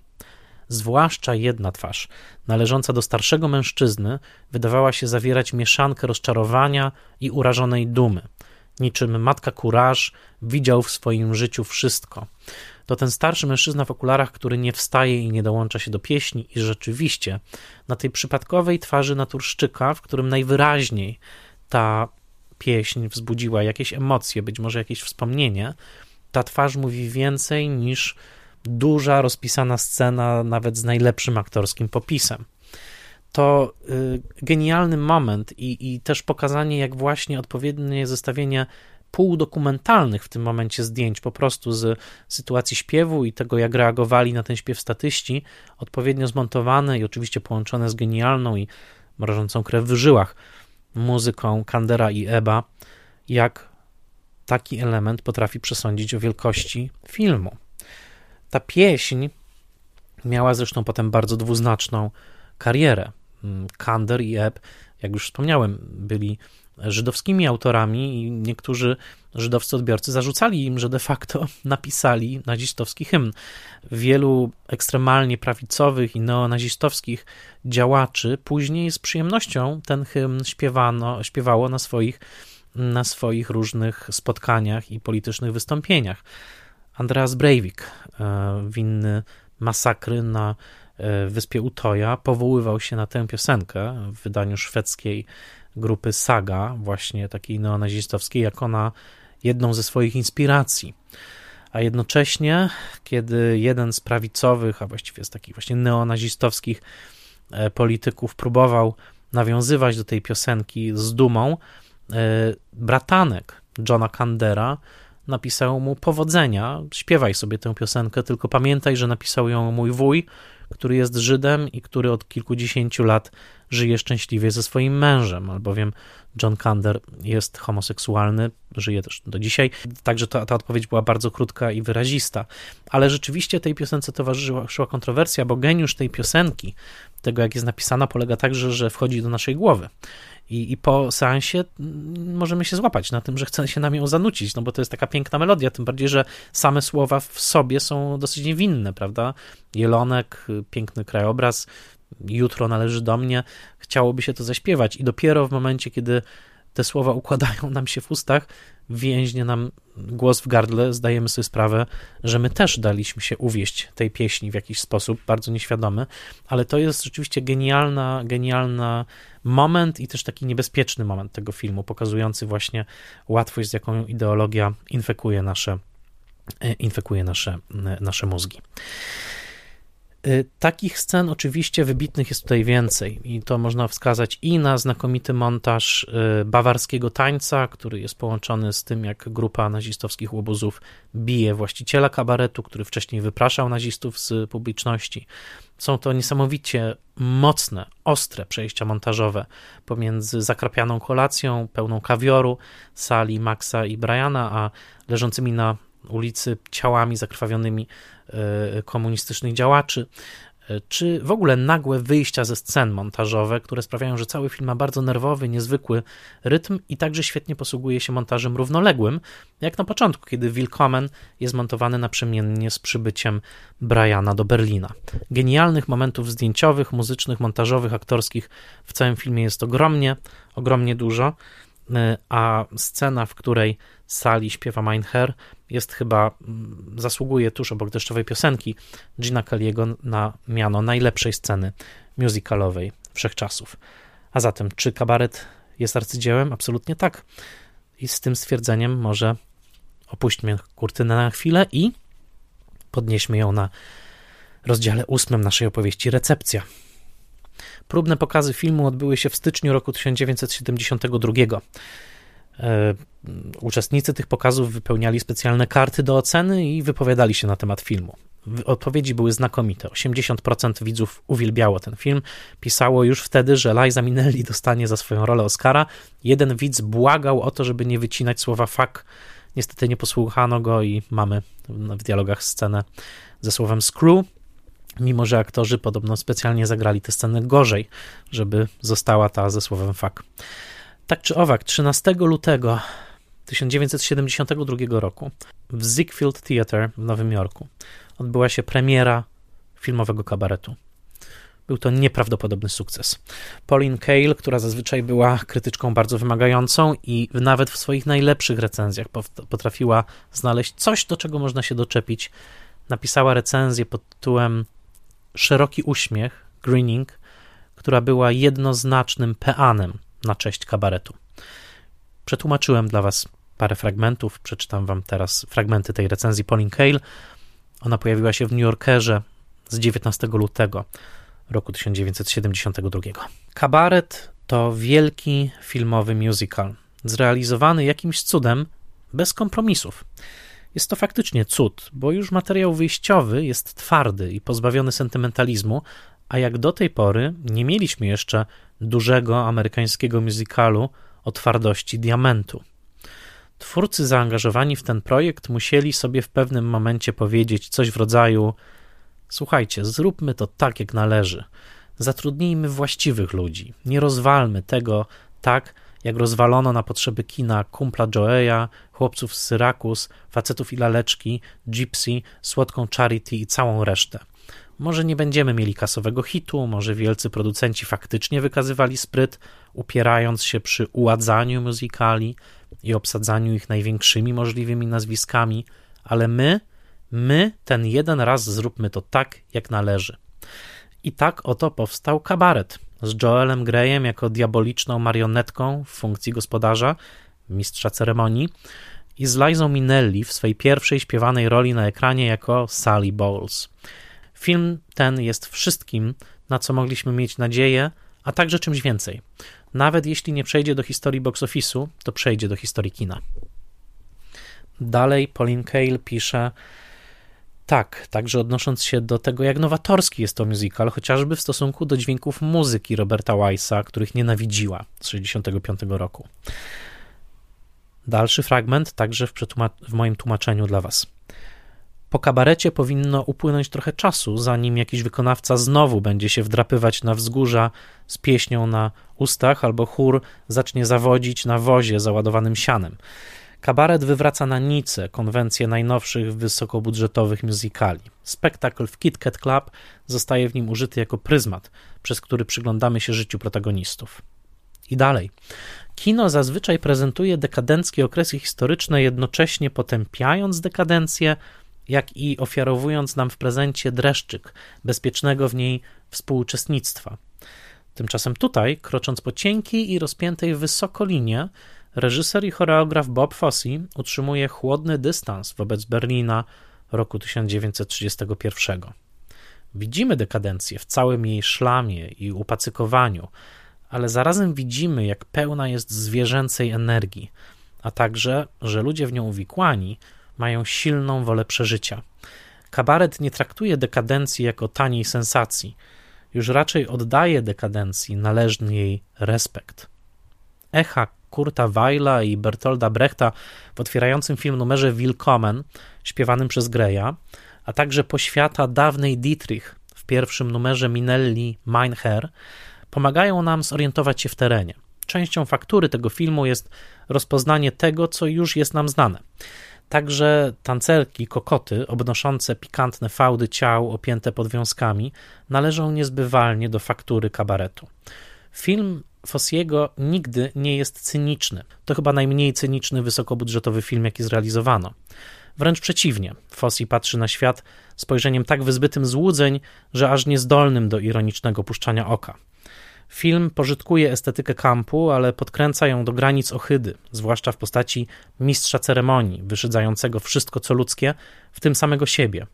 Zwłaszcza jedna twarz, należąca do starszego mężczyzny, wydawała się zawierać mieszankę rozczarowania i urażonej dumy. Niczym matka kuraż widział w swoim życiu wszystko. To ten starszy mężczyzna w okularach, który nie wstaje i nie dołącza się do pieśni, i rzeczywiście na tej przypadkowej twarzy naturszczyka, w którym najwyraźniej ta pieśń wzbudziła jakieś emocje, być może jakieś wspomnienie, ta twarz mówi więcej niż duża, rozpisana scena, nawet z najlepszym aktorskim popisem. To y, genialny moment i, i też pokazanie, jak właśnie odpowiednie zestawienie półdokumentalnych w tym momencie zdjęć, po prostu z sytuacji śpiewu i tego, jak reagowali na ten śpiew statyści, odpowiednio zmontowane i oczywiście połączone z genialną i mrożącą krew w żyłach muzyką Kandera i Eba, jak taki element potrafi przesądzić o wielkości filmu. Ta pieśń miała zresztą potem bardzo dwuznaczną karierę. Mm, Kander i Ebb, jak już wspomniałem, byli żydowskimi autorami i niektórzy żydowscy odbiorcy zarzucali im, że de facto *laughs* napisali nazistowski hymn. Wielu ekstremalnie prawicowych i neonazistowskich działaczy później z przyjemnością ten hymn śpiewano, śpiewało na swoich, na swoich różnych spotkaniach i politycznych wystąpieniach. Andreas Breivik, e, winny masakry na e, wyspie Utoja, powoływał się na tę piosenkę w wydaniu szwedzkiej grupy Saga, właśnie takiej neonazistowskiej, jako na jedną ze swoich inspiracji. A jednocześnie, kiedy jeden z prawicowych, a właściwie z takich właśnie neonazistowskich e, polityków próbował nawiązywać do tej piosenki z dumą, bratanek Johna Kandera napisał mu powodzenia, śpiewaj sobie tę piosenkę, tylko pamiętaj, że napisał ją mój wuj, który jest Żydem i który od kilkudziesięciu lat żyje szczęśliwie ze swoim mężem, albowiem John Kander jest homoseksualny, żyje też do dzisiaj. Także ta, ta odpowiedź była bardzo krótka i wyrazista. Ale rzeczywiście tej piosence towarzyszyła kontrowersja, bo geniusz tej piosenki, tego jak jest napisana, polega także, że wchodzi do naszej głowy. I, I po seansie możemy się złapać na tym, że chce się nam ją zanucić, no bo to jest taka piękna melodia, tym bardziej, że same słowa w sobie są dosyć niewinne, prawda? Jelonek, piękny krajobraz, jutro należy do mnie, chciałoby się to zaśpiewać i dopiero w momencie, kiedy te słowa układają nam się w ustach, więźnie nam głos w gardle, zdajemy sobie sprawę, że my też daliśmy się uwieść tej pieśni w jakiś sposób, bardzo nieświadomy, ale to jest rzeczywiście genialna, genialna moment i też taki niebezpieczny moment tego filmu, pokazujący właśnie łatwość, z jaką ideologia infekuje nasze, infekuje nasze, nasze mózgi. Y, takich scen oczywiście wybitnych jest tutaj więcej i to można wskazać i na znakomity montaż y, bawarskiego tańca, który jest połączony z tym, jak grupa nazistowskich łobuzów bije właściciela kabaretu, który wcześniej wypraszał nazistów z publiczności. Są to niesamowicie mocne, ostre przejścia montażowe pomiędzy zakrapianą kolacją, pełną kawioru sali Maxa i Briana, a leżącymi na ulicy ciałami zakrwawionymi komunistycznych działaczy, e, czy w ogóle nagłe wyjścia ze scen montażowe, które sprawiają, że cały film ma bardzo nerwowy, niezwykły rytm i także świetnie posługuje się montażem równoległym, jak na początku, kiedy Willkommen jest montowany naprzemiennie z przybyciem Briana do Berlina. Genialnych momentów zdjęciowych, muzycznych, montażowych, aktorskich w całym filmie jest ogromnie, ogromnie dużo, e, a scena, w której Sali śpiewa Mein Herr, jest chyba, mm, zasługuje tuż obok deszczowej piosenki Gina Kelly'ego na miano najlepszej sceny musicalowej wszechczasów. A zatem, czy kabaret jest arcydziełem? Absolutnie tak. I z tym stwierdzeniem może opuśćmy kurtynę na chwilę i podnieśmy ją na rozdziale ósmym naszej opowieści Recepcja. Próbne pokazy filmu odbyły się w styczniu roku 1972. E, uczestnicy tych pokazów wypełniali specjalne karty do oceny i wypowiadali się na temat filmu. Odpowiedzi były znakomite. 80% widzów uwielbiało ten film. Pisało już wtedy, że Liza Minnelli dostanie za swoją rolę Oscara. Jeden widz błagał o to, żeby nie wycinać słowa fuck. Niestety nie posłuchano go i mamy w dialogach scenę ze słowem screw, mimo że aktorzy podobno specjalnie zagrali tę scenę gorzej, żeby została ta ze słowem fuck. Tak czy owak, 13 lutego 1972 roku w Ziegfeld Theatre w Nowym Jorku odbyła się premiera filmowego kabaretu. Był to nieprawdopodobny sukces. Pauline Kael, która zazwyczaj była krytyczką bardzo wymagającą i nawet w swoich najlepszych recenzjach potrafiła znaleźć coś, do czego można się doczepić, napisała recenzję pod tytułem Szeroki uśmiech, grinning, która była jednoznacznym peanem na cześć kabaretu. Przetłumaczyłem dla Was parę fragmentów, przeczytam Wam teraz fragmenty tej recenzji Pauline Kael. Ona pojawiła się w New Yorkerze z 19 lutego roku 1972. Kabaret to wielki filmowy musical, zrealizowany jakimś cudem, bez kompromisów. Jest to faktycznie cud, bo już materiał wyjściowy jest twardy i pozbawiony sentymentalizmu, a jak do tej pory nie mieliśmy jeszcze dużego amerykańskiego musicalu o twardości diamentu. Twórcy zaangażowani w ten projekt musieli sobie w pewnym momencie powiedzieć coś w rodzaju: Słuchajcie, zróbmy to tak, jak należy. Zatrudnijmy właściwych ludzi. Nie rozwalmy tego tak, jak rozwalono na potrzeby kina kumpla Joeya, chłopców z Syrakus, facetów i laleczki, Gypsy, słodką Charity i całą resztę. Może nie będziemy mieli kasowego hitu, może wielcy producenci faktycznie wykazywali spryt, upierając się przy uładzaniu muzykali i obsadzaniu ich największymi możliwymi nazwiskami, ale my, my ten jeden raz zróbmy to tak, jak należy. I tak oto powstał kabaret z Joelem Greyem jako diaboliczną marionetką w funkcji gospodarza, mistrza ceremonii, i z Lizą Minelli w swej pierwszej śpiewanej roli na ekranie jako Sally Bowles. Film ten jest wszystkim, na co mogliśmy mieć nadzieję, a także czymś więcej. Nawet jeśli nie przejdzie do historii box office'u, to przejdzie do historii kina. Dalej Pauline Kael pisze tak, także odnosząc się do tego, jak nowatorski jest to musical, chociażby w stosunku do dźwięków muzyki Roberta Weissa, których nienawidziła z 1965 roku. Dalszy fragment, także w, w moim tłumaczeniu dla Was. Po kabarecie powinno upłynąć trochę czasu, zanim jakiś wykonawca znowu będzie się wdrapywać na wzgórza z pieśnią na ustach, albo chór zacznie zawodzić na wozie załadowanym sianem. Kabaret wywraca na nicę konwencję najnowszych wysokobudżetowych musicali. Spektakl w Kit Kat Club zostaje w nim użyty jako pryzmat, przez który przyglądamy się życiu protagonistów. I dalej. Kino zazwyczaj prezentuje dekadenckie okresy historyczne, jednocześnie potępiając dekadencję, jak i ofiarowując nam w prezencie dreszczyk bezpiecznego w niej współuczestnictwa. Tymczasem tutaj, krocząc po cienkiej i rozpiętej wysoko linie, reżyser i choreograf Bob Fosse utrzymuje chłodny dystans wobec Berlina roku 1931. Widzimy dekadencję w całym jej szlamie i upacykowaniu, ale zarazem widzimy, jak pełna jest zwierzęcej energii, a także, że ludzie w nią uwikłani mają silną wolę przeżycia. Kabaret nie traktuje dekadencji jako taniej sensacji, już raczej oddaje dekadencji należny jej respekt. Echa Kurta Weila i Bertolda Brechta w otwierającym film numerze Willkommen, śpiewanym przez Greya, a także poświata dawnej Dietrich w pierwszym numerze Minelli Mein Herr, pomagają nam zorientować się w terenie. Częścią faktury tego filmu jest rozpoznanie tego, co już jest nam znane. Także tancerki, kokoty, obnoszące pikantne fałdy ciał opięte podwiązkami, należą niezbywalnie do faktury kabaretu. Film Fossiego nigdy nie jest cyniczny. To chyba najmniej cyniczny wysokobudżetowy film, jaki zrealizowano. Wręcz przeciwnie, Fossi patrzy na świat spojrzeniem tak wyzbytym złudzeń, że aż niezdolnym do ironicznego puszczania oka. Film pożytkuje estetykę kampu, ale podkręca ją do granic ohydy, zwłaszcza w postaci mistrza ceremonii, wyszydzającego wszystko co ludzkie, w tym samego siebie.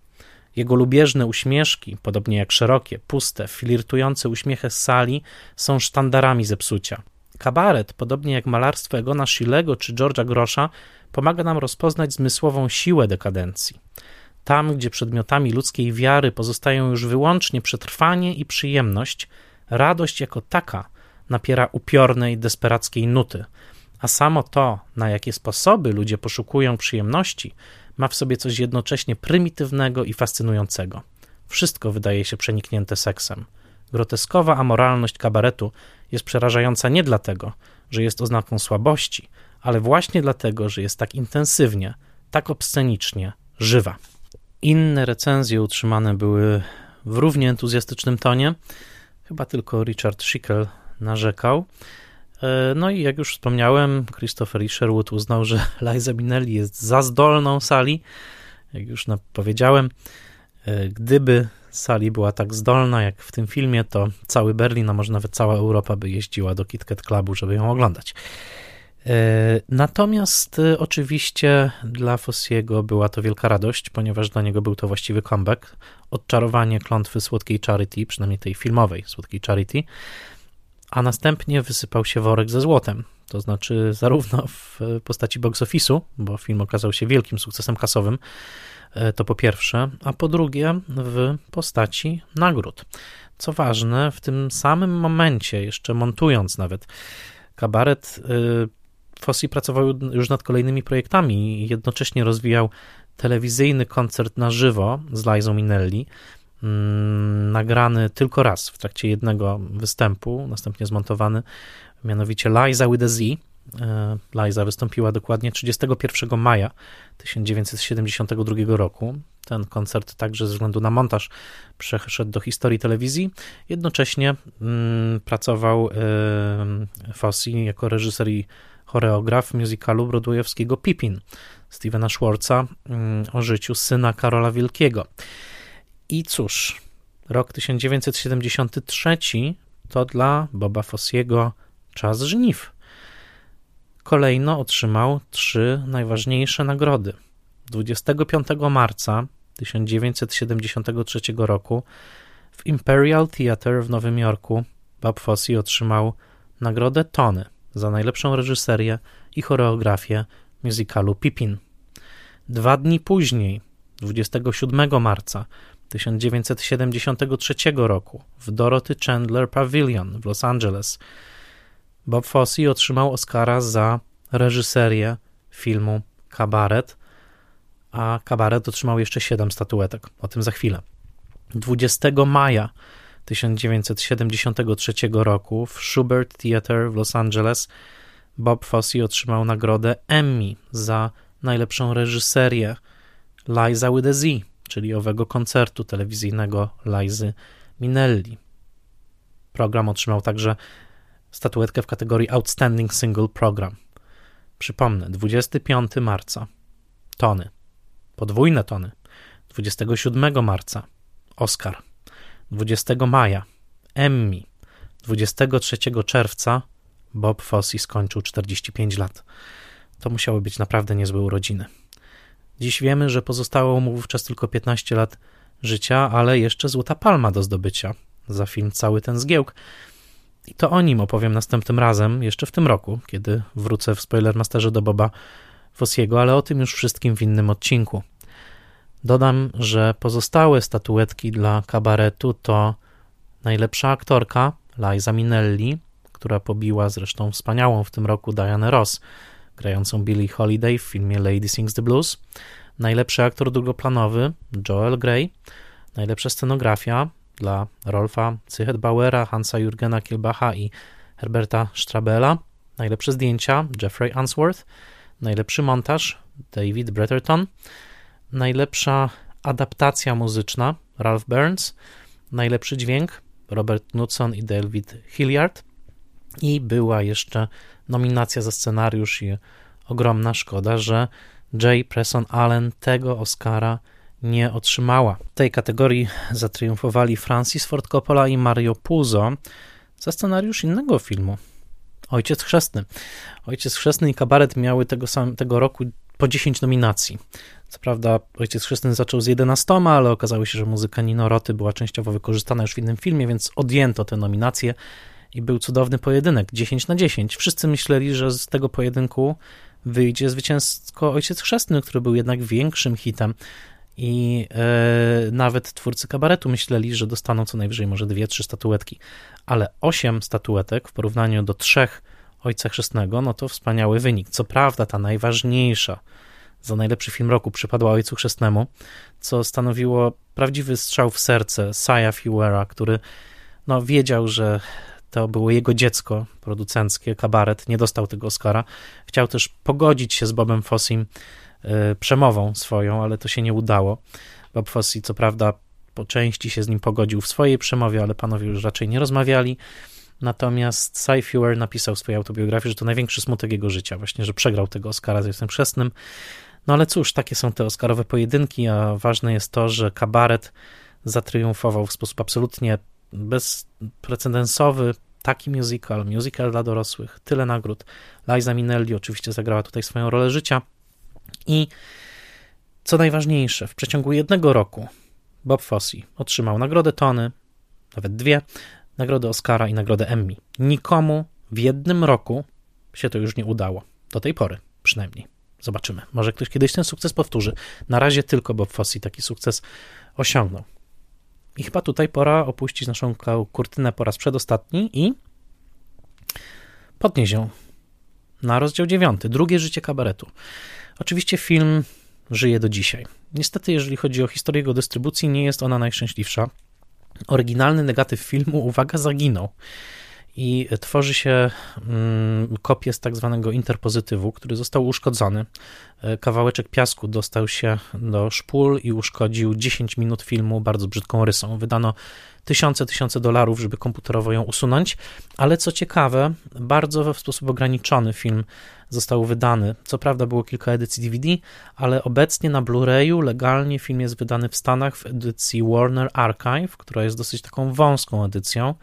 Jego lubieżne uśmieszki, podobnie jak szerokie, puste, flirtujące uśmiechy z sali, są sztandarami zepsucia. Kabaret, podobnie jak malarstwo Egona Schillego czy George'a Grosza, pomaga nam rozpoznać zmysłową siłę dekadencji. Tam, gdzie przedmiotami ludzkiej wiary pozostają już wyłącznie przetrwanie i przyjemność, radość jako taka napiera upiornej, desperackiej nuty, a samo to, na jakie sposoby ludzie poszukują przyjemności, ma w sobie coś jednocześnie prymitywnego i fascynującego. Wszystko wydaje się przeniknięte seksem. Groteskowa amoralność kabaretu jest przerażająca nie dlatego, że jest oznaką słabości, ale właśnie dlatego, że jest tak intensywnie, tak obscenicznie żywa. Inne recenzje utrzymane były w równie entuzjastycznym tonie. Chyba tylko Richard Schickel narzekał. E, no i jak już wspomniałem, Christopher E. Sherwood uznał, że *laughs* Liza Minnelli jest za zdolną Sali. Jak już powiedziałem, e, gdyby Sali była tak zdolna jak w tym filmie, to cały Berlin, a może nawet cała Europa by jeździła do KitKat Clubu, żeby ją oglądać. E, natomiast oczywiście dla Fossiego była to wielka radość, ponieważ dla niego był to właściwy comeback. Odczarowanie klątwy słodkiej Charity, przynajmniej tej filmowej słodkiej Charity, a następnie wysypał się worek ze złotem. To znaczy, zarówno w postaci box office'u, bo film okazał się wielkim sukcesem kasowym, e, to po pierwsze, a po drugie w postaci nagród. Co ważne, w tym samym momencie, jeszcze montując nawet kabaret, e, Fossi pracował już nad kolejnymi projektami i jednocześnie rozwijał telewizyjny koncert na żywo z Lizą Minelli, nagrany tylko raz w trakcie jednego występu, następnie zmontowany, mianowicie Liza with a Z. E, Liza wystąpiła dokładnie 31 maja 1972 roku. Ten koncert także ze względu na montaż przeszedł do historii telewizji. Jednocześnie mm, pracował y, Fossi jako reżyser i choreograf musicalu broadwayowskiego Pippin Stevena Schwartza y, o życiu syna Karola Wielkiego. I cóż, rok 1973 to dla Boba Fossiego czas żniw. Kolejno otrzymał trzy najważniejsze nagrody. 25 marca 1973 roku w Imperial Theatre w Nowym Jorku Bob Fosse otrzymał nagrodę Tony za najlepszą reżyserię i choreografię musicalu Pippin. Dwa dni później, 27 marca, 1973 roku w Dorothy Chandler Pavilion w Los Angeles. Bob Fosse otrzymał Oscara za reżyserię filmu Kabaret, a Kabaret otrzymał jeszcze 7 statuetek. O tym za chwilę. 20 maja 1973 roku w Schubert Theatre w Los Angeles Bob Fosse otrzymał nagrodę Emmy za najlepszą reżyserię Liza with a Z czyli owego koncertu telewizyjnego Lizy Minelli. Program otrzymał także statuetkę w kategorii Outstanding Single Program. Przypomnę, 25 marca Tony, podwójne Tony, 27 marca Oscar, 20 maja Emmy, 23 czerwca Bob Fosse skończył 45 lat. To musiały być naprawdę niezłe urodziny. Dziś wiemy, że pozostało mu wówczas tylko 15 lat życia, ale jeszcze Złota Palma do zdobycia za film Cały ten zgiełk. I to o nim opowiem następnym razem, jeszcze w tym roku, kiedy wrócę w Spoilermasterze do Boba Fossiego, ale o tym już wszystkim w innym odcinku. Dodam, że pozostałe statuetki dla kabaretu to najlepsza aktorka Liza Minnelli, która pobiła zresztą wspaniałą w tym roku Diana Ross, grającą Billie Holiday w filmie Lady Sings the Blues, najlepszy aktor drugoplanowy Joel Grey, najlepsza scenografia dla Rolfa Zychetbauera, Hansa Jurgena Kilbacha i Herberta Strabela, najlepsze zdjęcia Jeffrey Answorth, najlepszy montaż David Bretterton, najlepsza adaptacja muzyczna Ralph Burns, najlepszy dźwięk Robert Knudson i David Hilliard. I była jeszcze nominacja za scenariusz i ogromna szkoda, że Jay Presson Allen tego Oscara nie otrzymała. W tej kategorii zatriumfowali Francis Ford Coppola i Mario Puzo za scenariusz innego filmu. Ojciec Chrzestny. Ojciec Chrzestny i Kabaret miały tego, samego, tego roku po 10 nominacji. Co prawda Ojciec Chrzestny zaczął z 11, ale okazało się, że muzyka Nino Roty była częściowo wykorzystana już w innym filmie, więc odjęto te nominacje i był cudowny pojedynek, 10 na 10. Wszyscy myśleli, że z tego pojedynku wyjdzie zwycięsko Ojciec Chrzestny, który był jednak większym hitem i e, nawet twórcy kabaretu myśleli, że dostaną co najwyżej może dwie, trzy statuetki, ale osiem statuetek w porównaniu do trzech Ojca Chrzestnego, no to wspaniały wynik. Co prawda ta najważniejsza za najlepszy film roku przypadła Ojcu Chrzestnemu, co stanowiło prawdziwy strzał w serce Saya Fewera, który no, wiedział, że to było jego dziecko producenckie, kabaret, nie dostał tego Oscara. Chciał też pogodzić się z Bobem Fossim y, przemową swoją, ale to się nie udało. Bob Fosse, co prawda, po części się z nim pogodził w swojej przemowie, ale panowie już raczej nie rozmawiali. Natomiast Cy Fewer napisał w swojej autobiografii, że to największy smutek jego życia, właśnie, że przegrał tego Oscara z Jestem Chrzestnym. No ale cóż, takie są te Oscarowe pojedynki, a ważne jest to, że kabaret zatriumfował w sposób absolutnie bezprecedensowy, taki musical, musical dla dorosłych, tyle nagród. Liza Minnelli oczywiście zagrała tutaj swoją rolę życia i co najważniejsze, w przeciągu jednego roku Bob Fosse otrzymał nagrodę Tony, nawet dwie, nagrodę Oscara i nagrodę Emmy. Nikomu w jednym roku się to już nie udało. Do tej pory przynajmniej. Zobaczymy. Może ktoś kiedyś ten sukces powtórzy. Na razie tylko Bob Fosse taki sukces osiągnął. I chyba tutaj pora opuścić naszą kurtynę po raz przedostatni i podnieść ją na rozdział dziewiąty. Drugie życie kabaretu. Oczywiście film żyje do dzisiaj. Niestety, jeżeli chodzi o historię jego dystrybucji, nie jest ona najszczęśliwsza. Oryginalny negatyw filmu, uwaga, zaginął i tworzy się mm, kopię z tak zwanego interpozytywu, który został uszkodzony. E, kawałeczek piasku dostał się do szpul i uszkodził 10 minut filmu bardzo brzydką rysą. Wydano tysiące, tysiące dolarów, żeby komputerowo ją usunąć, ale co ciekawe, bardzo w sposób ograniczony film został wydany. Co prawda było kilka edycji DVD, ale obecnie na Blu-rayu legalnie film jest wydany w Stanach w edycji Warner Archive, która jest dosyć taką wąską edycją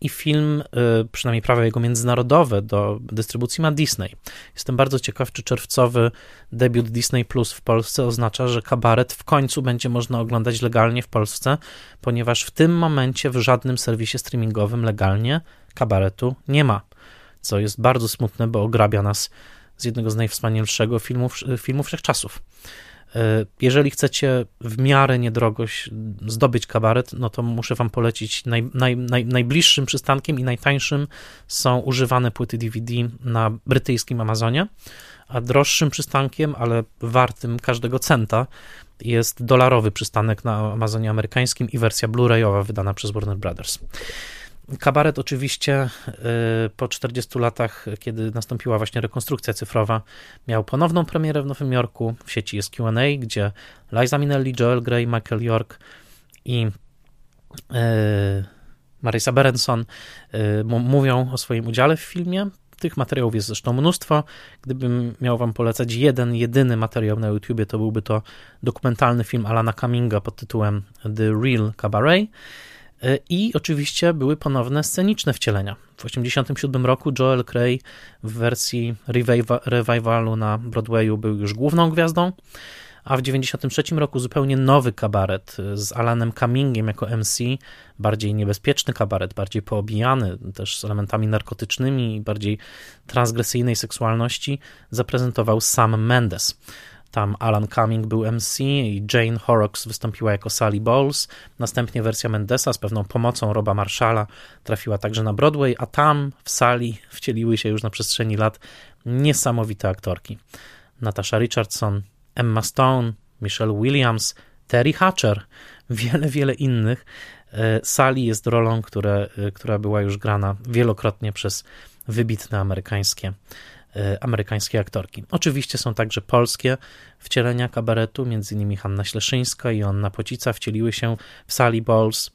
i film, y, przynajmniej prawo jego międzynarodowe do dystrybucji ma Disney. Jestem bardzo ciekaw, czy czerwcowy debiut Disney Plus w Polsce oznacza, że kabaret w końcu będzie można oglądać legalnie w Polsce, ponieważ w tym momencie w żadnym serwisie streamingowym legalnie kabaretu nie ma, co jest bardzo smutne, bo ograbia nas z jednego z najwspanialszego filmów, filmów wszechczasów. E, jeżeli chcecie w miarę niedrogo zdobyć kabaret, no to muszę Wam polecić naj, naj, naj, najbliższym przystankiem i najtańszym są używane płyty DVD na brytyjskim Amazonie, a droższym przystankiem, ale wartym każdego centa jest dolarowy przystanek na Amazonie amerykańskim i wersja Blu-rayowa wydana przez Warner Brothers. Kabaret oczywiście y, po 40 latach, kiedy nastąpiła właśnie rekonstrukcja cyfrowa, miał ponowną premierę w Nowym Jorku. W sieci jest Q&A, gdzie Liza Minnelli, Joel Grey, Michael York i y, Marisa Berenson mówią o swoim udziale w filmie. Tych materiałów jest zresztą mnóstwo. Gdybym miał wam polecać jeden, jedyny materiał na YouTubie, to byłby to dokumentalny film Alana Cumminga pod tytułem The Real Cabaret. E, I oczywiście były ponowne sceniczne wcielenia. W 1987 roku Joel Grey w wersji revivalu na Broadwayu był już główną gwiazdą, a w 1993 roku zupełnie nowy kabaret z Alanem Cummingiem jako MC, bardziej niebezpieczny kabaret, bardziej poobijany, też z elementami narkotycznymi, bardziej transgresyjnej seksualności, zaprezentował Sam Mendes. Tam Alan Cumming był MC i Jane Horrocks wystąpiła jako Sally Bowles. Następnie wersja Mendesa z pewną pomocą Roba Marshalla trafiła także na Broadway, a tam w sali wcieliły się już na przestrzeni lat niesamowite aktorki. Natasha Richardson, Emma Stone, Michelle Williams, Terry Hatcher, wiele, wiele innych. E, Sally jest rolą, które, e, która była już grana wielokrotnie przez wybitne amerykańskie E, amerykańskie aktorki. Oczywiście są także polskie wcielenia kabaretu, innymi Hanna Śleszyńska i Anna Pocica wcieliły się w Sally Balls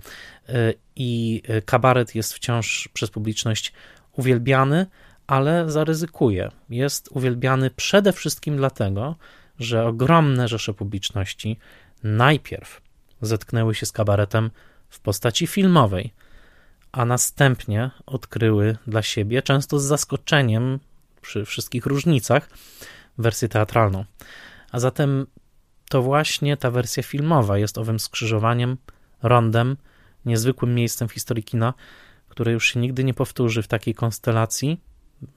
e, i e, kabaret jest wciąż przez publiczność uwielbiany, ale zaryzykuje. Jest uwielbiany przede wszystkim dlatego, że ogromne rzesze publiczności najpierw zetknęły się z kabaretem w postaci filmowej, a następnie odkryły dla siebie, często z zaskoczeniem, przy wszystkich różnicach, wersję teatralną. A zatem to właśnie ta wersja filmowa jest owym skrzyżowaniem, rondem, niezwykłym miejscem w historii kina, które już się nigdy nie powtórzy w takiej konstelacji.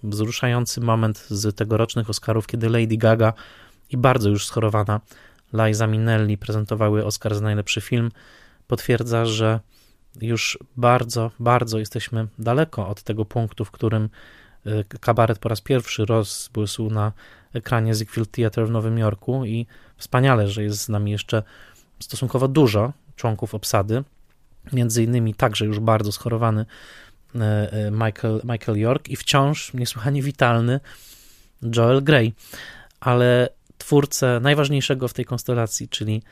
Wzruszający moment z tegorocznych Oscarów, kiedy Lady Gaga i bardzo już schorowana Liza Minnelli prezentowały Oscar za najlepszy film, potwierdza, że już bardzo, bardzo jesteśmy daleko od tego punktu, w którym kabaret po raz pierwszy rozbłysł na ekranie Ziegfeld Theatre w Nowym Jorku i wspaniale, że jest z nami jeszcze stosunkowo dużo członków obsady, między innymi także już bardzo schorowany e, e, Michael, Michael York i wciąż niesłychanie witalny Joel Grey, ale twórcę najważniejszego w tej konstelacji, czyli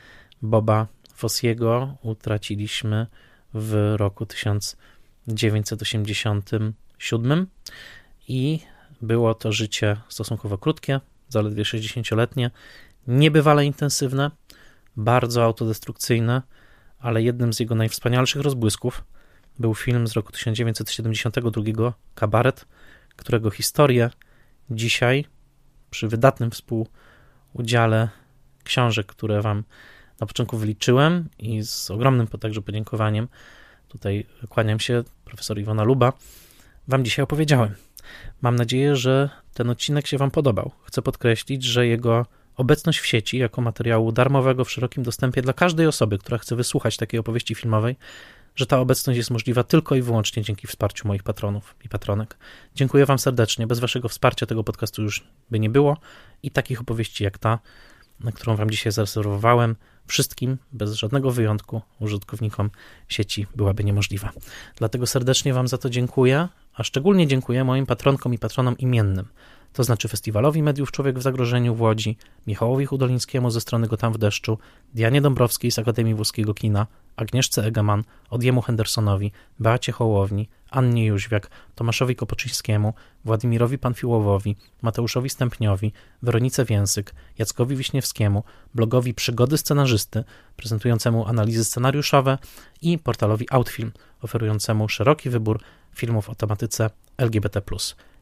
Boba Fossiego, utraciliśmy w roku 1987 i było to życie stosunkowo krótkie, zaledwie 60-letnie, niebywale intensywne, bardzo autodestrukcyjne, ale jednym z jego najwspanialszych rozbłysków był film z roku 1972 Kabaret, którego historię dzisiaj przy wydatnym współudziale książek, które wam na początku wyliczyłem i z ogromnym także podziękowaniem tutaj kłaniam się profesor Iwona Luba, wam dzisiaj opowiedziałem. Mam nadzieję, że ten odcinek się Wam podobał. Chcę podkreślić, że jego obecność w sieci jako materiału darmowego w szerokim dostępie dla każdej osoby, która chce wysłuchać takiej opowieści filmowej, że ta obecność jest możliwa tylko i wyłącznie dzięki wsparciu moich patronów i patronek. Dziękuję Wam serdecznie. Bez Waszego wsparcia tego podcastu już by nie było i takich opowieści jak ta, na którą Wam dzisiaj zarezerwowałem, wszystkim, bez żadnego wyjątku, użytkownikom sieci byłaby niemożliwa. Dlatego serdecznie Wam za to dziękuję a szczególnie dziękuję moim patronkom i patronom imiennym, to znaczy Festiwalowi Mediów Człowiek w Zagrożeniu w Łodzi, Michałowi Hudolińskiemu ze strony Go Tam w Deszczu, Dianie Dąbrowskiej z Akademii Włoskiego Kina, Agnieszce Egeman, Odjemu Hendersonowi, Beacie Hołowni, Annie Jóźwiak, Tomaszowi Kopoczyńskiemu, Władimirowi Panfiłowowi, Mateuszowi Stępniowi, Weronice Więsyk, Jackowi Wiśniewskiemu, blogowi Przygody Scenarzysty, prezentującemu analizy scenariuszowe i portalowi Outfilm, oferującemu szeroki wybór filmów o tematyce LGBT+.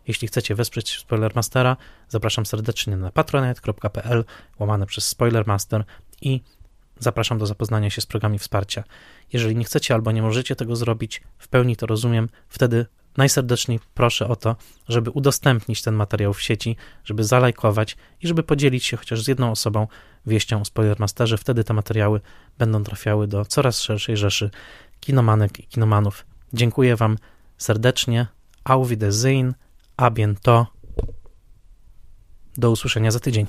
Jeśli chcecie wesprzeć Spoilermastera, zapraszam serdecznie na patronite.pl łamane przez Spoilermaster i zapraszam do zapoznania się z programami wsparcia. Jeżeli nie chcecie albo nie możecie tego zrobić, w pełni to rozumiem, wtedy najserdeczniej proszę o to, żeby udostępnić ten materiał w sieci, żeby zalajkować i żeby podzielić się chociaż z jedną osobą wieścią o Spoilermasterze. Wtedy te materiały będą trafiały do coraz szerszej rzeszy kinomanek i kinomanów. Dziękuję Wam serdecznie. Auf Wiedersehen, a bientôt. Do usłyszenia za tydzień.